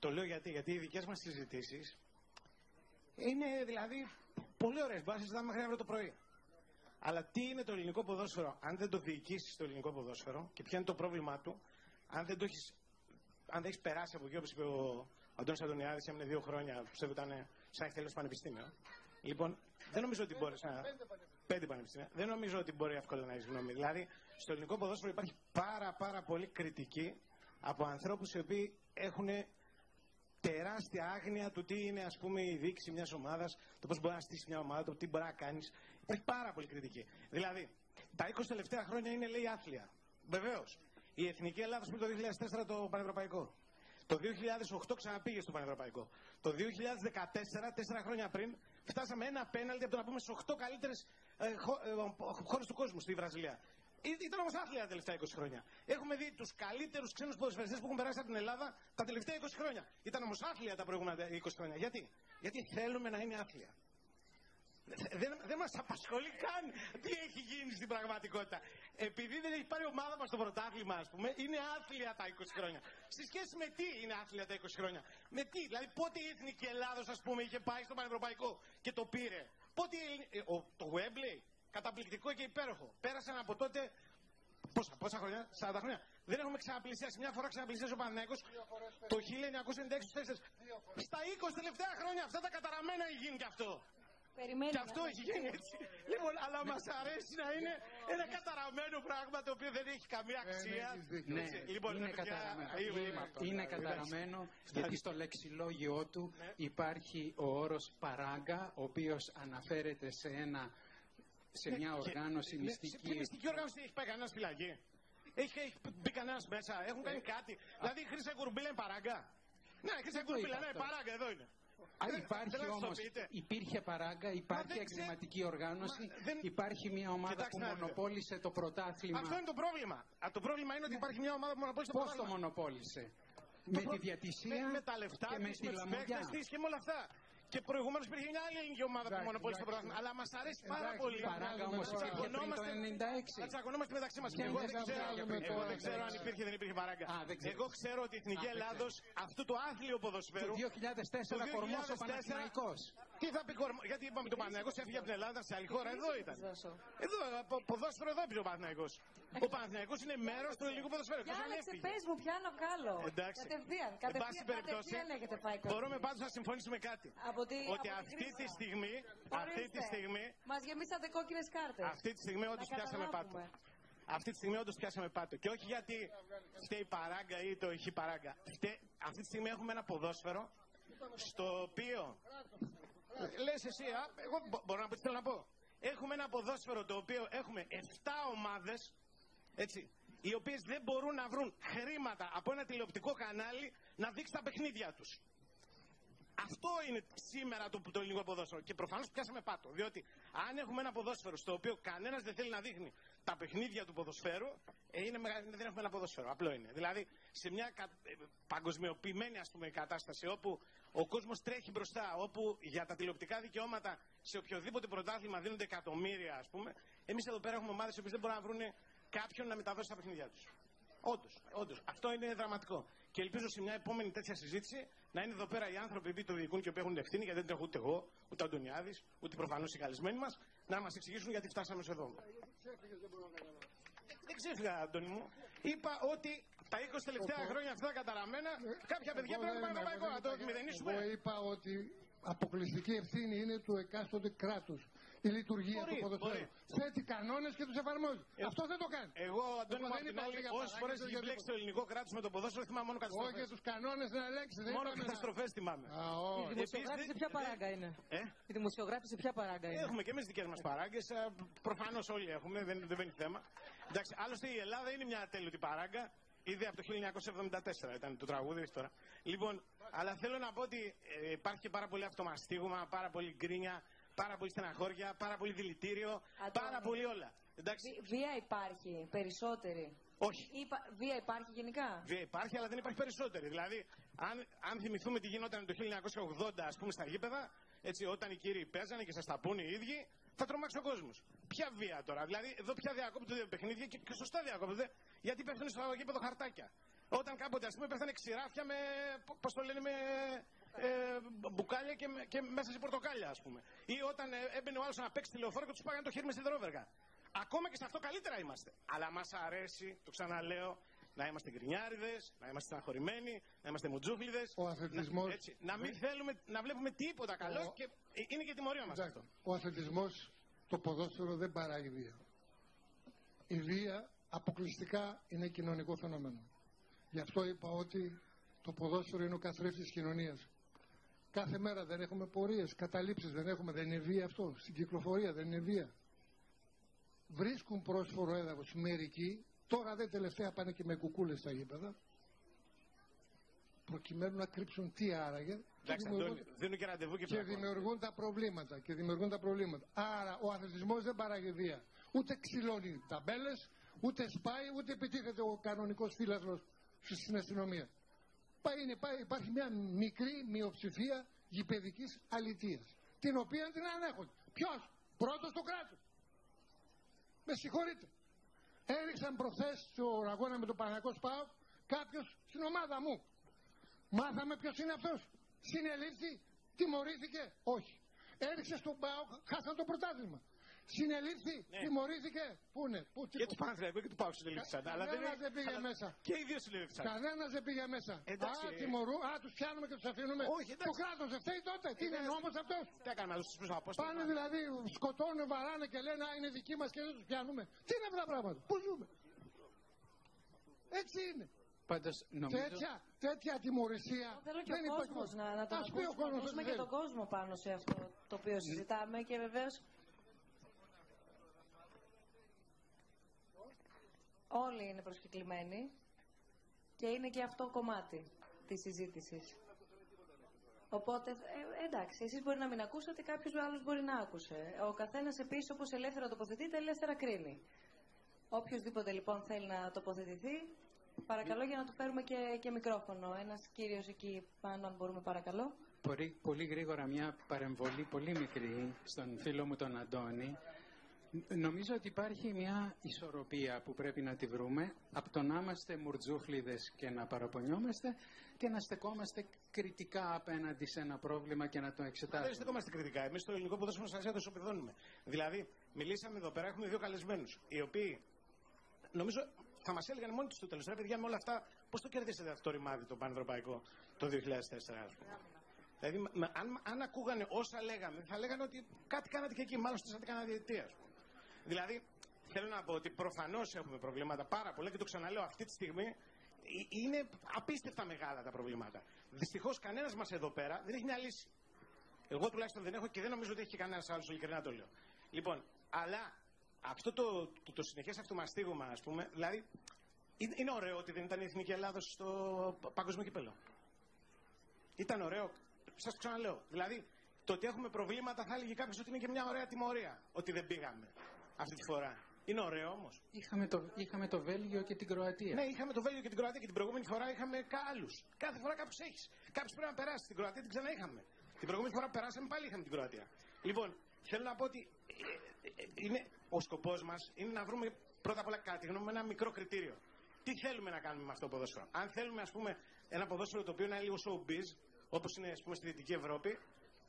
Το λέω γιατί, γιατί οι δικές μας συζητήσεις είναι δηλαδή πολύ ωραίες, μπορείς να συζητάμε μέχρι αύριο το πρωί. Αλλά τι είναι το ελληνικό ποδόσφαιρο, αν δεν το διοικήσεις το ελληνικό ποδόσφαιρο και ποιο είναι το πρόβλημά του, αν δεν το έχεις, αν δεν έχεις περάσει από εκεί, όπως είπε ο Αντώνης Αντωνιάδης, έμεινε δύο χρόνια, πιστεύω ήταν σαν έχει τελειώσει πανεπιστήμιο. Λοιπόν, δεν νομίζω ότι μπορείς να. Πέντε πανεπιστήμια. Δεν νομίζω ότι μπορεί εύκολα να έχεις γνώμη. Δηλαδή, στο ελληνικό ποδόσφαιρο υπάρχει πάρα, πάρα πολύ κριτική από ανθρώπους οι οποίοι έχουν τεράστια άγνοια του τι είναι ας πούμε η δίκηση μιας ομάδας, το πώς μπορείς να στήσεις μια ομάδα, το τι μπορεί να κάνεις. Υπάρχει πάρα πολύ κριτική. Δηλαδή, τα 20 τελευταία χρόνια είναι λέει άθλια. Βεβαίως. Η Εθνική Ελλάδα που το 2004 το Πανευρωπαϊκό. Το 2008 ξαναπήγε στο Πανευρωπαϊκό. Το 2014, τέσσερα χρόνια πριν, φτάσαμε ένα πέναλτι από το να πούμε στι 8 καλύτερες ε, χω, ε, χώρες του κόσμου στη Βραζιλία. Ή- Ήταν όμω άθλια τα τελευταία 20 χρόνια. Έχουμε δει τους καλύτερους ξένους ποδοσφαιριστές που έχουν περάσει από την Ελλάδα τα τελευταία 20 χρόνια. Ήταν όμως άθλια τα προηγούμενα 20 χρόνια. Γιατί; Γιατί θέλουμε να είναι άθλια. Δεν, δεν μας απασχολεί καν τι έχει γίνει στην πραγματικότητα. Επειδή δεν έχει πάρει η ομάδα μας το πρωτάθλημα, ας πούμε, είναι άθλια τα 20 χρόνια. Στη σχέση με τι είναι άθλια τα 20 χρόνια; Με τι, δηλαδή πότε η Εθνική Ελλάδος, ας πούμε, είχε πάει στο Πανευρωπαϊκό και το πήρε; Πότε η Ελλη- ε, ο, το Wembley, καταπληκτικό και υπέροχο. Πέρασαν από τότε. Πόσα, πόσα χρόνια, 40 χρόνια. Δεν έχουμε ξαναπλησιάσει. Μια φορά ξαναπλησιάσει ο Παναγιώτο το 1996 στους τέσσερις. Στα 20 τελευταία χρόνια αυτά τα καταραμένα έχει γίνει και αυτό. Περιμένει Και να αυτό δω. έχει γίνει έτσι. Λοιπόν, αλλά μας αρέσει να είναι ένα καταραμένο πράγμα το οποίο δεν έχει καμία αξία. Ναι, Έτσι, λοιπόν, είναι ρε παιδιά, καταραμένο. είμαι- είμαι αυτό. Είναι Εντάξει. καταραμένο Φτάνει. γιατί στο λεξιλόγιό του υπάρχει ο όρος παράγκα, ο οποίος αναφέρεται σε, ένα, σε Ναι, μια και- οργάνωση ναι, Σε ποια μυστική. μυστική οργάνωση έχει πάει κανένα φυλακή. Έχει, έχει μπει κανένας μέσα, έχουν κάνει κάτι. Δηλαδή η Χρυσά Κουρμπίλα είναι παράγκα. Ναι, η Χρυσά Δεν το Κουρμπίλα, είπα ναι, αυτό. παράγκα, εδώ είναι. Α, Δεν- υπάρχει δεν θα όμως, το πείτε. υπήρχε παράγκα, υπάρχει δεν ξέρω- εγκληματική οργάνωση, Μα δεν- υπάρχει μια ομάδα Κοιτάξτε που να δείτε. μονοπόλησε το πρωτάθλημα. Αυτό είναι το πρόβλημα. Α, το πρόβλημα είναι ότι υπάρχει μια ομάδα που μονοπόλησε το Πώς το πρωτάθλημα. μονοπόλησε; Το Με προ- τη διατησία με, με τα λεφτά και με της, τη με τους λαμογιά. παίκτες της και με όλα αυτά. Και προηγουμένως υπήρχε μια άλλη ελληνική ομάδα που μονοπόλησε το πρωτάθλημα. Αλλά μας αρέσει πάρα Εντάξει, πολύ. η Παράγκα όμως Να υπήρχε πριν το τσακωνόμαστε- 96. Να τσακωνόμαστε μεταξύ μας. Και Εγώ δεν δεν ξέρω, βγάζουμε εγώ τώρα, δεν ξέρω αν εντάξει. υπήρχε ή δεν υπήρχε παράγκα. δεν ξέρεις. Εγώ ξέρω ότι η Εθνική Α, δεν Ελλάδος αυτού του άθλιου ποδοσφαίρου. Το 2004 κορμός ο Παναθηναϊκός. Τι θα πει κορμό, γιατί είπαμε το Παναθηναϊκός έφυγε από την Ελλάδα σε άλλη χώρα, εδώ ήταν. Εδώ, από ποδόσφαιρο εδώ πήγε ο Παναθηναϊκός. Ο Παναθηναϊκός είναι μέρος του ελληνικού ποδοσφαίρου. Για Εκτός αν άλλαξε, έφυγε. πες μου, πιάνω βγάλω. Εντάξει. Κατευθείαν, Εν πάση κατευθείαν, περιπτώσει, κατευθείαν έχετε φάει κόκκινη. μπορούμε πάντως να συμφωνήσουμε κάτι. Από τη, Ότι από τη αυτή τη Χρήσα. στιγμή, αυτή τη Ορίστε. στιγμή, Μας γεμίσατε κόκκινες κάρτες. αυτή τη στιγμή όντως Να πιάσαμε πάτο. καταλάβουμε. Αυτή τη στιγμή όντως πιάσαμε πάτο. Και όχι γιατί φταίει η παράγκα ή το χει παράγκα. Φταίει- Αυτή τη στιγμή έχουμε ένα ποδόσφαιρο στο οποίο. Λες εσύ, α, εγώ μπο- μπορώ να πω τι θέλω να πω. Έχουμε ένα ποδόσφαιρο το οποίο έχουμε 7 ομάδες, έτσι, οι οποίες δεν μπορούν να βρουν χρήματα από ένα τηλεοπτικό κανάλι να δείξει τα παιχνίδια τους. Αυτό είναι σήμερα το, το ελληνικό ποδόσφαιρο. Και προφανώς πιάσαμε πάτο. Διότι αν έχουμε ένα ποδόσφαιρο στο οποίο κανένας δεν θέλει να δείχνει τα παιχνίδια του ποδοσφαίρου, ε, είναι, μεγα- δεν έχουμε ένα ποδόσφαιρο. Απλό είναι. Δηλαδή σε μια κα, ε, παγκοσμιοποιημένη ας πούμε, κατάσταση όπου ο κόσμος τρέχει μπροστά, όπου για τα τηλεοπτικά δικαιώματα σε οποιοδήποτε πρωτάθλημα δίνονται εκατομμύρια, ας πούμε, εμείς εδώ πέρα έχουμε ομάδες που δεν μπορούν να βρουν κάποιον να μεταδώσει τα παιχνίδια τους. Όντως, όντως. Αυτό είναι δραματικό. Και ελπίζω σε μια επόμενη τέτοια συζήτηση να είναι εδώ πέρα οι άνθρωποι που το διοικούν και που έχουν ευθύνη, γιατί δεν το έχω ούτε εγώ, ούτε ο Αντωνιάδης, ούτε προφανώς οι καλεσμένοι μας, να μας εξηγήσουν γιατί φτάσαμε σε εδώ. Δεν ξέφυγα, Αντώνη μου. Είπα ότι τα 20 τελευταία χρόνια αυτά τα καταραμένα, κάποια παιδιά πρέπει να πάνε στο παϊκό, να το Εγώ μηδενίσουμε. είπα ότι αποκλειστική ευθύνη είναι του εκάστοτε κράτους. Η λειτουργία Μπορεί, του ποδοσφαίρου. μπορεί. Θέτει κανόνες και τους εφαρμόζεις. Αυτό δεν το κάνει. Εγώ, Αντώνη μου, δεν απ' την είπα άλλη, ούτε για όσες παράγκα, φορές ούτε έχει για μπλέξει τίποτα. το ελληνικό κράτος με το ποδόσφαιρο, θυμάμαι μόνο καταστροφές. Όχι για τους κανόνες να ελέγξει. Δεν Μόνο είπαμε να- καταστροφές θυμάμαι. Α, όχι. Η δημοσιογράφηση Επίσης, ποια παράγκα είναι; Ε; Η δημοσιογράφηση ποια παράγκα είναι; Έχουμε και εμείς δικές μας παράγκες. Προφανώς όλοι έχουμε, δεν, δεν μπαίνει θέμα. Εντάξει, άλλωστε η Ελλάδα είναι μια ατέλειωτη παράγκα. Ήδη από το 1974 ήταν το τραγούδι όχι τώρα. Λοιπόν, αλλά θέλω να πω ότι ε, υπάρχει και πάρα πολύ αυτομαστίγωμα, πάρα πολύ γκρίνια, πάρα πολύ στεναχώρια, πάρα πολύ δηλητήριο, πάρα πολύ όλα. Εντάξει. Βι- Βία υπάρχει, περισσότερη. Όχι. Υπα- Βία υπάρχει γενικά; Βία υπάρχει, αλλά δεν υπάρχει περισσότερη. Δηλαδή, αν, αν θυμηθούμε τι γινόταν το 1980, ας πούμε, στα γήπεδα, έτσι, όταν οι κύριοι παίζανε και σας τα πούνε οι ίδιοι, θα τρομάξει ο κόσμος. Ποια βία τώρα; Δηλαδή, εδώ πια διακόπτονται παιχνίδια και, και σωστά διακόπτονται, γιατί πέφτουν στο γήπεδο χαρτάκια. Όταν κάποτε, ας πούμε, πέφτανε ξηράφια με, πώς το λένε, με ε, μπουκάλια και, με- και μέσα σε πορτοκάλια, ας πούμε. Ή όταν ε, έμπαινε ο άλλος να παίξει τηλεοφόρο και τους πάγανε το χέρι μες σιδερόβεργα. Ακόμα και σε αυτό καλύτερα είμαστε. Αλλά μας αρέσει, το ξαναλέω, να είμαστε γκρινιάριδες, να είμαστε στεναχωρημένοι, να είμαστε μουτζούφλιδε. Ο αθλητισμός- Να, έτσι, να μην θέλουμε να βλέπουμε τίποτα καλός Ο- και ε, είναι και τιμωρία μας αυτό. Ο αθλητισμός, το ποδόσφαιρο δεν παράγει βία. Η βία αποκλειστικά είναι κοινωνικό φαινόμενο. Γι' αυτό είπα ότι το ποδόσφαιρο είναι ο καθρέφτης κοινωνίας. Κάθε μέρα δεν έχουμε πορείες, καταλήψεις δεν έχουμε, δεν είναι βία αυτό. Στην κυκλοφορία δεν είναι βία. Βρίσκουν πρόσφορο έδαφος μερικοί, τώρα δεν τελευταία πάνε και με κουκούλες στα γήπεδα, προκειμένου να κρύψουν τι άραγε. και Εντάξει, δημιουργούν- Αντώνη, δίνουν και ραντεβού και και πλακώνουν. δημιουργούν τα προβλήματα. Και δημιουργούν τα προβλήματα. Άρα ο αθλητισμός δεν παράγει βία. Ούτε ξυλώνει ταμπέλες, ούτε σπάει, ούτε επιτίθεται ο κανονικός φύλαθλος στην αστυνομία. Πάει, είναι, πάει, υπάρχει μια μικρή μειοψηφία γηπαιδικής αλητεία. Την οποία την ανέχονται. Ποιος, πρώτος το κράτος. Με συγχωρείτε. Έριξαν προχθές στο αγώνα με τον Παναγικό Σπάο κάποιος στην ομάδα μου. Μάθαμε ποιος είναι αυτός. Συνελήφθη, τιμωρήθηκε. Όχι. Έριξε στον Πάο, χάσαν το πρωτάθλημα. Συνελήφθη, τιμωρήθηκε. Πού είναι, πού Ναι. Και του Παναθηναϊκού και του Πάου συνελήφθησαν. Αλλά δεν, Κανένας δεν πήγε αλλά- μέσα. Και οι δύο συνελήφθησαν. Κανένας δεν πήγε μέσα. Εντάξει, α, ε. τιμωρούν, α, τους πιάνουμε και τους αφήνουμε. Όχι, εντάξει. το κράτος δεν φταίει τότε. Τι είναι νόμος αυτός; Τι έκαναμε, να τους πίσω απόσταση. Πάνε δηλαδή, σκοτώνουν, βαράνε και λένε Α, είναι δικοί μας και δεν τους πιάνουμε. Τι είναι αυτά τα πράγματα, πού ζούμε; Έτσι είναι. Πάντως νομίζω... Τέτοια, τέτοια τιμωρησία. Θέλω και δεν ο υπάρχει. κόσμος να, να τον Ας πει ο ακούσουμε, να κόσμος ακούσουμε ό,τι και θέλει. τον κόσμο πάνω σε αυτό το οποίο συζητάμε και βεβαίως. Όλοι είναι προσκεκλημένοι και είναι και αυτό κομμάτι της συζήτησης. Οπότε, ε, εντάξει, εσείς μπορεί να μην ακούσατε, κάποιος άλλος μπορεί να άκουσε. Ο καθένας επίσης όπως ελεύθερα τοποθετείται, ελεύθερα κρίνει. Οποιοςδήποτε λοιπόν θέλει να τοποθετηθεί, παρακαλώ για να του φέρουμε και, και μικρόφωνο. Ένας κύριος εκεί πάνω, αν μπορούμε παρακαλώ. πολύ, πολύ γρήγορα μια παρεμβολή πολύ μικρή στον φίλο μου τον Αντώνη. Νομίζω ότι υπάρχει μια ισορροπία που πρέπει να τη βρούμε από το να είμαστε μουρτζούφλιδες και να παραπονιόμαστε και να στεκόμαστε κριτικά απέναντι σε ένα πρόβλημα και να το εξετάσουμε. Δεν στεκόμαστε κριτικά. Εμείς στο ελληνικό ποδόσφαιρο σα το ισοπεδώνουμε. Δηλαδή, μιλήσαμε εδώ πέρα, έχουμε δύο καλεσμένους, οι οποίοι νομίζω θα μας έλεγαν μόνοι τους στο τέλος. Ρε παιδιά, με όλα αυτά, πώς το κερδίσατε αυτό το ρημάδι το πανευρωπαϊκό το 2004, ας πούμε; Δηλαδή, αν, αν ακούγανε όσα λέγαμε, θα λέγανε ότι κάτι κάνατε και εκεί, μάλλον στήσατε κανένα διετία. Δηλαδή, θέλω να πω ότι προφανώς έχουμε προβλήματα πάρα πολλά και το ξαναλέω αυτή τη στιγμή. ε, Είναι απίστευτα μεγάλα τα προβλήματα. Δυστυχώς κανένας μας εδώ πέρα δεν έχει μια λύση. Εγώ τουλάχιστον δεν έχω και δεν νομίζω ότι έχει και κανένα άλλο, ειλικρινά το λέω. Λοιπόν, αλλά αυτό το, το, το συνεχές αυτομαστίγωμα, ας πούμε, δηλαδή είναι, είναι ωραίο ότι δεν ήταν η Εθνική Ελλάδος στο παγκόσμιο κύπελο. Ήταν ωραίο. Σας το ξαναλέω. Δηλαδή, το ότι έχουμε προβλήματα θα έλεγε κάποιος ότι είναι και μια ωραία τιμωρία. Ότι δεν πήγαμε αυτή τη φορά. Είναι ωραίο όμως. Είχαμε το, είχαμε το Βέλγιο και την Κροατία. Ναι, είχαμε το Βέλγιο και την Κροατία και την προηγούμενη φορά είχαμε άλλου. Κάθε φορά κάποιου έχεις. Κάποιο πρέπει να περάσεις. Την Κροατία την ξανά είχαμε. Την προηγούμενη φορά που περάσαμε πάλι είχαμε την Κροατία. Λοιπόν, θέλω να πω ότι ε, ε, είναι, ο σκοπός μας είναι να βρούμε πρώτα απ' όλα κάτι, γνώμη ένα μικρό κριτήριο. Τι θέλουμε να κάνουμε με αυτό το ποδόσφαιρο; Αν θέλουμε, ας πούμε, ένα ποδόσφαιρο το οποίο είναι λίγο showbiz, όπως είναι ας πούμε, στη Δυτική Ευρώπη,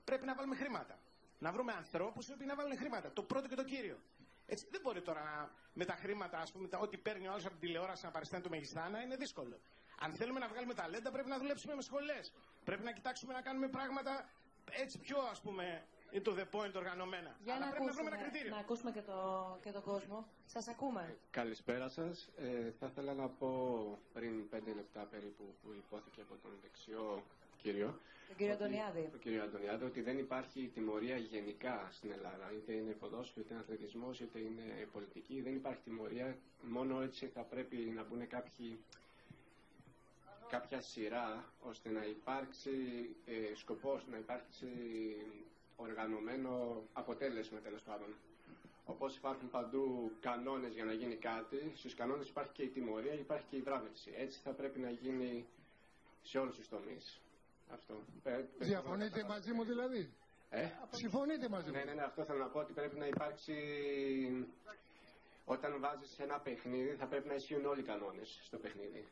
πρέπει να βάλουμε χρήματα. Να βρούμε ανθρώπους οι οποίοι να βάλουν χρήματα. Το πρώτο και το κύριο. Έτσι, δεν μπορεί τώρα να, με τα χρήματα, ας πούμε, τα, ό,τι παίρνει ο άλλο από την τηλεόραση να παριστάνει το μεγιστάνα, είναι δύσκολο. Αν θέλουμε να βγάλουμε ταλέντα, πρέπει να δουλέψουμε με σχολές. Πρέπει να κοιτάξουμε να κάνουμε πράγματα έτσι πιο, ας πούμε, είναι το the point οργανωμένα. Για Αλλά να πρέπει ακούσουμε, να βρούμε ένα κριτήριο. να ακούσουμε και, το, και τον κόσμο. Σας ακούμε. Καλησπέρα σας. Ε, θα ήθελα να πω πριν πέντε λεπτά περίπου που υπόθηκε από τον δεξιό κύριο. Τον κύριο ότι- Αντωνιάδη. Τον κύριο Αντωνιάδη, ότι δεν υπάρχει τιμωρία γενικά στην Ελλάδα. Είτε είναι ποδόσφαιρο, είτε είναι αθλητισμός, είτε είναι πολιτική. Δεν υπάρχει τιμωρία. Μόνο έτσι θα πρέπει να μπουν κάποιοι κάποια σειρά ώστε να υπάρξει ε, σκοπός, να υπάρξει οργανωμένο αποτέλεσμα τέλος πάντων. Όπως υπάρχουν παντού κανόνες για να γίνει κάτι, στους κανόνες υπάρχει και η τιμωρία, υπάρχει και η βράβευση. Έτσι θα πρέπει να γίνει σε όλους τους τομείς. Αυτό. Ε, Διαφωνείτε μαζί μου δηλαδή; Ε; Συμφωνείτε μαζί μου; Ναι, ναι, ναι, αυτό θέλω να πω ότι πρέπει να υπάρξει. Όταν βάζεις ένα παιχνίδι, θα πρέπει να ισχύουν όλοι οι κανόνες στο παιχνίδι.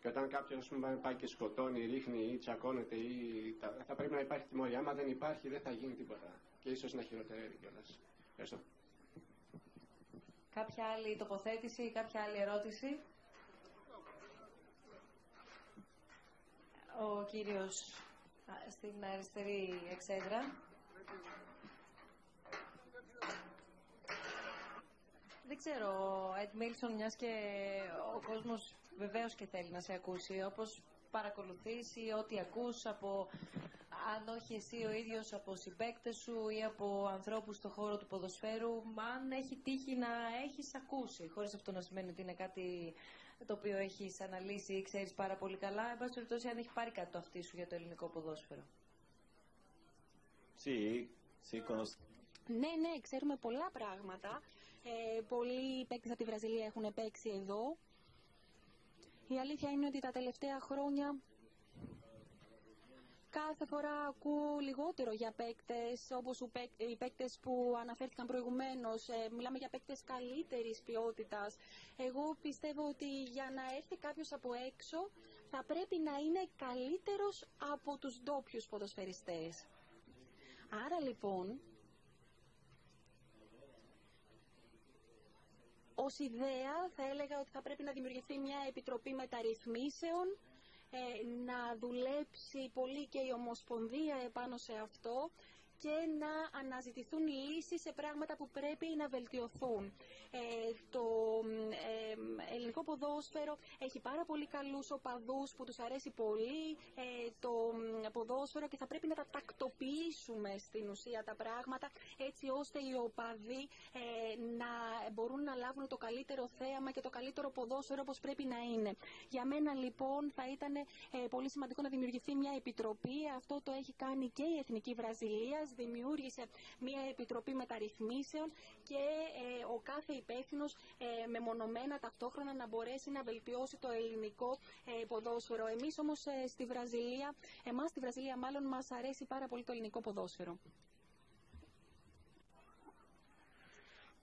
Και όταν κάποιος πάει και σκοτώνει, ρίχνει ή τσακώνεται, ή... τα- θα πρέπει να υπάρχει τιμωρία. Άμα δεν υπάρχει, δεν θα γίνει τίποτα. Και ίσως να χειροτερεύει κιόλας. Ευχαριστώ. Κάποια άλλη τοποθέτηση ή κάποια άλλη ερώτηση; Ο κύριος α, στην αριστερή εξέδρα. Δεν ξέρω, Ed Μίλσον, μιας και ο κόσμος βεβαίως και θέλει να σε ακούσει, όπως παρακολουθείς ή ό,τι ακούς από, αν όχι εσύ ο ίδιος, από συμπαίκτες σου ή από ανθρώπους στον χώρο του ποδοσφαίρου, αν έχει τύχει να έχεις ακούσει, χωρίς αυτό να σημαίνει ότι είναι κάτι το οποίο έχεις αναλύσει ή ξέρεις πάρα πολύ καλά, εν πάση περιπτώσει αν έχει πάρει κάτι το αυτί σου για το ελληνικό ποδόσφαιρο. Sì, sì, conosco. Ναι, ναι, ξέρουμε πολλά πράγματα. Ε, πολλοί παίκτες από τη Βραζιλία έχουν παίξει εδώ. Η αλήθεια είναι ότι τα τελευταία χρόνια κάθε φορά ακούω λιγότερο για παίκτες όπως ο παίκ- οι παίκτες που αναφέρθηκαν προηγουμένως. Ε, μιλάμε για παίκτες καλύτερης ποιότητας. Εγώ πιστεύω ότι για να έρθει κάποιος από έξω θα πρέπει να είναι καλύτερος από τους ντόπιους ποδοσφαιριστές. Άρα λοιπόν, ως ιδέα θα έλεγα ότι θα πρέπει να δημιουργηθεί μια επιτροπή μεταρρυθμίσεων, ε, να δουλέψει πολύ και η Ομοσπονδία επάνω σε αυτό και να αναζητηθούν λύσεις σε πράγματα που πρέπει να βελτιωθούν. Ε, το ε, ελληνικό ποδόσφαιρο έχει πάρα πολύ καλούς οπαδούς που τους αρέσει πολύ ε, το μ, ποδόσφαιρο και θα πρέπει να τα τακτοποιήσουμε στην ουσία τα πράγματα έτσι ώστε οι οπαδοί ε, να μπορούν να λάβουν το καλύτερο θέαμα και το καλύτερο ποδόσφαιρο όπως πρέπει να είναι. Για μένα λοιπόν θα ήταν ε, πολύ σημαντικό να δημιουργηθεί μια επιτροπή. Αυτό το έχει κάνει και η Εθνική Βραζιλία. Δημιούργησε μια επιτροπή μεταρρυθμίσεων και ε, ο κάθε υπεύθυνος ε, μεμονωμένα ταυτόχρονα να μπορέσει να βελτιώσει το ελληνικό ε, ποδόσφαιρο. Εμείς όμως ε, στη Βραζιλία, εμάς στη Βραζιλία μάλλον μας αρέσει πάρα πολύ το ελληνικό ποδόσφαιρο.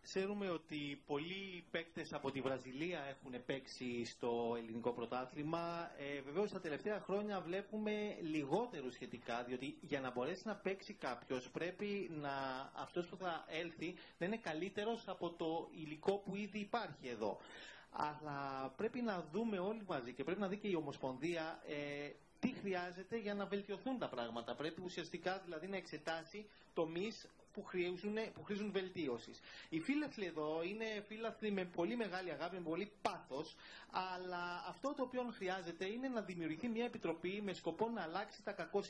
Ξέρουμε ότι πολλοί παίκτες από τη Βραζιλία έχουν παίξει στο ελληνικό πρωτάθλημα. Ε, βεβαίως τα τελευταία χρόνια βλέπουμε λιγότερο σχετικά, διότι για να μπορέσει να παίξει κάποιος πρέπει να αυτός που θα έλθει να είναι καλύτερος από το υλικό που ήδη υπάρχει εδώ. Αλλά πρέπει να δούμε όλοι μαζί και πρέπει να δει και η Ομοσπονδία ε, τι χρειάζεται για να βελτιωθούν τα πράγματα. Πρέπει ουσιαστικά δηλαδή να εξετάσει τομείς που χρήζουν, που χρήζουν βελτίωσης. Οι φίλαθλοι εδώ είναι φίλαθλοι με πολύ μεγάλη αγάπη, με πολύ πάθος, αλλά αυτό το οποίο χρειάζεται είναι να δημιουργηθεί μια επιτροπή με σκοπό να αλλάξει τα κακό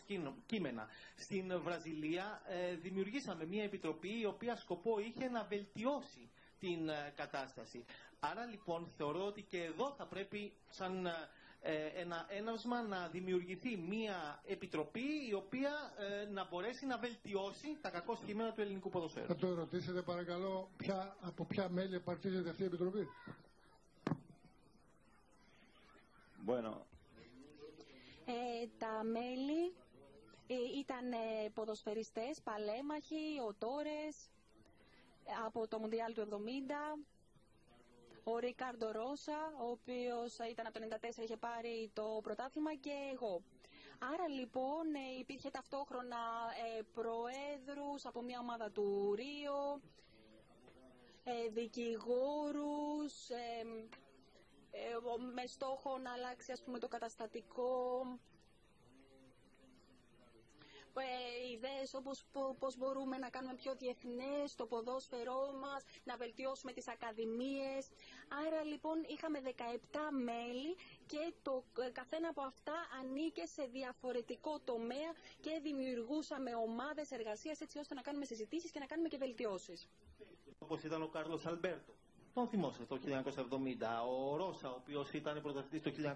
κείμενα. Στην Βραζιλία ε, δημιουργήσαμε μια επιτροπή η οποία σκοπό είχε να βελτιώσει την ε, κατάσταση. Άρα λοιπόν θεωρώ ότι και εδώ θα πρέπει σαν ε, ε, ένα έναυσμα να δημιουργηθεί μια επιτροπή η οποία ε, να μπορέσει να βελτιώσει τα κακό κείμενα του ελληνικού ποδοσφαίρου. Θα το ρωτήσετε παρακαλώ ποια, από ποια μέλη απαρτίζεται αυτή η επιτροπή. Bueno. Ε, τα μέλη ε, ήταν ε, ποδοσφαιριστές, παλέμαχοι, οτόρες, από το Μουντιάλ του 70, ο Ρικάρντο Ρώσα, ο οποίος ήταν από το 1994, είχε πάρει το πρωτάθλημα και εγώ. Άρα λοιπόν ε, υπήρχε ταυτόχρονα ε, προέδρους από μια ομάδα του Ρίο, ε, δικηγόρους, με στόχο να αλλάξει ας πούμε το καταστατικό ε, ιδέες όπως πώς μπορούμε να κάνουμε πιο διεθνές το ποδόσφαιρό μας, να βελτιώσουμε τις ακαδημίες. Άρα λοιπόν είχαμε 17 μέλη και το ε, καθένα από αυτά ανήκε σε διαφορετικό τομέα και δημιουργούσαμε ομάδες εργασίας έτσι ώστε να κάνουμε συζητήσεις και να κάνουμε και βελτιώσεις. Όπως ήταν ο Κάρλος Αλμπέρτο τον θυμόσαστε το 1970, ο Ρώσα, ο οποίος ήταν πρωταθλητής το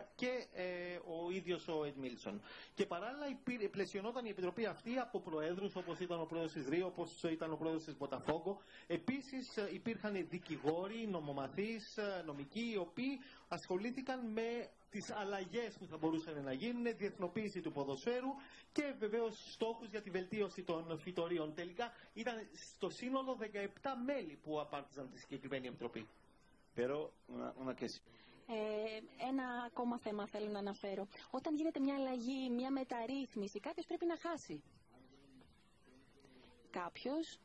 1994 και ε, ο ίδιος ο Εντ Μίλσον. Και παράλληλα πλαισιωνόταν η επιτροπή αυτή από προέδρους όπως ήταν ο πρόεδρος της Ρίο, όπως ήταν ο πρόεδρος της Μποταφόγκο. Επίσης ε, υπήρχαν δικηγόροι, νομομαθείς, ε, νομικοί, οι οποίοι ασχολήθηκαν με τις αλλαγές που θα μπορούσαν να γίνουν, διεθνοποίηση του ποδοσφαίρου και βεβαίως στόχους για τη βελτίωση των φυτορίων. Τελικά ήταν στο σύνολο 17 μέλη που απάρτησαν τη συγκεκριμένη επιτροπή. Pero una, ε, ένα ακόμα θέμα θέλω να αναφέρω. Όταν γίνεται μια αλλαγή, μια μεταρρύθμιση, κάποιος πρέπει να χάσει. Κάποιος ε,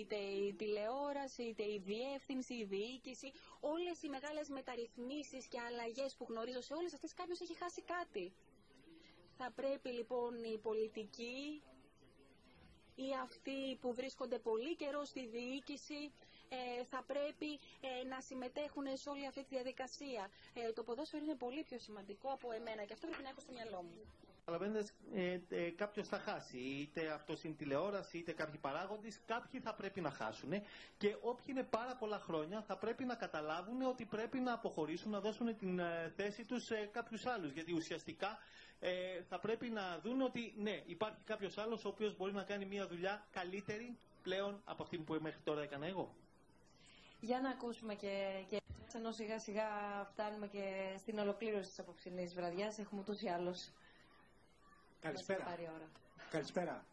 είτε η τηλεόραση, είτε η διεύθυνση, η διοίκηση, όλες οι μεγάλες μεταρρυθμίσεις και αλλαγές που γνωρίζω σε όλες αυτές κάποιος έχει χάσει κάτι. Θα πρέπει λοιπόν οι πολιτικοί ή αυτοί που βρίσκονται πολύ καιρό στη διοίκηση ε, θα πρέπει ε, να συμμετέχουν σε όλη αυτή τη διαδικασία. το ποδόσφαιρο είναι πολύ πιο σημαντικό από εμένα και αυτό πρέπει να έχω στο μυαλό μου. Καταλαβαίνετε, ε, ε, κάποιο θα χάσει. Είτε αυτό είναι τηλεόραση, είτε κάποιοι παράγοντε. Κάποιοι θα πρέπει να χάσουν. Και όποιοι είναι πάρα πολλά χρόνια θα πρέπει να καταλάβουν ότι πρέπει να αποχωρήσουν, να δώσουν την ε, θέση του σε κάποιου άλλου. Γιατί ουσιαστικά ε, θα πρέπει να δουν ότι ναι, υπάρχει κάποιο άλλο ο οποίο μπορεί να κάνει μια δουλειά καλύτερη πλέον από αυτή που μέχρι τώρα έκανα εγώ. Για να ακούσουμε και, και ενώ σιγά σιγά φτάνουμε και στην ολοκλήρωση της απόψινής βραδιάς, έχουμε ούτως ή άλλως Καλησπέρα. Καλησπέρα.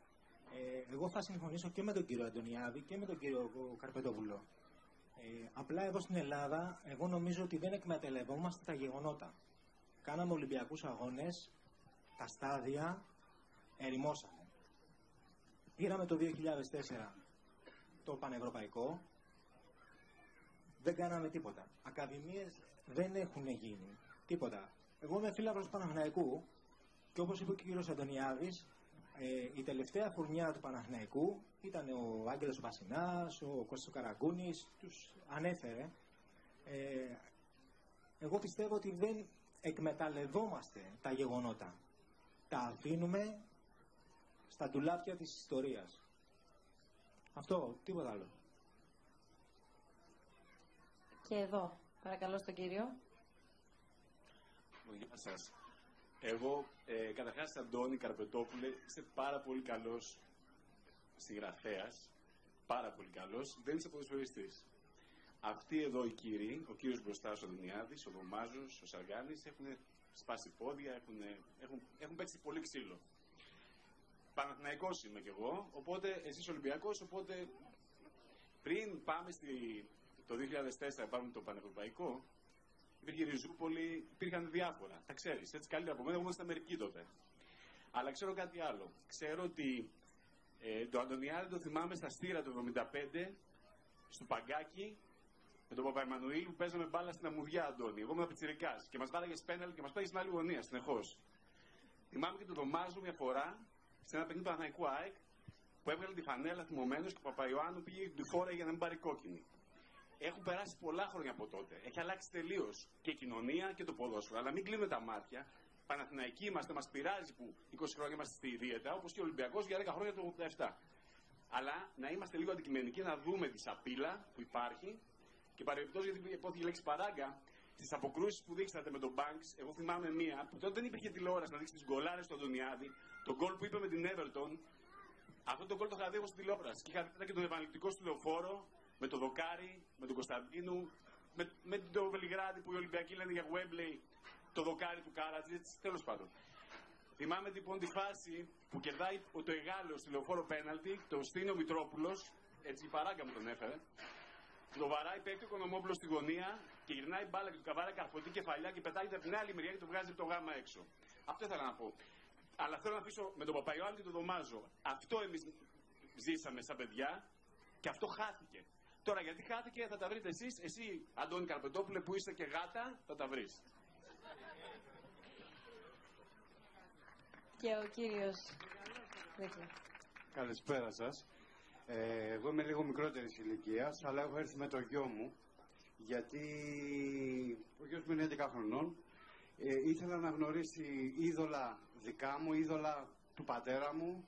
Ε, εγώ θα συμφωνήσω και με τον κύριο Αντωνιάδη και με τον κύριο Καρπετόπουλο. Ε, απλά εδώ στην Ελλάδα, εγώ νομίζω ότι δεν εκμεταλλευόμαστε τα γεγονότα. Κάναμε Ολυμπιακούς αγώνες, τα στάδια ερημώσανε. Πήραμε το 2004 το Πανευρωπαϊκό, δεν κάναμε τίποτα. Ακαδημίες δεν έχουν γίνει. Τίποτα. Εγώ είμαι φίλαβρος του Παναγναϊκού και όπως είπε ο κύριος Αντωνιάδης, ε, η τελευταία φουρνιά του Παναθηναϊκού ήταν ο Άγγελος Βασινάς, ο Κώστας Καραγκούνης, τους ανέφερε. Ε, εγώ πιστεύω ότι δεν εκμεταλλευόμαστε τα γεγονότα. Τα αφήνουμε στα ντουλάπια της ιστορίας. Αυτό, τίποτα άλλο. Και εδώ, παρακαλώ στον κύριο. Γεια σας. Εγώ, ε, καταρχάς, Αντώνη Καρπετόπουλε, είσαι πάρα πολύ καλός συγγραφέας, πάρα πολύ καλός, δεν είσαι ποδοσφαιριστής. αυτοί εδώ οι κύριοι, ο κύριος μπροστά ο Δουνιάδης, ο Δωμάζος, ο Σαργάνης, έχουν σπάσει πόδια, έχουν, έχουν, έχουν παίξει πολύ ξύλο. Παναθηναϊκός είμαι κι εγώ, οπότε εσείς Ολυμπιακός, οπότε πριν πάμε στη, το 2004 πάμε το Πανευρωπαϊκό, υπήρχε Ριζούπολη, υπήρχαν διάφορα. Τα ξέρεις. Έτσι καλύτερα από μένα, εγώ ήμουν στην Αμερική τότε. Αλλά ξέρω κάτι άλλο. Ξέρω ότι ε, το Αντωνιάδη το θυμάμαι στα στήρα του 75, στο Παγκάκι, με τον Παπαϊμανουήλ που παίζαμε μπάλα στην Αμμουδιά, Αντώνη. Εγώ ήμουν πιτσυρικά και μας βάλαγε πέναλ και μας πήγε στην άλλη γωνία, συνεχώς. Θυμάμαι και τον Δωμάζο μια φορά σε ένα παιχνίδι του Παναϊκού ΑΕΚ που έβγαλε τη φανέλα θυμωμένος και ο Παπαϊωάννου πήγε τη φόρα για να μην πάρει κόκκινη. Έχουν περάσει πολλά χρόνια από τότε. Έχει αλλάξει τελείως και η κοινωνία και το ποδόσφαιρο. Αλλά μην κλείνουμε τα μάτια. Παναθηναϊκοί είμαστε, μας πειράζει που 20 χρόνια είμαστε στη δίαιτα, όπως και ο Ολυμπιακός για 10 χρόνια το 87. Αλλά να είμαστε λίγο αντικειμενικοί, να δούμε τη σαπίλα που υπάρχει και παρεμπιπτώσει γιατί υπόθηκε η λέξη παράγκα, στι αποκρούσεις που δείξατε με τον Banks, εγώ θυμάμαι μία που τότε δεν υπήρχε τηλεόραση να δείξει τις γκολάρες του Αντωνιάδη, τον γκολ που είπε με την Everton. Αυτό το γκολ το είχα δει εγώ στην τηλεόραση. Και είχα δει και τον επαναληπτικό στο λεωφόρο με τον Δοκάρι, με τον Κωνσταντίνου, με, με τον Βελιγράδι που οι Ολυμπιακοί λένε για Wembley, το Δοκάρι του Κάρατζιτ, τέλος πάντων. Θυμάμαι λοιπόν τη φάση που κερδάει το Εγάλεο στη λεωφόρο πέναλτι, το στείνει ο Μητρόπουλος, έτσι η παράγκα μου τον έφερε. Το βαράει, πέφτει ο Κονομόπουλος στη γωνία και γυρνάει μπάλα και του καβάρει καρφωτή κεφαλιά και πετάγεται από την άλλη μεριά και το βγάζει από το γάμα έξω. Αυτό ήθελα να πω. Αλλά θέλω να αφήσω με τον Παπαϊωάννη και τον Δωμάζο. Αυτό εμείς ζήσαμε σαν παιδιά και αυτό χάθηκε. Τώρα γιατί χάθηκε θα τα βρείτε εσείς, εσύ Αντώνη Καρπετόπουλε που είσαι και γάτα θα τα βρεις. Και ο κύριος Καλησπέρα σας. Ε, εγώ είμαι λίγο μικρότερης ηλικίας, αλλά έχω έρθει με το γιο μου, γιατί ο γιος μου είναι 11 χρονών. Ε, ήθελα να γνωρίσει είδωλα δικά μου, είδωλα του πατέρα μου,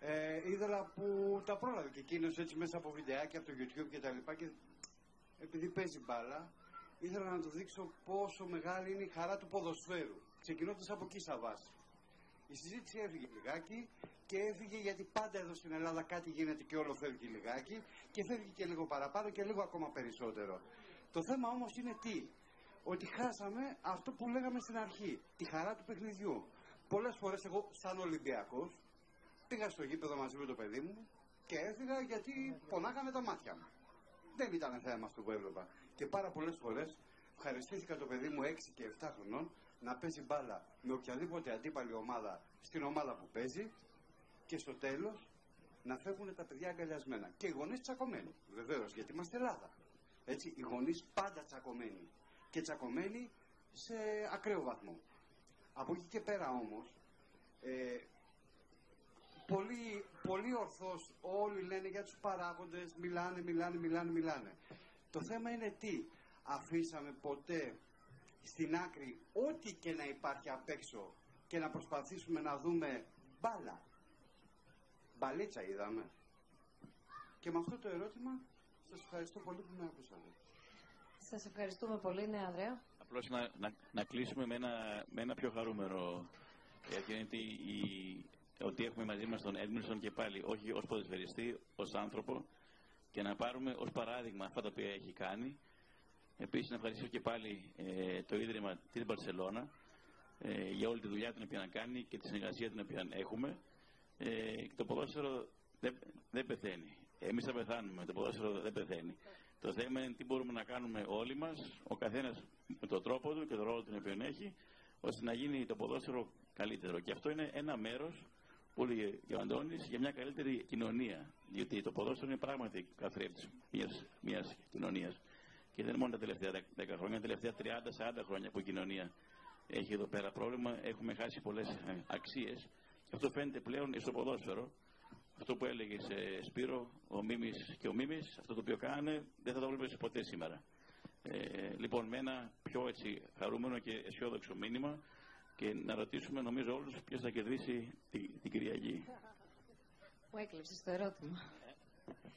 ε, είδωλα που τα πρόλαβε και εκείνος έτσι μέσα από βιντεάκια από το YouTube και τα λοιπά και επειδή παίζει μπάλα ήθελα να του δείξω πόσο μεγάλη είναι η χαρά του ποδοσφαίρου ξεκινώντας από εκεί σαν βάση. Η συζήτηση έφυγε λιγάκι και έφυγε γιατί πάντα εδώ στην Ελλάδα κάτι γίνεται και όλο φεύγει λιγάκι και φεύγει και λίγο παραπάνω και λίγο ακόμα περισσότερο. Το θέμα όμως είναι τι, ότι χάσαμε αυτό που λέγαμε στην αρχή, τη χαρά του παιχνιδιού. Πολλές φορές εγώ σαν Ολυμπιακός πήγα στο γήπεδο μαζί με το παιδί μου και έφυγα γιατί πονάγανε τα μάτια μου. Δεν ήταν θέμα αυτό που έβλεπα. Και πάρα πολλές φορές ευχαριστήθηκα το παιδί μου 6 και 7 χρονών να παίζει μπάλα με οποιαδήποτε αντίπαλη ομάδα στην ομάδα που παίζει και στο τέλος να φεύγουν τα παιδιά αγκαλιασμένα. Και οι γονείς τσακωμένοι, βεβαίως, γιατί είμαστε Ελλάδα. Έτσι, οι γονείς πάντα τσακωμένοι. Και τσακωμένοι σε ακραίο βαθμό. Από εκεί και πέρα όμως, ε, πολύ, πολύ ορθώς όλοι λένε για τους παράγοντες, μιλάνε, μιλάνε, μιλάνε, μιλάνε. Το θέμα είναι τι, αφήσαμε ποτέ στην άκρη ό,τι και να υπάρχει απ' έξω και να προσπαθήσουμε να δούμε μπάλα. Μπαλίτσα είδαμε. Και με αυτό το ερώτημα σας ευχαριστώ πολύ που με ακούσατε. Σας ευχαριστούμε πολύ, ναι, Ανδρέα. Απλώς να, να, να κλείσουμε με ένα, με ένα πιο χαρούμενο. Γιατί η, ότι έχουμε μαζί μας τον Έντμιλσον και πάλι όχι ως ποδοσφαιριστή, ως άνθρωπο και να πάρουμε ως παράδειγμα αυτά τα οποία έχει κάνει. Επίσης να ευχαριστήσω και πάλι ε, το Ίδρυμα της Μπαρσελώνα ε, για όλη τη δουλειά την οποία κάνει και τη συνεργασία την οποία έχουμε. Ε, και το ποδόσφαιρο δεν, δεν πεθαίνει. Εμείς θα πεθάνουμε, το ποδόσφαιρο δεν πεθαίνει. Το θέμα είναι τι μπορούμε να κάνουμε όλοι μας, ο καθένας με τον τρόπο του και τον ρόλο τον οποίο έχει, ώστε να γίνει το ποδόσφαιρο καλύτερο. Και αυτό είναι ένα μέρος που έλεγε ο Αντώνη για μια καλύτερη κοινωνία. Διότι το ποδόσφαιρο είναι πράγματι καθρέφτης μιας κοινωνίας. Και δεν είναι μόνο τα τελευταία 10 χρόνια, τα τελευταία 30-40 χρόνια που η κοινωνία έχει εδώ πέρα πρόβλημα. Έχουμε χάσει πολλές αξίες. Και αυτό φαίνεται πλέον στο ποδόσφαιρο. Αυτό που έλεγε ε, Σπύρο, ο Μίμης και ο Μίμης, αυτό το οποίο κάνανε, δεν θα το βλέπεις ποτέ σήμερα. Ε, λοιπόν, με ένα πιο έτσι χαρούμενο και αισιόδοξο μήνυμα, και να ρωτήσουμε νομίζω όλους ποιος θα κερδίσει την, την Κυριακή. Μου έκλειψε το ερώτημα;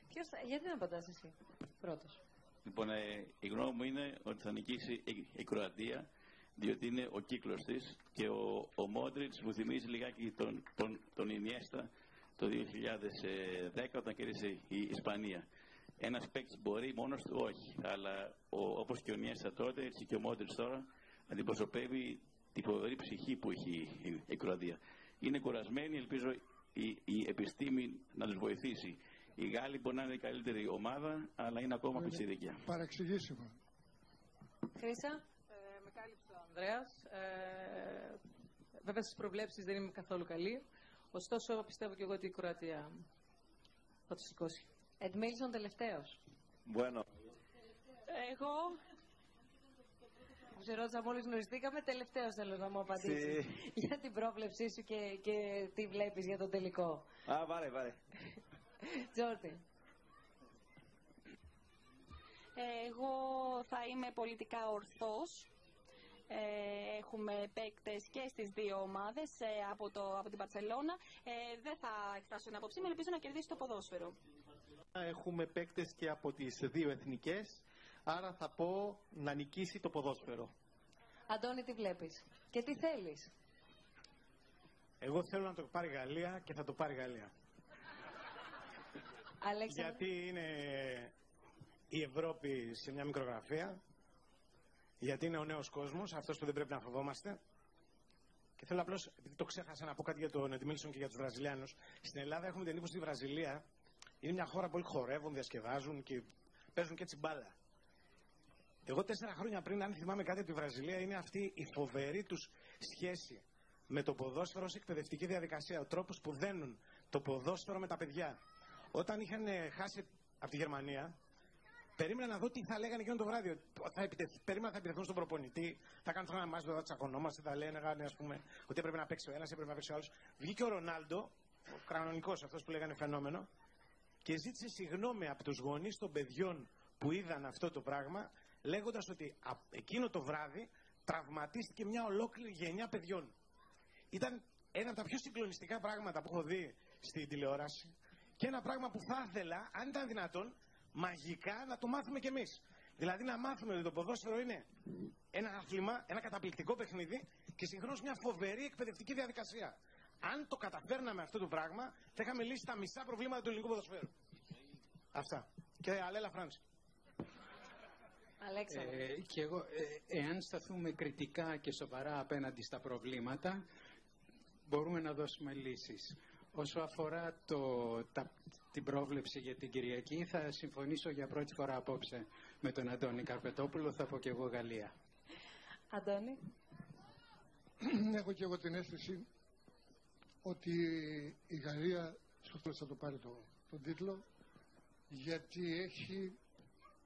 Ποιος θα... Γιατί να απαντάς εσύ πρώτος; Λοιπόν, ε, η γνώμη μου είναι ότι θα νικήσει η, η Κροατία διότι είναι ο κύκλος της και ο, ο Μόντριτς μου θυμίζει λιγάκι τον, τον, τον Ινιέστα το 2010 όταν κέρδισε η Ισπανία. Ένας παίκτης μπορεί μόνος του, όχι. Αλλά όπως και ο Νιέστα τότε, έτσι και ο Μόντριτς τώρα, αντιπροσωπεύει τη φοβερή ψυχή που έχει η Κροατία. Είναι κουρασμένοι, ελπίζω η, η επιστήμη να τους βοηθήσει. Οι Γάλλοι μπορεί να είναι η καλύτερη ομάδα, αλλά είναι ακόμα πιτσιδικιά. Παραξηγήσιμο. Χρήσα. Ε, με κάλυψε ο Ανδρέας. Ε, βέβαια στις προβλέψεις δεν είμαι καθόλου καλή. Ωστόσο πιστεύω και εγώ ότι η Κροατία θα το σηκώσει. Εντμίλσον τελευταίος. Bueno. Εγώ που σε ρώτησα μόλις γνωριστήκαμε, τελευταίος θέλω να μου απαντήσεις <laughs> για την πρόβλεψή σου και, και τι βλέπεις για τον τελικό. Α, βάλε, βάλε. <laughs> Τζόρτι. Εγώ θα είμαι πολιτικά ορθός. Ε, έχουμε παίκτες και στις δύο ομάδες ε, από, το, από την Παρσελώνα. Ε, δεν θα εκφράσω την άποψή μου, ελπίζω να κερδίσει το ποδόσφαιρο. Έχουμε παίκτες και από τις δύο εθνικές, άρα θα πω να νικήσει το ποδόσφαιρο. Αντώνη, τι βλέπεις και τι θέλεις; Εγώ θέλω να το πάρει η Γαλλία και θα το πάρει η Γαλλία. Αλέξανδρο. Γιατί είναι η Ευρώπη σε μια μικρογραφία, γιατί είναι ο νέος κόσμος, αυτός που δεν πρέπει να φοβόμαστε. Και θέλω απλώς, επειδή το ξέχασα να πω κάτι για τον Εντμίλσον και για τους Βραζιλιάνους. Στην Ελλάδα έχουμε την εντύπωση ότι η Βραζιλία είναι μια χώρα που όλοι χορεύουν, διασκεδάζουν και παίζουν και έτσι μπάλα. Εγώ τέσσερα χρόνια πριν, αν θυμάμαι κάτι από τη Βραζιλία, είναι αυτή η φοβερή τους σχέση με το ποδόσφαιρο ως εκπαιδευτική διαδικασία. Ο τρόπος που δένουν το ποδόσφαιρο με τα παιδιά. Όταν είχαν χάσει από τη Γερμανία, περίμενα να δω τι θα λέγανε εκείνο το βράδυ. Θα επιτεθ... Περίμενα θα επιτεθούν στον προπονητή, θα κάνουν ένα μάτι εδώ, τσακωνόμαστε, θα λένε ας πούμε, ότι έπρεπε να παίξει ο ένας, έπρεπε να παίξει ο άλλος. Βγήκε ο Ρονάλντο, ο κανονικός αυτός που λέγανε φαινόμενο, και ζήτησε συγγνώμη από τους γονείς των παιδιών που είδαν αυτό το πράγμα, λέγοντας ότι εκείνο το βράδυ τραυματίστηκε μια ολόκληρη γενιά παιδιών. Ήταν ένα από τα πιο συγκλονιστικά πράγματα που έχω δει στην τηλεόραση και ένα πράγμα που θα ήθελα, αν ήταν δυνατόν, μαγικά να το μάθουμε κι εμείς. Δηλαδή να μάθουμε ότι το ποδόσφαιρο είναι ένα άθλημα, ένα καταπληκτικό παιχνίδι και συγχρόνως μια φοβερή εκπαιδευτική διαδικασία. Αν το καταφέρναμε αυτό το πράγμα, θα είχαμε λύσει τα μισά προβλήματα του ελληνικού ποδοσφαίρου. Αυτά. Και αλέλα Φράνση. Ε, και εγώ, ε, εάν σταθούμε κριτικά και σοβαρά απέναντι στα προβλήματα, μπορούμε να δώσουμε λύσεις. Όσο αφορά το, τα, την πρόβλεψη για την Κυριακή, θα συμφωνήσω για πρώτη φορά απόψε με τον Αντώνη Καρπετόπουλο, θα πω και εγώ Γαλλία. Αντώνη. Έχω και εγώ την αίσθηση ότι η Γαλλία στο τέλος θα το πάρει το, τον τίτλο γιατί έχει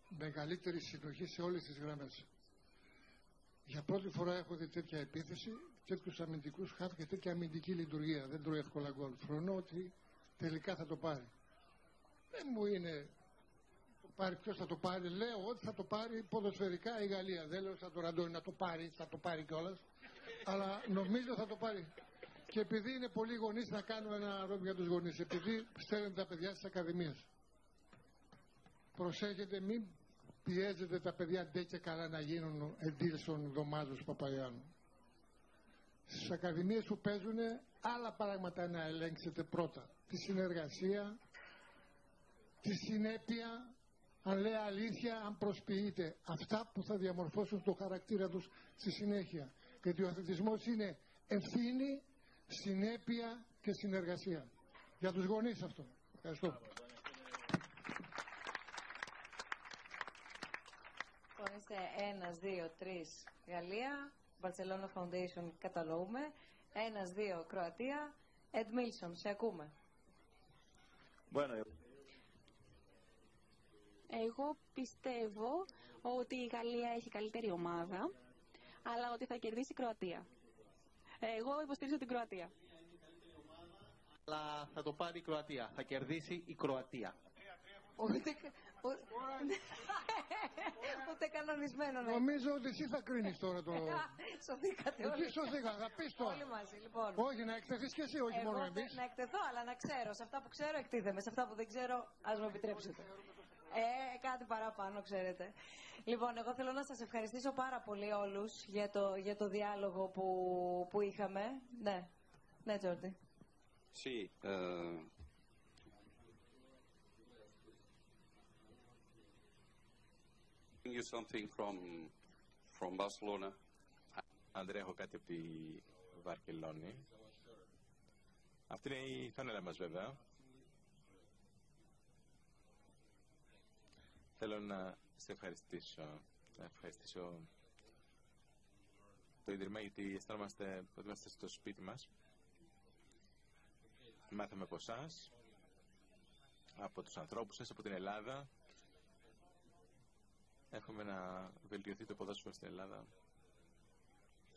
μεγαλύτερη συνοχή σε όλες τις γραμμές. Για πρώτη φορά έχω δει τέτοια επίθεση, τέτοιους αμυντικούς χαφ και τέτοια αμυντική λειτουργία. Δεν τρώει εύκολα γκολ. Φρονώ ότι τελικά θα το πάρει. Δεν μου είναι το πάρει, ποιος θα το πάρει. Λέω ότι θα το πάρει ποδοσφαιρικά η Γαλλία. Δεν λέω σαν το Ραντόνι να το πάρει, θα το πάρει κιόλας. Αλλά νομίζω θα το πάρει. Και επειδή είναι πολλοί γονείς, να κάνουμε ένα ρόλο για τους γονείς. Επειδή στέλνουν τα παιδιά στις ακαδημίες. Προσέχετε, μην πιέζετε τα παιδιά ντε και καλά να γίνουν εντύλσον δωμάζος Παπαϊάνου. Στις ακαδημίες που παίζουν άλλα πράγματα να ελέγξετε πρώτα. Τη συνεργασία, τη συνέπεια, αν λέει αλήθεια, αν προσποιείται. Αυτά που θα διαμορφώσουν το χαρακτήρα τους στη συνέχεια. Γιατί ο αθλητισμός είναι ευθύνη, συνέπεια και συνεργασία. Για τους γονείς αυτό. Ευχαριστώ. Λοιπόν, είστε ένας, δύο, τρεις Γαλλία, Barcelona Foundation καταλόγουμε. Ένας, δύο Κροατία. Ed Milson, σε ακούμε. Bueno, Εγώ πιστεύω ότι η Γαλλία έχει καλύτερη ομάδα, αλλά ότι θα κερδίσει η Κροατία. Εγώ υποστηρίζω την Κροατία. Αλλά θα το πάρει η Κροατία. Θα κερδίσει η Κροατία. Ούτε, <laughs> <laughs> ούτε κανονισμένο να Νομίζω ότι εσύ θα κρίνεις τώρα το... <laughs> Σωθήκατε όλοι. Εκεί σωθήκα, θα πεις τώρα. Όλοι μαζί, λοιπόν. Όχι, να εκτεθείς και εσύ, όχι Εγώ μόνο δεν- εμείς. Να εκτεθώ, αλλά να ξέρω. Σε αυτά που ξέρω εκτίθεμαι. Σε αυτά που δεν ξέρω, ας μου επιτρέψετε. Ε, κάτι παραπάνω, ξέρετε. Λοιπόν, εγώ θέλω να σας ευχαριστήσω πάρα πολύ όλους για το, για το διάλογο που, που είχαμε. Ναι, ναι, Τζόρντι. Sì, eh, you something from, from Barcelona. Αντρέα, έχω κάτι από τη Βαρκελόνη. Αυτή είναι η φανέλα μας βέβαια. Θέλω να σε ευχαριστήσω, να ευχαριστήσω το Ίδρυμα γιατί αισθανόμαστε ότι είμαστε στο σπίτι μας. Μάθαμε από εσάς, από τους ανθρώπους σας, από την Ελλάδα. Έχουμε να βελτιωθεί το ποδόσφαιρο στην Ελλάδα.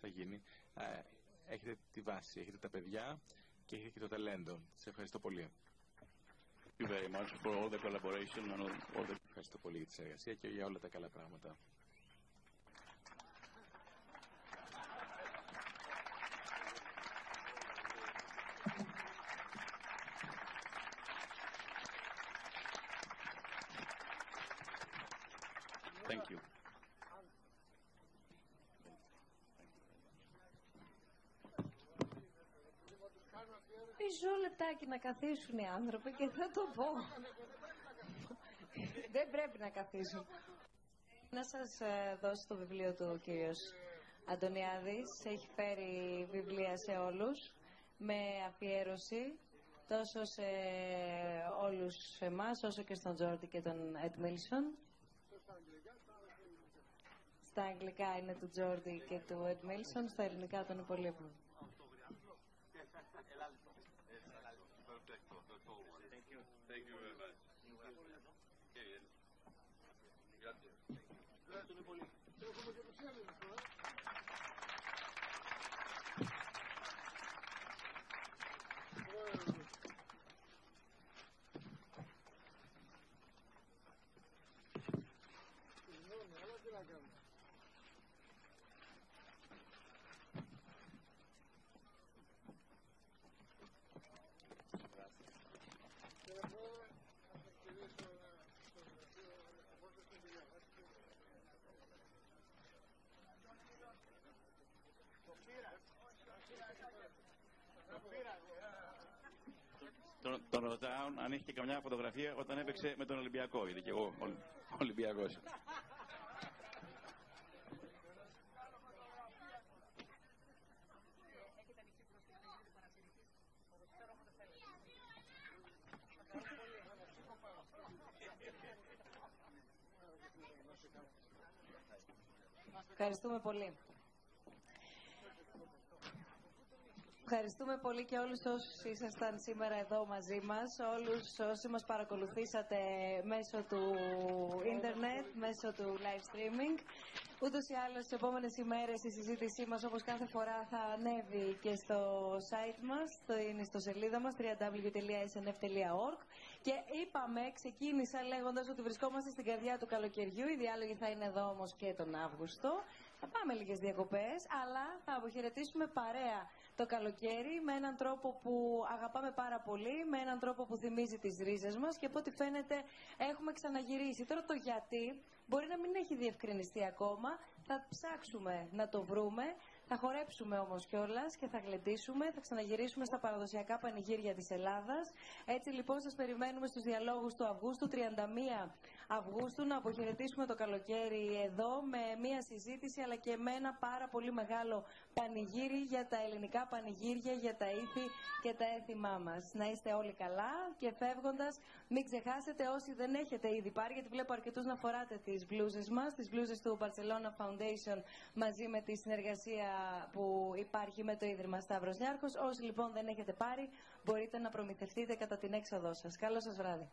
Θα γίνει. Έχετε τη βάση, έχετε τα παιδιά και έχετε και το ταλέντο. Σε ευχαριστώ πολύ. Thank you very much for all the collaboration and all the... Ευχαριστώ πολύ για τη συνεργασία και για όλα τα καλά πράγματα. Thank you. Μισό λεπτάκι να καθίσουν οι άνθρωποι και θα το πω. Δεν πρέπει να καθίσουν. Να σας ε, δώσω το βιβλίο του ο κύριος Αντωνιάδης. Έχει φέρει βιβλία σε όλους με αφιέρωση τόσο σε όλους εμάς όσο και στον Τζόρντι και τον Εντ Μίλσον. Στα αγγλικά είναι του Τζόρντι και του Εντ Μίλσον, στα ελληνικά των υπολείπων. Thank you very Gracias. Gracias, Τον, τον ρωτάω αν έχει και καμιά φωτογραφία όταν έπαιξε με τον Ολυμπιακό. Γιατί και εγώ Ολυμπιακός. Ευχαριστούμε πολύ. Ευχαριστούμε πολύ και όλους όσους ήσασταν σήμερα εδώ μαζί μας, όλους όσοι μας παρακολουθήσατε μέσω του ίντερνετ, μέσω του live streaming. Ούτως ή άλλως, τις επόμενες ημέρες η συζήτησή μας, όπως κάθε φορά, θα ανέβει και στο site μας, στο, στο σελίδα μας, www.snf.org. Και είπαμε, ξεκίνησα λέγοντας ότι βρισκόμαστε στην καρδιά του καλοκαιριού, οι διάλογοι θα είναι εδώ όμως και τον Αύγουστο. Θα πάμε λίγες διακοπές, αλλά θα αποχαιρετήσουμε παρέα το καλοκαίρι με έναν τρόπο που αγαπάμε πάρα πολύ, με έναν τρόπο που θυμίζει τις ρίζες μας και από ό,τι φαίνεται έχουμε ξαναγυρίσει. Τώρα το γιατί μπορεί να μην έχει διευκρινιστεί ακόμα, θα ψάξουμε να το βρούμε. Θα χορέψουμε όμως κιόλας και θα γλεντήσουμε, θα ξαναγυρίσουμε στα παραδοσιακά πανηγύρια της Ελλάδας. Έτσι λοιπόν σας περιμένουμε στους διαλόγους του Αυγούστου, 31 Αυγούστου, να αποχαιρετήσουμε το καλοκαίρι εδώ με μια συζήτηση αλλά και με ένα πάρα πολύ μεγάλο πανηγύρι για τα ελληνικά πανηγύρια, για τα ήθη και τα έθιμά μας. Να είστε όλοι καλά και φεύγοντας μην ξεχάσετε όσοι δεν έχετε ήδη πάρει, γιατί βλέπω αρκετούς να φοράτε τις μπλούζες μας, τις μπλούζες του Barcelona Foundation μαζί με τη συνεργασία που υπάρχει με το Ίδρυμα Σταύρος Νιάρχος. Όσοι λοιπόν δεν έχετε πάρει, μπορείτε να προμηθευτείτε κατά την έξοδό σας. Καλό σας βράδυ.